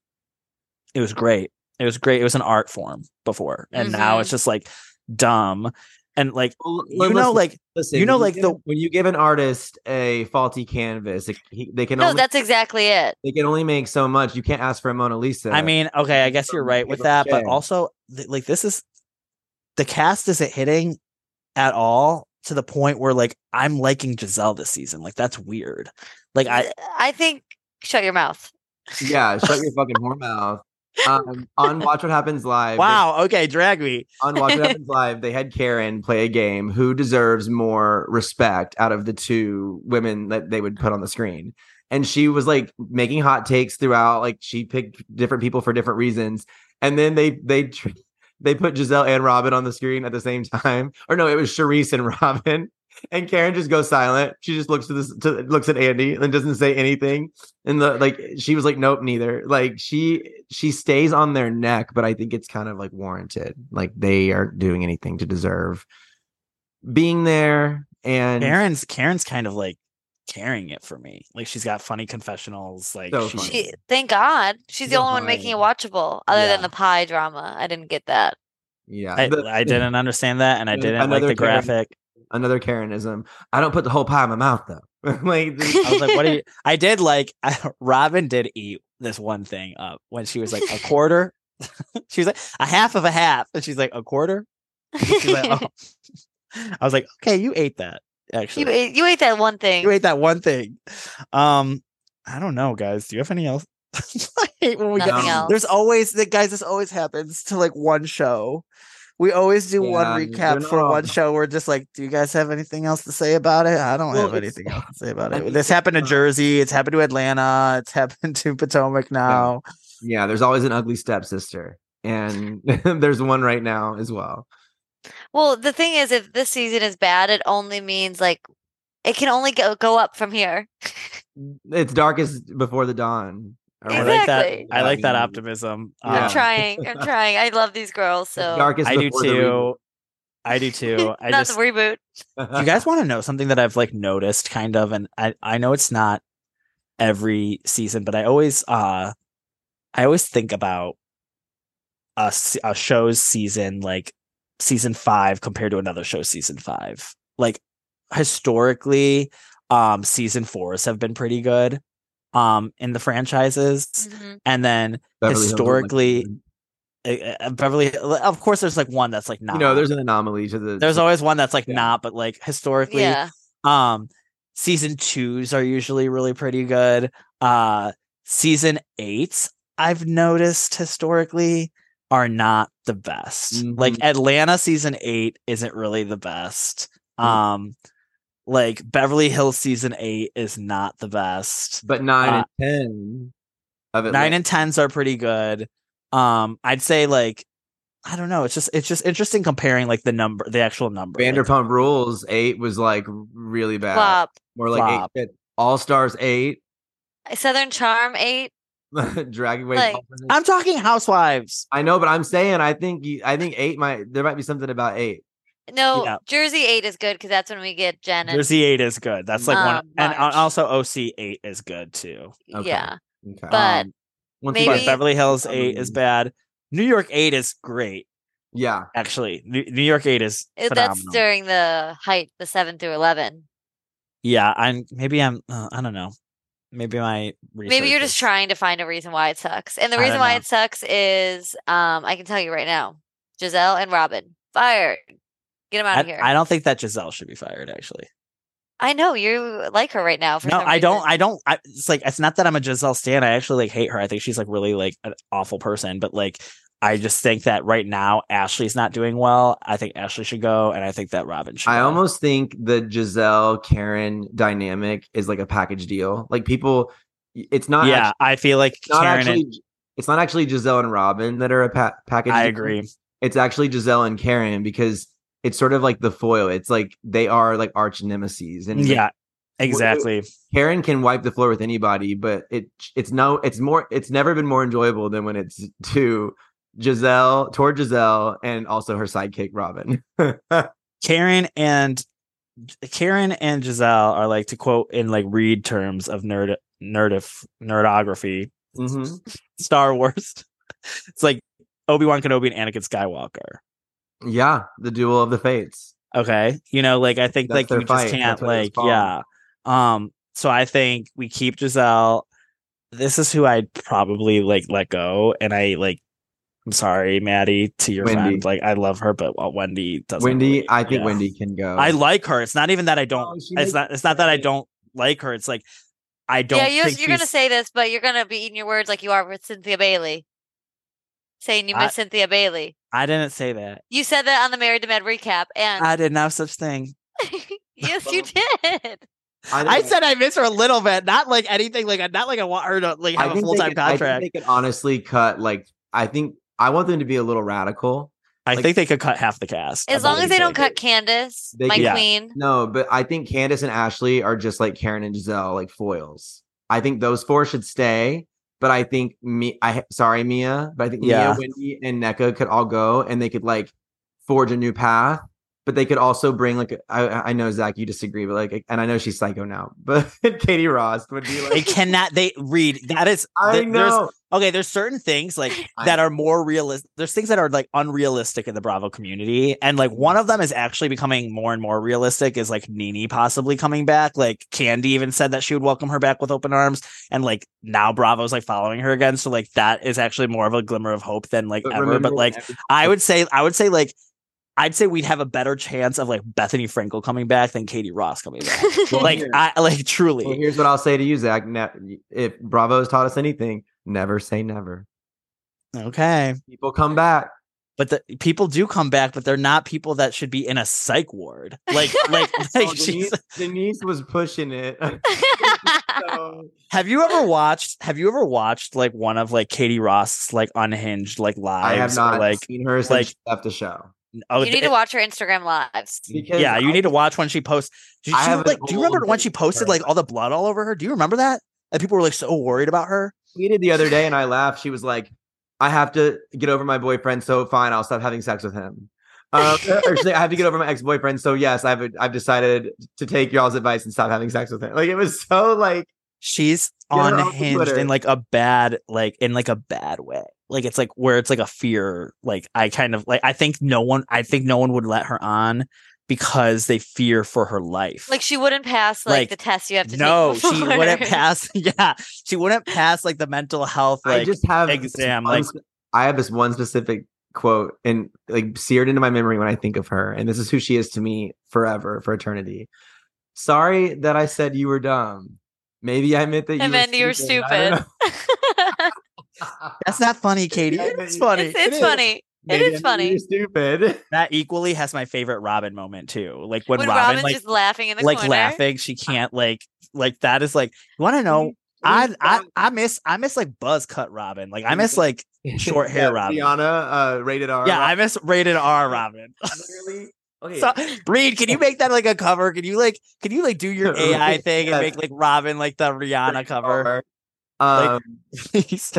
it was great. It was great. It was an art form before, and now Mhm. it's just like dumb and like Well, you listen- know, like listen, you know, when like give- the when you give an artist a faulty canvas, it, he, they can No, only that's exactly it. they can only make so much. You can't ask for a Mona Lisa. I mean, okay, I guess you're right with that, but also th- like this is the cast isn't hitting at all to the point where like I'm liking Gizelle this season. Like that's weird. Like I I think shut your mouth. yeah, shut your fucking whore mouth. Um, on Watch What Happens Live. they- wow. Okay, drag me. on Watch What Happens Live, they had Karen play a game. Who deserves more respect out of the two women that they would put on the screen? And she was like making hot takes throughout. Like she picked different people for different reasons. And then they they they put Gizelle and Robyn on the screen at the same time. Or no, it was Charrisse and Robyn. And Karen just goes silent. She just looks to this to, looks at Andy and doesn't say anything. And the like she was like, nope, neither. Like she she stays on their neck, but I think it's kind of like warranted. Like they aren't doing anything to deserve being there. And Karen's Karen's kind of like carrying it for me. Like she's got funny confessionals. Like So she, funny. She, thank God. She's the So only one making it watchable, other than the pie drama. I didn't get that. yeah, I, the- I didn't understand that, and I didn't like another the Karen- graphic. Another Karenism. I don't put the whole pie in my mouth though. like I was like, "What are you?" I did like. Robyn did eat this one thing up when she was like a quarter. she was like a half of a half, and she's like a quarter. She's like, oh. I was like, "Okay, you ate that." Actually, You ate, you ate that one thing. You ate that one thing. Um, I don't know, guys. Do you have any else? I hate when we Nothing get. else. There's always the guys. This always happens to like one show. We always do one recap for not one show. We're just like, do you guys have anything else to say about it? I don't Well, have anything else to say about I it. mean, This happened to Jersey. It's happened to Atlanta. It's happened to Potomac now. yeah, there's always an ugly stepsister. And there's one right now as well. Well, the thing is, if this season is bad, it only means like it can only go, go up from here. It's darkest before the dawn. Or I whatever. like that. Exactly. I like that optimism. Yeah. I'm trying. I'm trying. I love these girls. So darkest I do before the too. I do too. I not just the reboot. you guys want to know something that I've like noticed kind of and I I know it's not every season but I always uh I always think about a, a show's season like season 5 compared to another show season 5 like historically um season 4s have been pretty good um in the franchises Mhm. and then Beverly Hills is like- historically uh, uh, Beverly of course there's like one that's like not you know, there's an anomaly to the. there's always one that's like Yeah. not, but like historically, Yeah. um, season twos are usually really pretty good. Uh, season eights, I've noticed historically are not the best. Like Mhm. Atlanta season eight isn't really the best. Mm. Um, like Beverly Hills season eight is not the best. but nine uh, and ten of it. Nine and tens are pretty good. Um, I'd say like I don't know. It's just it's just interesting comparing like the number, the actual number. like- Vanderpump Rules eight was like really bad. Flop. More like Flop. eight. All Stars eight. Southern Charm eight. Dragging away. Like- I'm talking Housewives. I know, but I'm saying I think you, I think eight might there might be something about eight. No, Yeah. Jersey eight is good because that's when we get Jen and Jersey eight is good. That's like one, Um, and March. also OC eight is good too. yeah. Okay. But Um, Once maybe- but Beverly Hills eight is bad. New York eight is great. Yeah. Actually, New, New York eight is it- that's during the height, the seven through eleven. yeah, I'm maybe I'm uh, I don't know. Maybe my Maybe you're research just trying to find a reason why it sucks. And the reason why know. it sucks is um I can tell you right now. Gizelle and Robyn fired. Get him out I, of here. I don't think that Gizelle should be fired. Actually, I know you like her right now. For no, some I don't. I don't. I, it's like it's not that I'm a Gizelle stan. I actually like hate her. I think she's like really like an awful person. But like, I just think that right now Ashley's not doing well. I think Ashley should go, and I think that Robyn should. I go. almost think the Gizelle Karen dynamic is like a package deal. Like people, it's not. yeah, actu- I feel like it's not Karen. actually. and, It's not actually Gizelle and Robyn that are a pa- package. I deal. agree. It's actually Gizelle and Karen because it's sort of like the foil. It's like they are like arch nemesis, and like, Yeah, exactly. Karen can wipe the floor with anybody, but it it's no it's more it's never been more enjoyable than when it's to Gizelle toward Gizelle and also her sidekick Robyn. Karen and Karen and Gizelle are like to quote in like read terms of nerd nerdif nerdography. Mhm. Star Wars. It's like Obi Wan Kenobi and Anakin Skywalker. Yeah, the duel of the fates. Okay, you know, like I think That's like their you just can't That's what it was like yeah. Um, so I think we keep Gizelle. This is who I'd probably like let go, and I like. I'm sorry, Maddy, to your Wendy. friend. Like I love her, but well, Wendy doesn't. Wendy, really- I think yeah. Wendy can go. I like her. It's not even that I don't. Oh, it's makes not. It's not that I don't like her. It's like I don't. yeah, you're, think you're gonna say this, but you're gonna be eating your words like you are with Cynthia Bailey. Saying you I- miss Cynthia Bailey. I didn't say that. You said that on the Married to Med recap, and I did not such thing. yes, you did. I said I miss her a little bit, not like anything. Like not like I want her to like have a full time could- I think contract. they could honestly cut like I think I want them to be a little radical. I Like- think they could cut half the cast. As long as they don't kidding. cut Candiace, They my can- queen. No, but I think Candiace and Ashley are just like Karen and Gizelle, like foils. I think those four should stay. But I think me, I sorry Mia, but I think Yeah. Mia, Wendy, and Nneka could all go, and they could like forge a new path. But they could also bring like I, I know Zack, you disagree, but like, and I know she's psycho now, but Katie Rost would be like, They cannot. They read that is. I th- there's- know. Okay, there's certain things like that are more realistic. There's things that are like unrealistic in the Bravo community, and like one of them is actually becoming more and more realistic. Is like Nene possibly coming back. Like Kandi even said that she would welcome her back with open arms, and like now Bravo's like following her again. So like that is actually more of a glimmer of hope than like But ever. But like I would say, I would say like. I'd say we'd have a better chance of like Bethenny Frankel coming back than Katie Rost coming back. Well, like I like truly. Well, here's what I'll say to you, Zack. Ne- if Bravo has taught us anything, never say never. Okay. People come back. But the people do come back, but they're not people that should be in a psych ward. Like, like, like Oh, Denise, Denise was pushing it. So- have you ever watched? Have you ever watched like one of like Katie Rost like unhinged like lives? I have or, not like seen her since like she left the show. oh, you need th- to watch her Instagram lives. Because yeah, you I- need to watch when she posts. She, I she, have like, do you remember when she posted like all the blood all over her? Do you remember that? And people were like so worried about her. Tweeted the other day and I laughed. She was like, I have to get over my boyfriend, so fine, I'll stop having sex with him. Um, like, I have to get over my ex boyfriend, so yes, I've I've decided to take y'all's advice and stop having sex with him. Like it was so like She's Get her off of unhinged in like a bad, like in like a bad way. Like it's like where it's like a fear. Like I kind of like I think no one I think no one would let her on because they fear for her life. Like she wouldn't pass like, Like, the test you have to no, take. she wouldn't pass. Yeah, she wouldn't pass like the mental health like I just have exam. one Like I have this one specific quote and like seared into my memory when I think of her, and this is who she is to me forever, for eternity. Sorry that I said you were dumb. Maybe I meant that you And were you were stupid. I don't stupid. know. that's not funny, Katie. It's funny. It's, it's It is. funny. It Maybe I is meant funny. Stupid. That equally has my favorite Robyn moment too. Like when, When Robyn Robyn's like just laughing in the like corner. laughing, she can't like like that is like you want to know. I, I I miss I miss like buzz cut Robyn. Like I miss like short hair Yeah, Robyn. Rihanna, uh, rated R. Yeah, I miss rated R Robyn. Literally. Okay. So, Reid, can you make that like a cover? Can you like can you like do your AI thing and make like Robyn like the Rihanna cover? Um, Please.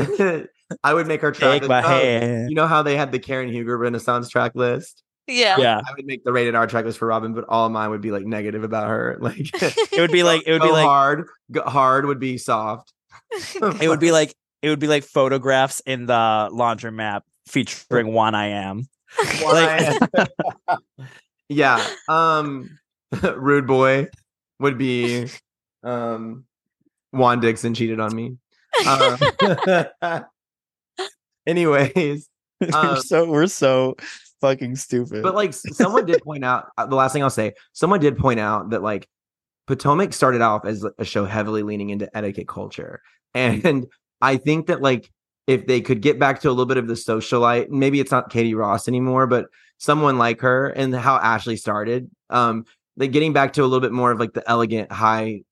I would make her track. Take my oh, hand. You know how they had the Karen Huger Renaissance track list? Yeah. Yeah. I would make the rated R track list for Robyn, but all of mine would be like negative about her. Like It would be like it would be like hard. Go, hard would be soft. it would be like it would be like photographs in the laundromat featuring one I am. Like yeah. Um Rude Boy would be um Juan Dixon cheated on me. Um, anyways, we're um, so we're so fucking stupid. but like someone did point out uh, the last thing I'll say, someone did point out that like Potomac started off as a show heavily leaning into etiquette culture. And I think that like if they could get back to a little bit of the socialite, maybe it's not Katie Rost anymore, but someone like her and how Ashley started, um, like getting back to a little bit more of like the elegant high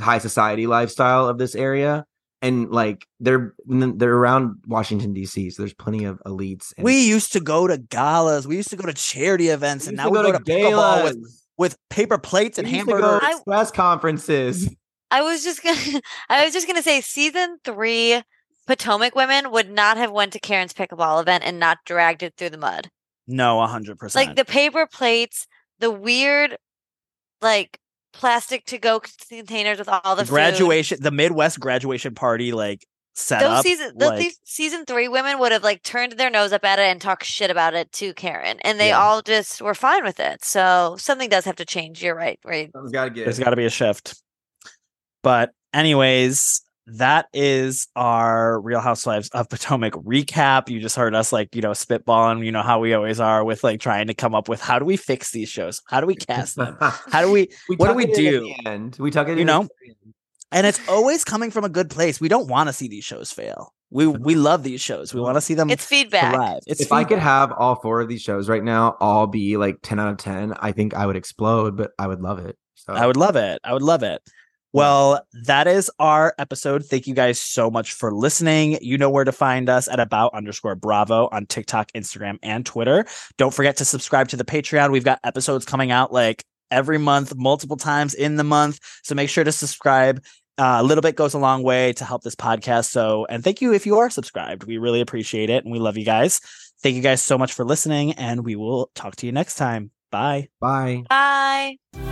high society lifestyle of this area. And like they're they're around Washington D.C., so there's plenty of elites. And we used to go to galas. We used to go to charity events, and now we go go to to pickleball with, galas. with paper plates and We used to go to hamburgers. press conferences. I was just gonna I was just gonna say season three Potomac women would not have went to Karen's pickleball event and not dragged it through the mud. No, hundred percent. Like the paper plates, the weird like plastic to go containers with all the food. graduation, the Midwest graduation party, like set Those up. season those like, these season three women would have like turned their nose up at it and talked shit about it to Karen. And they Yeah. all just were fine with it. So something does have to change. You're right, right. Something's got to get. there's got to be a shift. But anyways, that is our Real Housewives of Potomac recap. You just heard us like you know spitballing. You know how we always are with like trying to come up with how do we fix these shows? How do we cast them? How do we? We what do we it in at do? the end. We talk it You know, and it's always coming from a good place. We don't want to see these shows fail. We we love these shows. We want to see them. It's feedback. thrive. It's if I could have all four of these shows right now, all be like 10 out of 10, I think I would explode, but I would love it. So I would love it. I would love it. Well, that is our episode. Thank you guys so much for listening. You know where to find us at about underscore bravo on TikTok, Instagram, and Twitter. Don't forget to subscribe to the Patreon. We've got episodes coming out like every month, multiple times in the month. So make sure to subscribe. Uh, a little bit goes a long way to help this podcast. So, and thank you if you are subscribed. We really appreciate it and we love you guys. Thank you guys so much for listening, and we will talk to you next time. Bye. Bye. Bye.